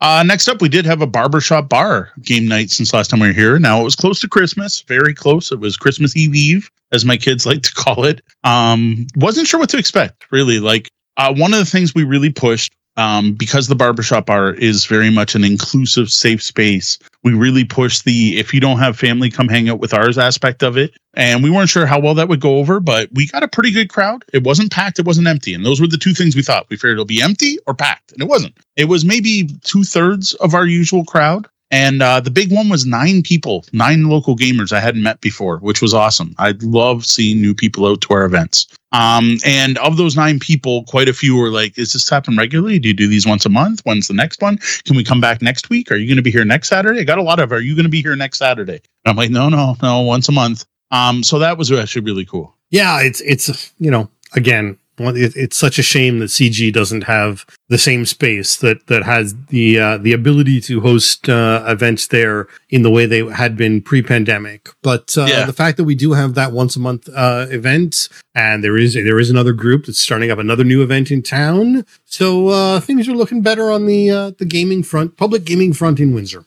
Uh, next up, we did have a barbershop bar game night since last time we were here. Now it was close to Christmas, very close. It was Christmas Eve Eve, as my kids like to call it. Um, wasn't sure what to expect, really. Like uh, one of the things we really pushed, um, because the barbershop bar is very much an inclusive, safe space. We really pushed the if you don't have family, come hang out with ours aspect of it. And we weren't sure how well that would go over, but we got a pretty good crowd. It wasn't packed, it wasn't empty. And those were the two things we thought. We figured it'll be empty or packed, and it wasn't. It was maybe two thirds of our usual crowd. And uh, the big one was nine people, nine local gamers I hadn't met before, which was awesome. I love seeing new people out to our events. Um, and of those nine people, quite a few were like, "Is this happen regularly? Do you do these once a month? When's the next one? Can we come back next week? Are you going to be here next Saturday?" I got a lot of, "Are you going to be here next Saturday?" And I'm like, "No, no, no, once a month." Um, so that was actually really cool. Yeah, it's it's you know again it's such a shame that CG doesn't have the same space that that has the uh, the ability to host uh, events there in the way they had been pre-pandemic. But uh, Yeah. the fact that we do have that once a month uh, event, and there is there is another group that's starting up another new event in town, so uh, things are looking better on the uh, the gaming front, public gaming front in Windsor.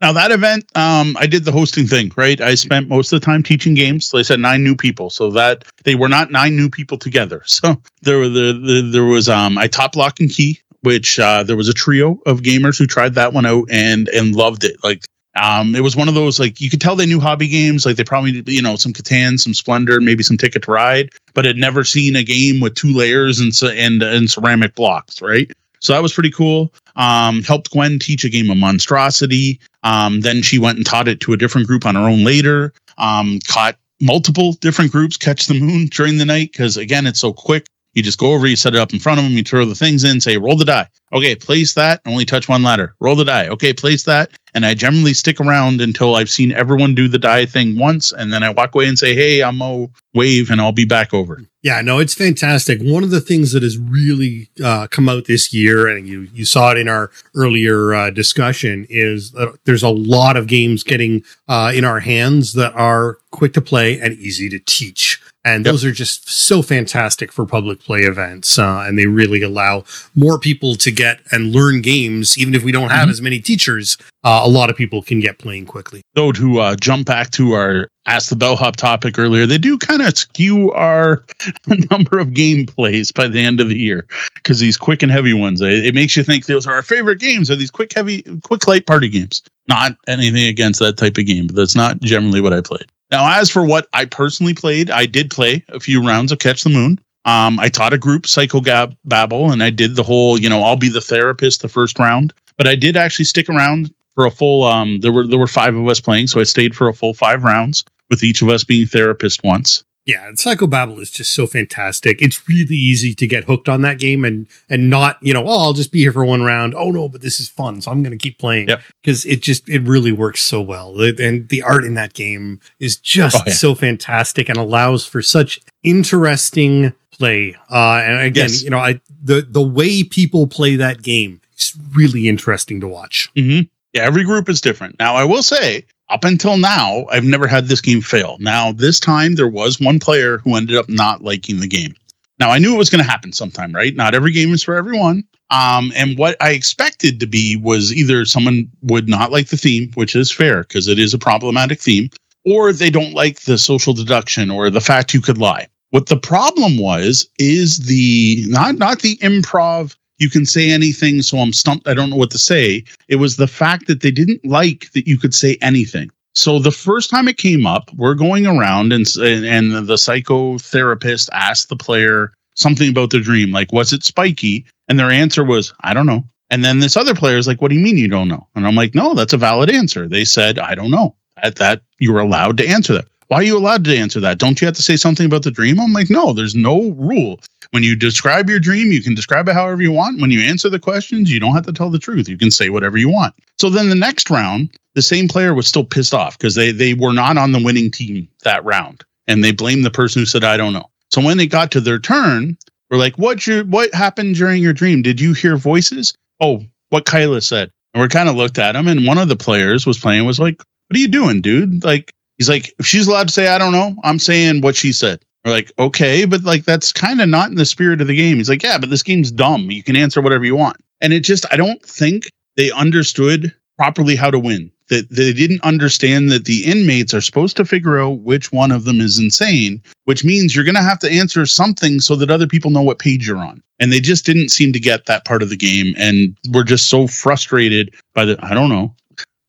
Now that event, um, I did the hosting thing, right? I spent most of the time teaching games. I said nine new people, so that they were not nine new people together. So there were the, the there was um I taught Block and Key, which uh, there was a trio of gamers who tried that one out and and loved it. Like um, it was one of those like you could tell they knew hobby games. Like they probably you know some Catan, some Splendor, maybe some Ticket to Ride, but had never seen a game with two layers and and and ceramic blocks, right? So that was pretty cool. Um, helped Gwen teach a game of monstrosity. Um, then she went and taught it to a different group on her own later. Um, caught multiple different groups catch the moon during the night because again, it's so quick. You just go over, you set it up in front of them, you throw the things in, say roll the die. Okay, place that. Only touch one ladder. Roll the die. Okay, place that. And I generally stick around until I've seen everyone do the die thing once, and then I walk away and say, "Hey, I'm a wave, and I'll be back over." Yeah, no, it's fantastic. One of the things that has really uh, come out this year, and you you saw it in our earlier uh, discussion, is there's a lot of games getting uh, in our hands that are quick to play and easy to teach. And Yep. those are just so fantastic for public play events. Uh, and they really allow more people to get and learn games, even if we don't have Mhm. as many teachers. Uh, a lot of people can get playing quickly. So to uh, jump back to our ask the bellhop topic earlier, they do kind of skew our number of game plays by the end of the year because these quick and heavy ones, it, it makes you think those are our favorite games. Are these quick, heavy, quick light party games? Not anything against that type of game, but that's not generally what I played. Now, as for what I personally played, I did play a few rounds of Catch the Moon. Um, I taught a group Psycho Gab Babble, and I did the whole, you know, I'll be the therapist the first round. But I did actually stick around for a full. Um, there were there were five of us playing, so I stayed for a full five rounds with each of us being therapist once. Yeah, and Psychobabble is just so fantastic. It's really easy to get hooked on that game and and not, you know, oh, I'll just be here for one round. Oh no, but this is fun, so I'm going to keep playing Yep. because it just it really works so well. And the art in that game is just Oh, yeah. so fantastic and allows for such interesting play. Uh and again, Yes. you know, I the the way people play that game is really interesting to watch. hmm Yeah, every group is different. Now, I will say, up until now, I've never had this game fail. Now, this time there was one player who ended up not liking the game. Now, I knew it was going to happen sometime, right? Not every game is for everyone. Um, and what I expected to be was either someone would not like the theme, which is fair because it is a problematic theme, or they don't like the social deduction or the fact you could lie. What the problem was is the not not the improv you can say anything so I'm stumped I don't know what to say. It was the fact that they didn't like that you could say anything. So the first time it came up, we're going around and and the psychotherapist asked the player something about their dream like was it spiky and their answer was I don't know. And then this other player is like what do you mean you don't know? And I'm like no, that's a valid answer. They said I don't know. At that you were allowed to answer that. Why are you allowed to answer that? Don't you have to say something about the dream? I'm like, no, there's no rule. When you describe your dream, you can describe it however you want. When you answer the questions, you don't have to tell the truth. You can say whatever you want. So then the next round, the same player was still pissed off because they they were not on the winning team that round. And they blamed the person who said, I don't know. So when they got to their turn, we're like, what your what happened during your dream? Did you hear voices? Oh, what Kyla said. And we kind of looked at him, and one of the players was playing was like, What are you doing, dude? Like He's like, if she's allowed to say, I don't know, I'm saying what she said. We're like, okay, but like that's kind of not in the spirit of the game. He's like, yeah, but this game's dumb. You can answer whatever you want. And it just, I don't think they understood properly how to win. That they didn't understand that the inmates are supposed to figure out which one of them is insane, which means you're going to have to answer something so that other people know what page you're on. And they just didn't seem to get that part of the game. And we're just so frustrated by the, I don't know.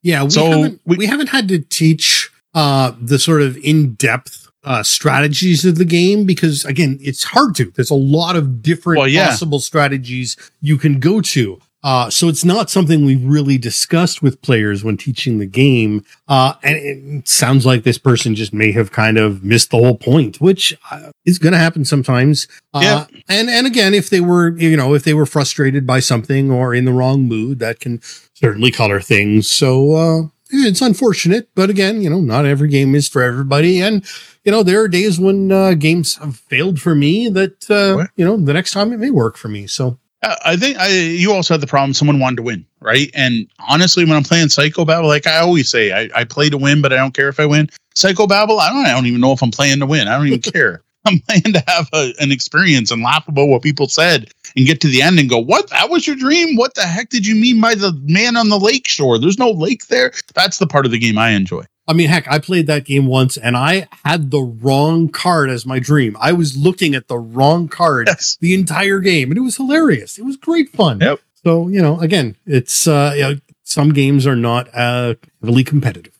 Yeah. We, so haven't, we, we haven't had to teach uh, the sort of in depth uh, strategies of the game because again, it's hard to. There's a lot of different well, yeah. possible strategies you can go to. Uh, so it's not something we've really discussed with players when teaching the game. Uh, and it sounds like this person just may have kind of missed the whole point, which uh, is going to happen sometimes. Uh, yeah. And, and again, if they were, you know, if they were frustrated by something or in the wrong mood, that can certainly color things. So, uh, it's unfortunate, but again, you know, not every game is for everybody. And, you know, there are days when uh, games have failed for me that, uh, you know, the next time it may work for me. So I think I, you also had the problem someone wanted to win, right? And honestly, when I'm playing Psychobabble, like I always say, I, I play to win, but I don't care if I win. Psychobabble, I don't, I don't even know if I'm playing to win. I don't even care. I'm planning to have a, an experience and laugh about what people said and get to the end and go, What? That was your dream? What the heck did you mean by the man on the lake shore? There's no lake there. That's the part of the game I enjoy. I mean, heck, I played that game once and I had the wrong card as my dream. I was looking at the wrong card yes. the entire game and it was hilarious. It was great fun. Yep. So, you know, again, it's, uh, you know, some games are not uh, really competitive.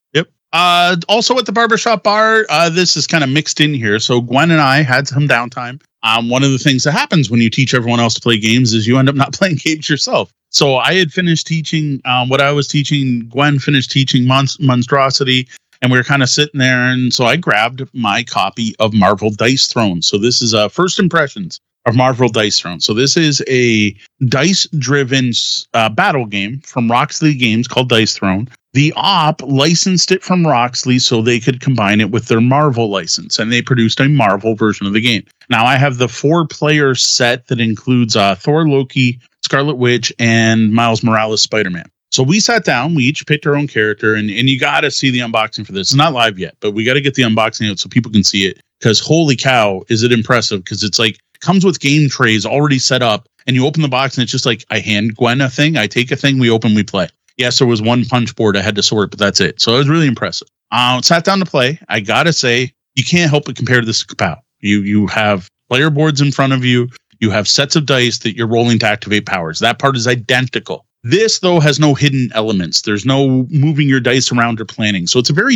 Uh, also at the barbershop bar, uh, this is kind of mixed in here. So Gwen and I had some downtime. Um, one of the things that happens when you teach everyone else to play games is you end up not playing games yourself. So I had finished teaching um, what I was teaching. Gwen finished teaching Monstrosity, and we were kind of sitting there. And so I grabbed my copy of Marvel Dice Throne. So this is uh, first impressions of Marvel Dice Throne. So this is a dice-driven uh, battle game from Roxley Games called Dice Throne. The op licensed it from Roxley so they could combine it with their Marvel license, and they produced a Marvel version of the game. Now I have the four-player set that includes uh, Thor, Loki, Scarlet Witch, and Miles Morales Spider-Man. So we sat down, we each picked our own character, and, and you got to see the unboxing for this. It's not live yet, but we got to get the unboxing out so people can see it. Because holy cow, is it impressive? Because it's like comes with game trays already set up, and you open the box and it's just like I hand Gwen a thing, I take a thing, we open, we play. Yes, there was one punch board I had to sort, but that's it. So it was really impressive. Uh, sat down to play. I gotta say, you can't help but compare this to Kapow. You you have player boards in front of you. You have sets of dice that you're rolling to activate powers. That part is identical. This, though, has no hidden elements. There's no moving your dice around or planning. So it's a very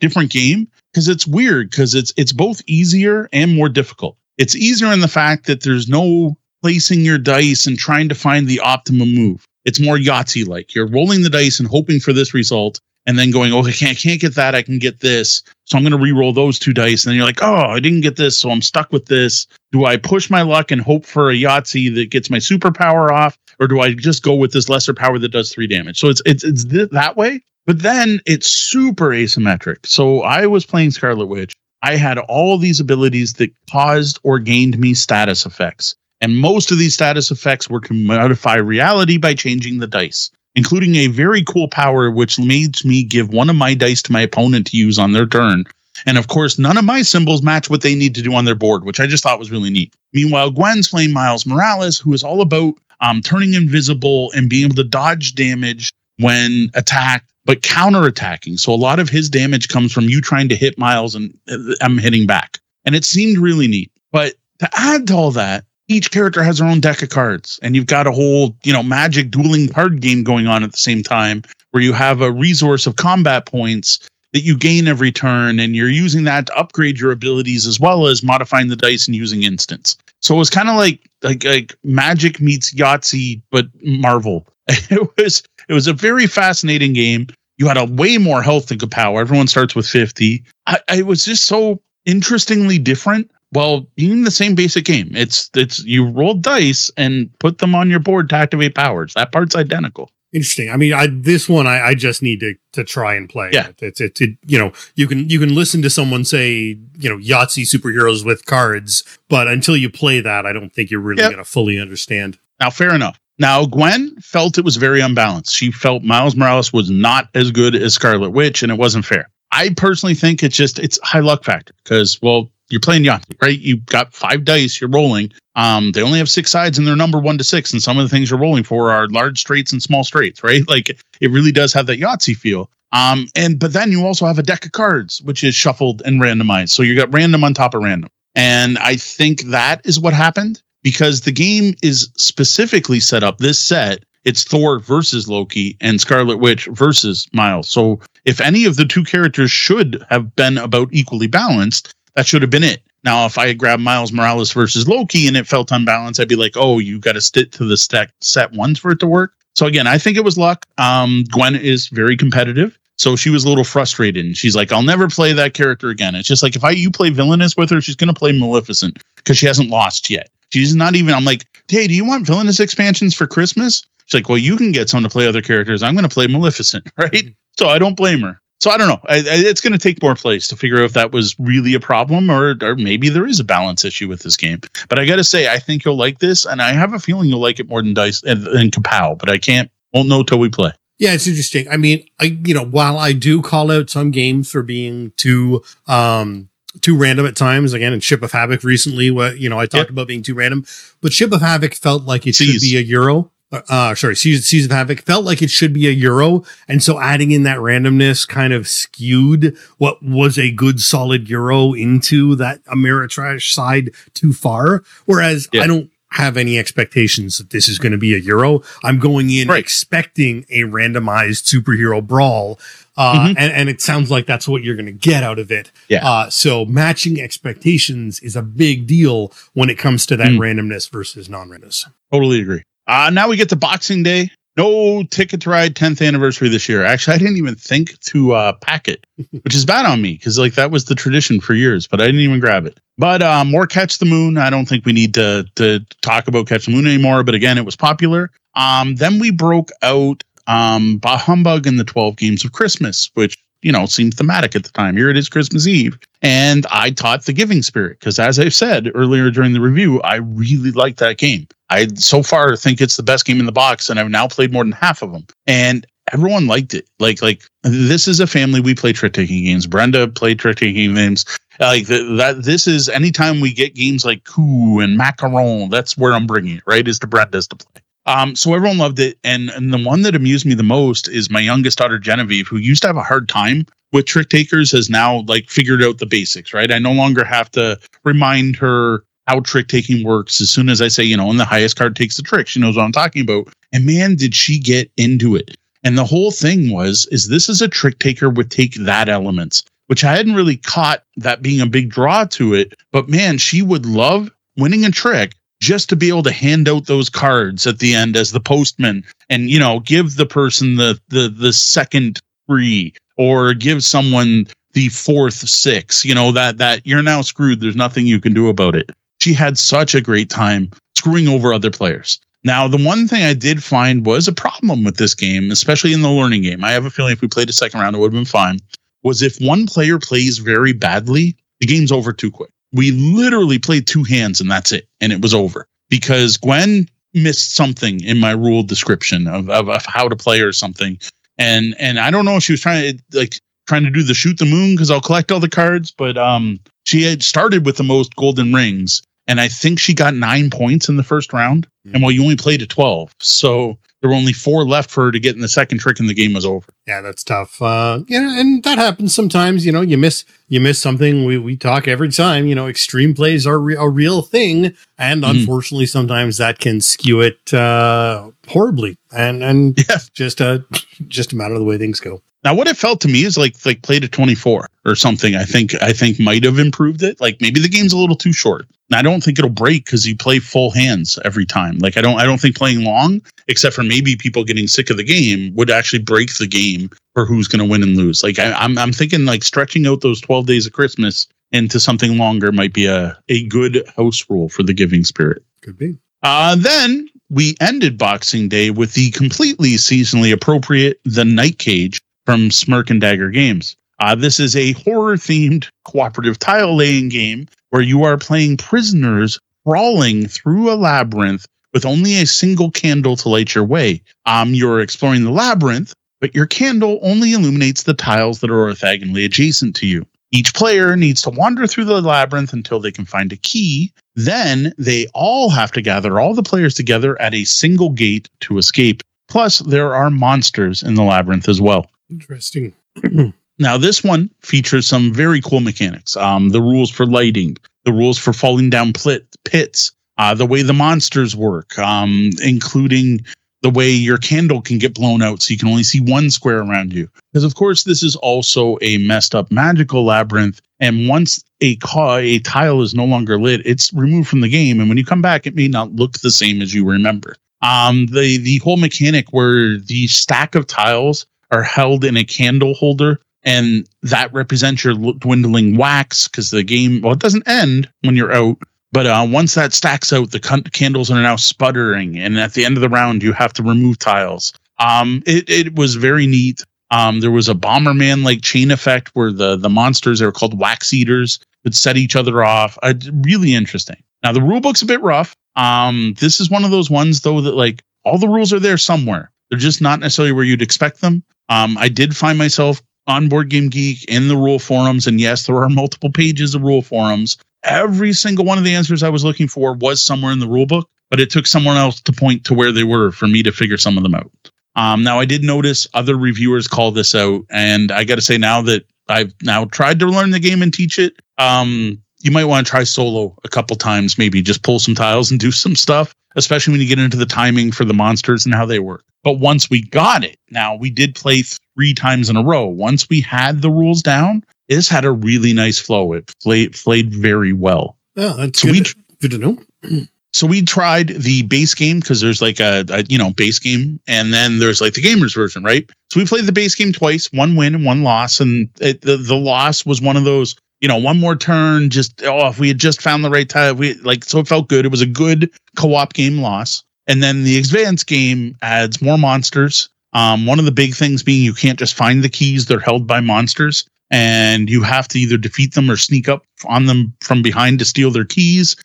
different game because it's weird because it's it's both easier and more difficult. It's easier in the fact that there's no placing your dice and trying to find the optimum move. It's more Yahtzee like. You're rolling the dice and hoping for this result and then going, okay, I can't, I can't get that. I can get this. So I'm going to re-roll those two dice. And then you're like, oh, I didn't get this. So I'm stuck with this. Do I push my luck and hope for a Yahtzee that gets my superpower off? Or do I just go with this lesser power that does three damage? So it's, it's, it's th- that way. But then it's super asymmetric. So I was playing Scarlet Witch. I had all these abilities that caused or gained me status effects. And most of these status effects were to modify reality by changing the dice. including a very cool power which made me give one of my dice to my opponent to use on their turn. And of course, none of my symbols match what they need to do on their board, which I just thought was really neat. Meanwhile, Gwen's playing Miles Morales, who is all about um, turning invisible and being able to dodge damage when attacked, but counterattacking. So a lot of his damage comes from you trying to hit Miles and uh, I'm hitting back. And it seemed really neat. But to add to all that, each character has their own deck of cards and you've got a whole, you know, magic dueling card game going on at the same time where you have a resource of combat points that you gain every turn and you're using that to upgrade your abilities as well as modifying the dice and using instants. So it was kind of like like like magic meets Yahtzee but Marvel. It was it was a very fascinating game. You had a way more health than Kapow. Everyone starts with 50. I, I was just so interestingly different well, being the same basic game. It's it's you roll dice and put them on your board to activate powers. That part's identical. Interesting. I mean, I this one I, I just need to to try and play. Yeah, it's it's it, you know you can you can listen to someone say you know Yahtzee superheroes with cards, but until you play that, I don't think you're really yep. going to fully understand. Now, fair enough. Now, Gwen felt it was very unbalanced. She felt Miles Morales was not as good as Scarlet Witch, and it wasn't fair. I personally think it's just it's high luck factor because well, you're playing Yahtzee, right? You've got five dice, you're rolling. Um, they only have six sides and they're number one to six. And some of the things you're rolling for are large straights and small straights, right? Like it really does have that Yahtzee feel. Um, and but then you also have a deck of cards, which is shuffled and randomized. So you got random on top of random. And I think that is what happened because the game is specifically set up this set. It's Thor versus Loki and Scarlet Witch versus Miles. So if any of the two characters should have been about equally balanced, that should have been it. Now, if I had grabbed Miles Morales versus Loki and it felt unbalanced, I'd be like, oh, you got to stick to the stack set ones for it to work. So again, I think it was luck. Um, Gwen is very competitive. So she was a little frustrated and she's like, I'll never play that character again. It's just like if I you play villainous with her, she's gonna play Maleficent because she hasn't lost yet. She's not even I'm like, hey, do you want villainous expansions for Christmas? She's like, Well, you can get some to play other characters. I'm gonna play Maleficent, right? So I don't blame her so I don't know. I, I, it's going to take more plays to figure out if that was really a problem or, or maybe there is a balance issue with this game. But I got to say, I think you'll like this, and I have a feeling you'll like it more than Dice and, and Kapow. But I can't won't know till we play. Yeah, it's interesting. I mean, I you know while I do call out some games for being too um too random at times. Again, in Ship of Havoc recently, what you know, I talked yep. about being too random, but Ship of Havoc felt like it should be a Euro uh, sorry, Season, Season of Havoc felt like it should be a Euro. And so adding in that randomness kind of skewed what was a good solid Euro into that Ameritrash side too far. Whereas yeah. I don't have any expectations that this is going to be a Euro. I'm going in right. expecting a randomized superhero brawl. Uh, mm-hmm. and, and it sounds like that's what you're going to get out of it. Yeah. Uh, so matching expectations is a big deal when it comes to that mm. randomness versus non-randomness. Totally agree. Uh, now we get to Boxing Day. No ticket to ride 10th anniversary this year. Actually, I didn't even think to uh, pack it, which is bad on me because like that was the tradition for years, but I didn't even grab it. But uh, more Catch the Moon. I don't think we need to to talk about Catch the Moon anymore. But again, it was popular. Um, then we broke out um, Bah Humbug and the 12 Games of Christmas, which you know seemed thematic at the time. Here it is Christmas Eve, and I taught the Giving Spirit because, as I've said earlier during the review, I really like that game. I so far think it's the best game in the box, and I've now played more than half of them. And everyone liked it. Like, like this is a family. We play trick taking games. Brenda played trick taking games. Like the, that. This is anytime we get games like Coup and Macaron. That's where I'm bringing it. Right, is to Brenda's to play. Um, so everyone loved it, and and the one that amused me the most is my youngest daughter Genevieve, who used to have a hard time with trick takers, has now like figured out the basics. Right, I no longer have to remind her how trick taking works. As soon as I say, you know, and the highest card takes the trick, she knows what I'm talking about. And man, did she get into it. And the whole thing was, is this is a trick taker with take that elements, which I hadn't really caught that being a big draw to it. But man, she would love winning a trick just to be able to hand out those cards at the end as the postman and you know give the person the the the second three or give someone the fourth six you know that that you're now screwed there's nothing you can do about it she had such a great time screwing over other players. Now, the one thing I did find was a problem with this game, especially in the learning game. I have a feeling if we played a second round, it would have been fine. Was if one player plays very badly, the game's over too quick. We literally played two hands and that's it. And it was over because Gwen missed something in my rule description of, of, of how to play or something. And and I don't know if she was trying to like trying to do the shoot the moon because I'll collect all the cards, but um she had started with the most golden rings and I think she got nine points in the first round. Mm-hmm. And well, you only played to 12. So there were only four left for her to get in the second trick and the game was over. Yeah, that's tough. Uh, yeah, and that happens sometimes. You know, you miss you miss something. We we talk every time. You know, extreme plays are re- a real thing, and mm. unfortunately, sometimes that can skew it uh, horribly. And and yeah. just a just a matter of the way things go. Now, what it felt to me is like like play to 24 or something. I think I think might have improved it. Like maybe the game's a little too short. And I don't think it'll break because you play full hands every time. Like I don't I don't think playing long, except for maybe people getting sick of the game, would actually break the game for who's going to win and lose. Like I, I'm I'm thinking like stretching out those 12 days of Christmas into something longer might be a a good house rule for the giving spirit. Could be. Uh, then we ended Boxing Day with the completely seasonally appropriate The Night Cage from Smirk and Dagger Games. Uh, this is a horror themed cooperative tile laying game where you are playing prisoners crawling through a labyrinth with only a single candle to light your way. Um, you're exploring the labyrinth, but your candle only illuminates the tiles that are orthogonally adjacent to you. Each player needs to wander through the labyrinth until they can find a key. Then they all have to gather all the players together at a single gate to escape. Plus, there are monsters in the labyrinth as well. Interesting. now, this one features some very cool mechanics. Um, the rules for lighting, the rules for falling down plit, pits, uh, the way the monsters work, um, including the way your candle can get blown out so you can only see one square around you. Because, of course, this is also a messed up magical labyrinth. And once a, ca- a tile is no longer lit, it's removed from the game. And when you come back, it may not look the same as you remember. Um, the, the whole mechanic where the stack of tiles are held in a candle holder and that represents your dwindling wax because the game well it doesn't end when you're out but uh, once that stacks out the candles are now sputtering and at the end of the round you have to remove tiles. Um it, it was very neat. Um there was a bomberman like chain effect where the the monsters are called wax eaters would set each other off. Uh, really interesting. Now the rule book's a bit rough um this is one of those ones though that like all the rules are there somewhere they're just not necessarily where you'd expect them um, I did find myself on Board Game Geek in the rule forums, and yes, there are multiple pages of rule forums. Every single one of the answers I was looking for was somewhere in the rule book, but it took someone else to point to where they were for me to figure some of them out. Um, now, I did notice other reviewers call this out, and I got to say now that I've now tried to learn the game and teach it, um, you might want to try solo a couple times, maybe just pull some tiles and do some stuff, especially when you get into the timing for the monsters and how they work. But once we got it, now we did play three times in a row. Once we had the rules down, this had a really nice flow. It played, played very well. Oh, that's so good, we, good to know. so we tried the base game because there's like a, a, you know base game and then there's like the gamers version right so we played the base game twice one win and one loss and it, the, the loss was one of those you know one more turn just oh if we had just found the right time we like so it felt good it was a good co-op game loss and then the advanced game adds more monsters. Um, one of the big things being you can't just find the keys; they're held by monsters, and you have to either defeat them or sneak up on them from behind to steal their keys.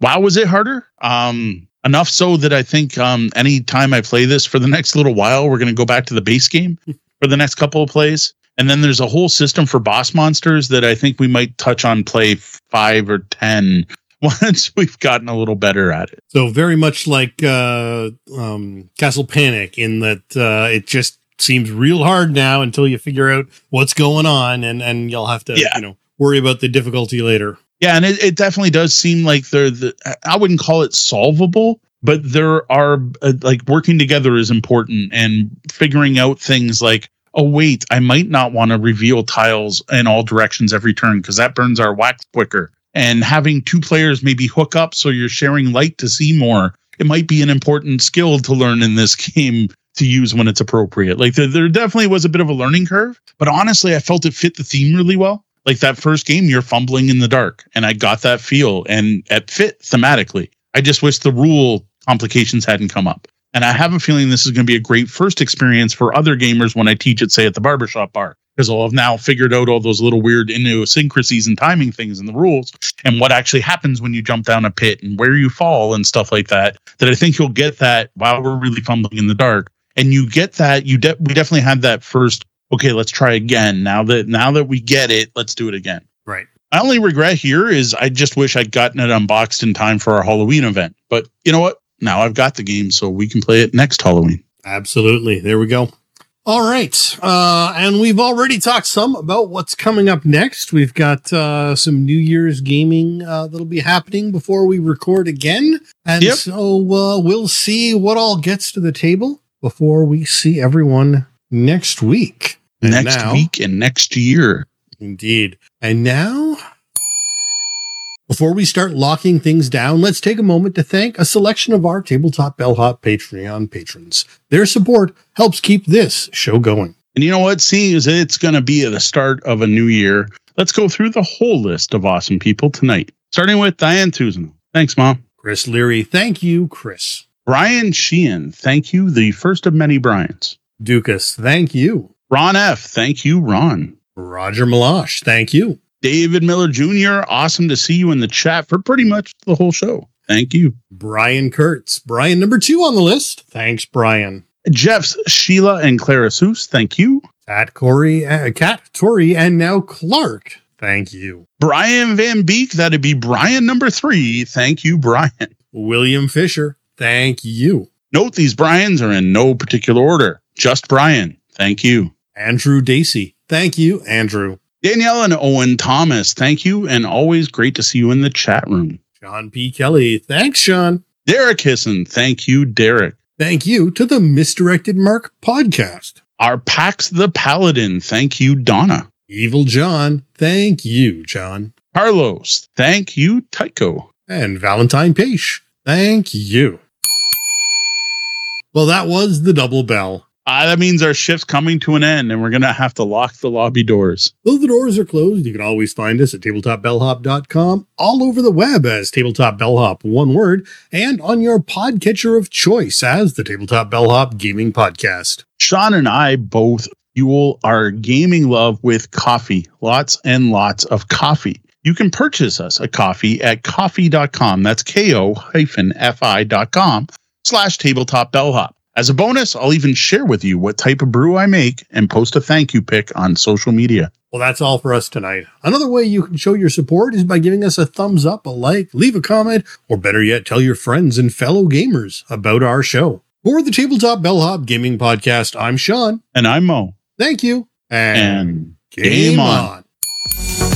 Wow, was it harder? Um, enough so that I think um, any time I play this for the next little while, we're going to go back to the base game for the next couple of plays. And then there's a whole system for boss monsters that I think we might touch on play five or 10 once we've gotten a little better at it. So very much like uh, um, Castle Panic, in that uh, it just seems real hard now until you figure out what's going on, and and you'll have to yeah. you know worry about the difficulty later. Yeah, and it, it definitely does seem like they're the I wouldn't call it solvable, but there are uh, like working together is important and figuring out things like oh wait i might not want to reveal tiles in all directions every turn because that burns our wax quicker and having two players maybe hook up so you're sharing light to see more. It might be an important skill to learn in this game to use when it's appropriate. Like there, there definitely was a bit of a learning curve, but honestly, I felt it fit the theme really well. Like that first game, you're fumbling in the dark, and I got that feel, and it fit thematically. I just wish the rule complications hadn't come up. And I have a feeling this is going to be a great first experience for other gamers when I teach it, say, at the barbershop bar because I'll have now figured out all those little weird idiosyncrasies and timing things and the rules and what actually happens when you jump down a pit and where you fall and stuff like that. That I think you'll get that while we're really fumbling in the dark. And you get that you de- we definitely had that first. Okay, let's try again. Now that now that we get it, let's do it again. Right. My only regret here is I just wish I'd gotten it unboxed in time for our Halloween event. But you know what? Now I've got the game, so we can play it next Halloween. Absolutely. There we go. All right. Uh, and we've already talked some about what's coming up next. We've got uh, some New Year's gaming uh, that'll be happening before we record again. And yep. so uh, we'll see what all gets to the table before we see everyone next week. And next now, week and next year. Indeed. And now before we start locking things down, let's take a moment to thank a selection of our Tabletop Bellhop Patreon patrons. Their support helps keep this show going. And you know what? Seeing as it's going to be at the start of a new year, let's go through the whole list of awesome people tonight. Starting with Diane Tousignant. Thanks, Mom. Chris Leary. Thank you, Chris. Brian Sheehan. Thank you. The first of many Brians. Dukas. Thank you. Ron F. Thank you, Ron. Roger Malash. Thank you. David Miller Jr., awesome to see you in the chat for pretty much the whole show. Thank you. Brian Kurtz, Brian number two on the list. Thanks, Brian. Jeff's Sheila and Clara Seuss. Thank you. Cat Corey, uh, Cat Tori, and now Clark. Thank you. Brian Van Beek. That'd be Brian number three. Thank you, Brian. William Fisher. Thank you. Note these Brians are in no particular order. Just Brian. Thank you. Andrew Dacey. Thank you, Andrew. Danielle and Owen Thomas, thank you, and always great to see you in the chat room. John P. Kelly, thanks, Sean. Derek Hisson, thank you, Derek. Thank you to the Misdirected Mark podcast. Our Pax the Paladin, thank you, Donna. Evil John, thank you, John. Carlos, thank you, Tycho. And Valentine Page, thank you. Well, that was the double bell. Uh, that means our shift's coming to an end and we're going to have to lock the lobby doors. Though the doors are closed, you can always find us at tabletopbellhop.com, all over the web as Tabletop Bellhop, one word, and on your podcatcher of choice as the Tabletop Bellhop Gaming Podcast. Sean and I both fuel our gaming love with coffee, lots and lots of coffee. You can purchase us a coffee at ko-fi.com. That's ko-fi.com slash tabletop bellhop. As a bonus, I'll even share with you what type of brew I make and post a thank you pic on social media. Well, that's all for us tonight. Another way you can show your support is by giving us a thumbs up, a like, leave a comment, or better yet, tell your friends and fellow gamers about our show. For the Tabletop Bellhop Gaming Podcast, I'm Sean. And I'm Moe. Thank you. And, and game, game on. on.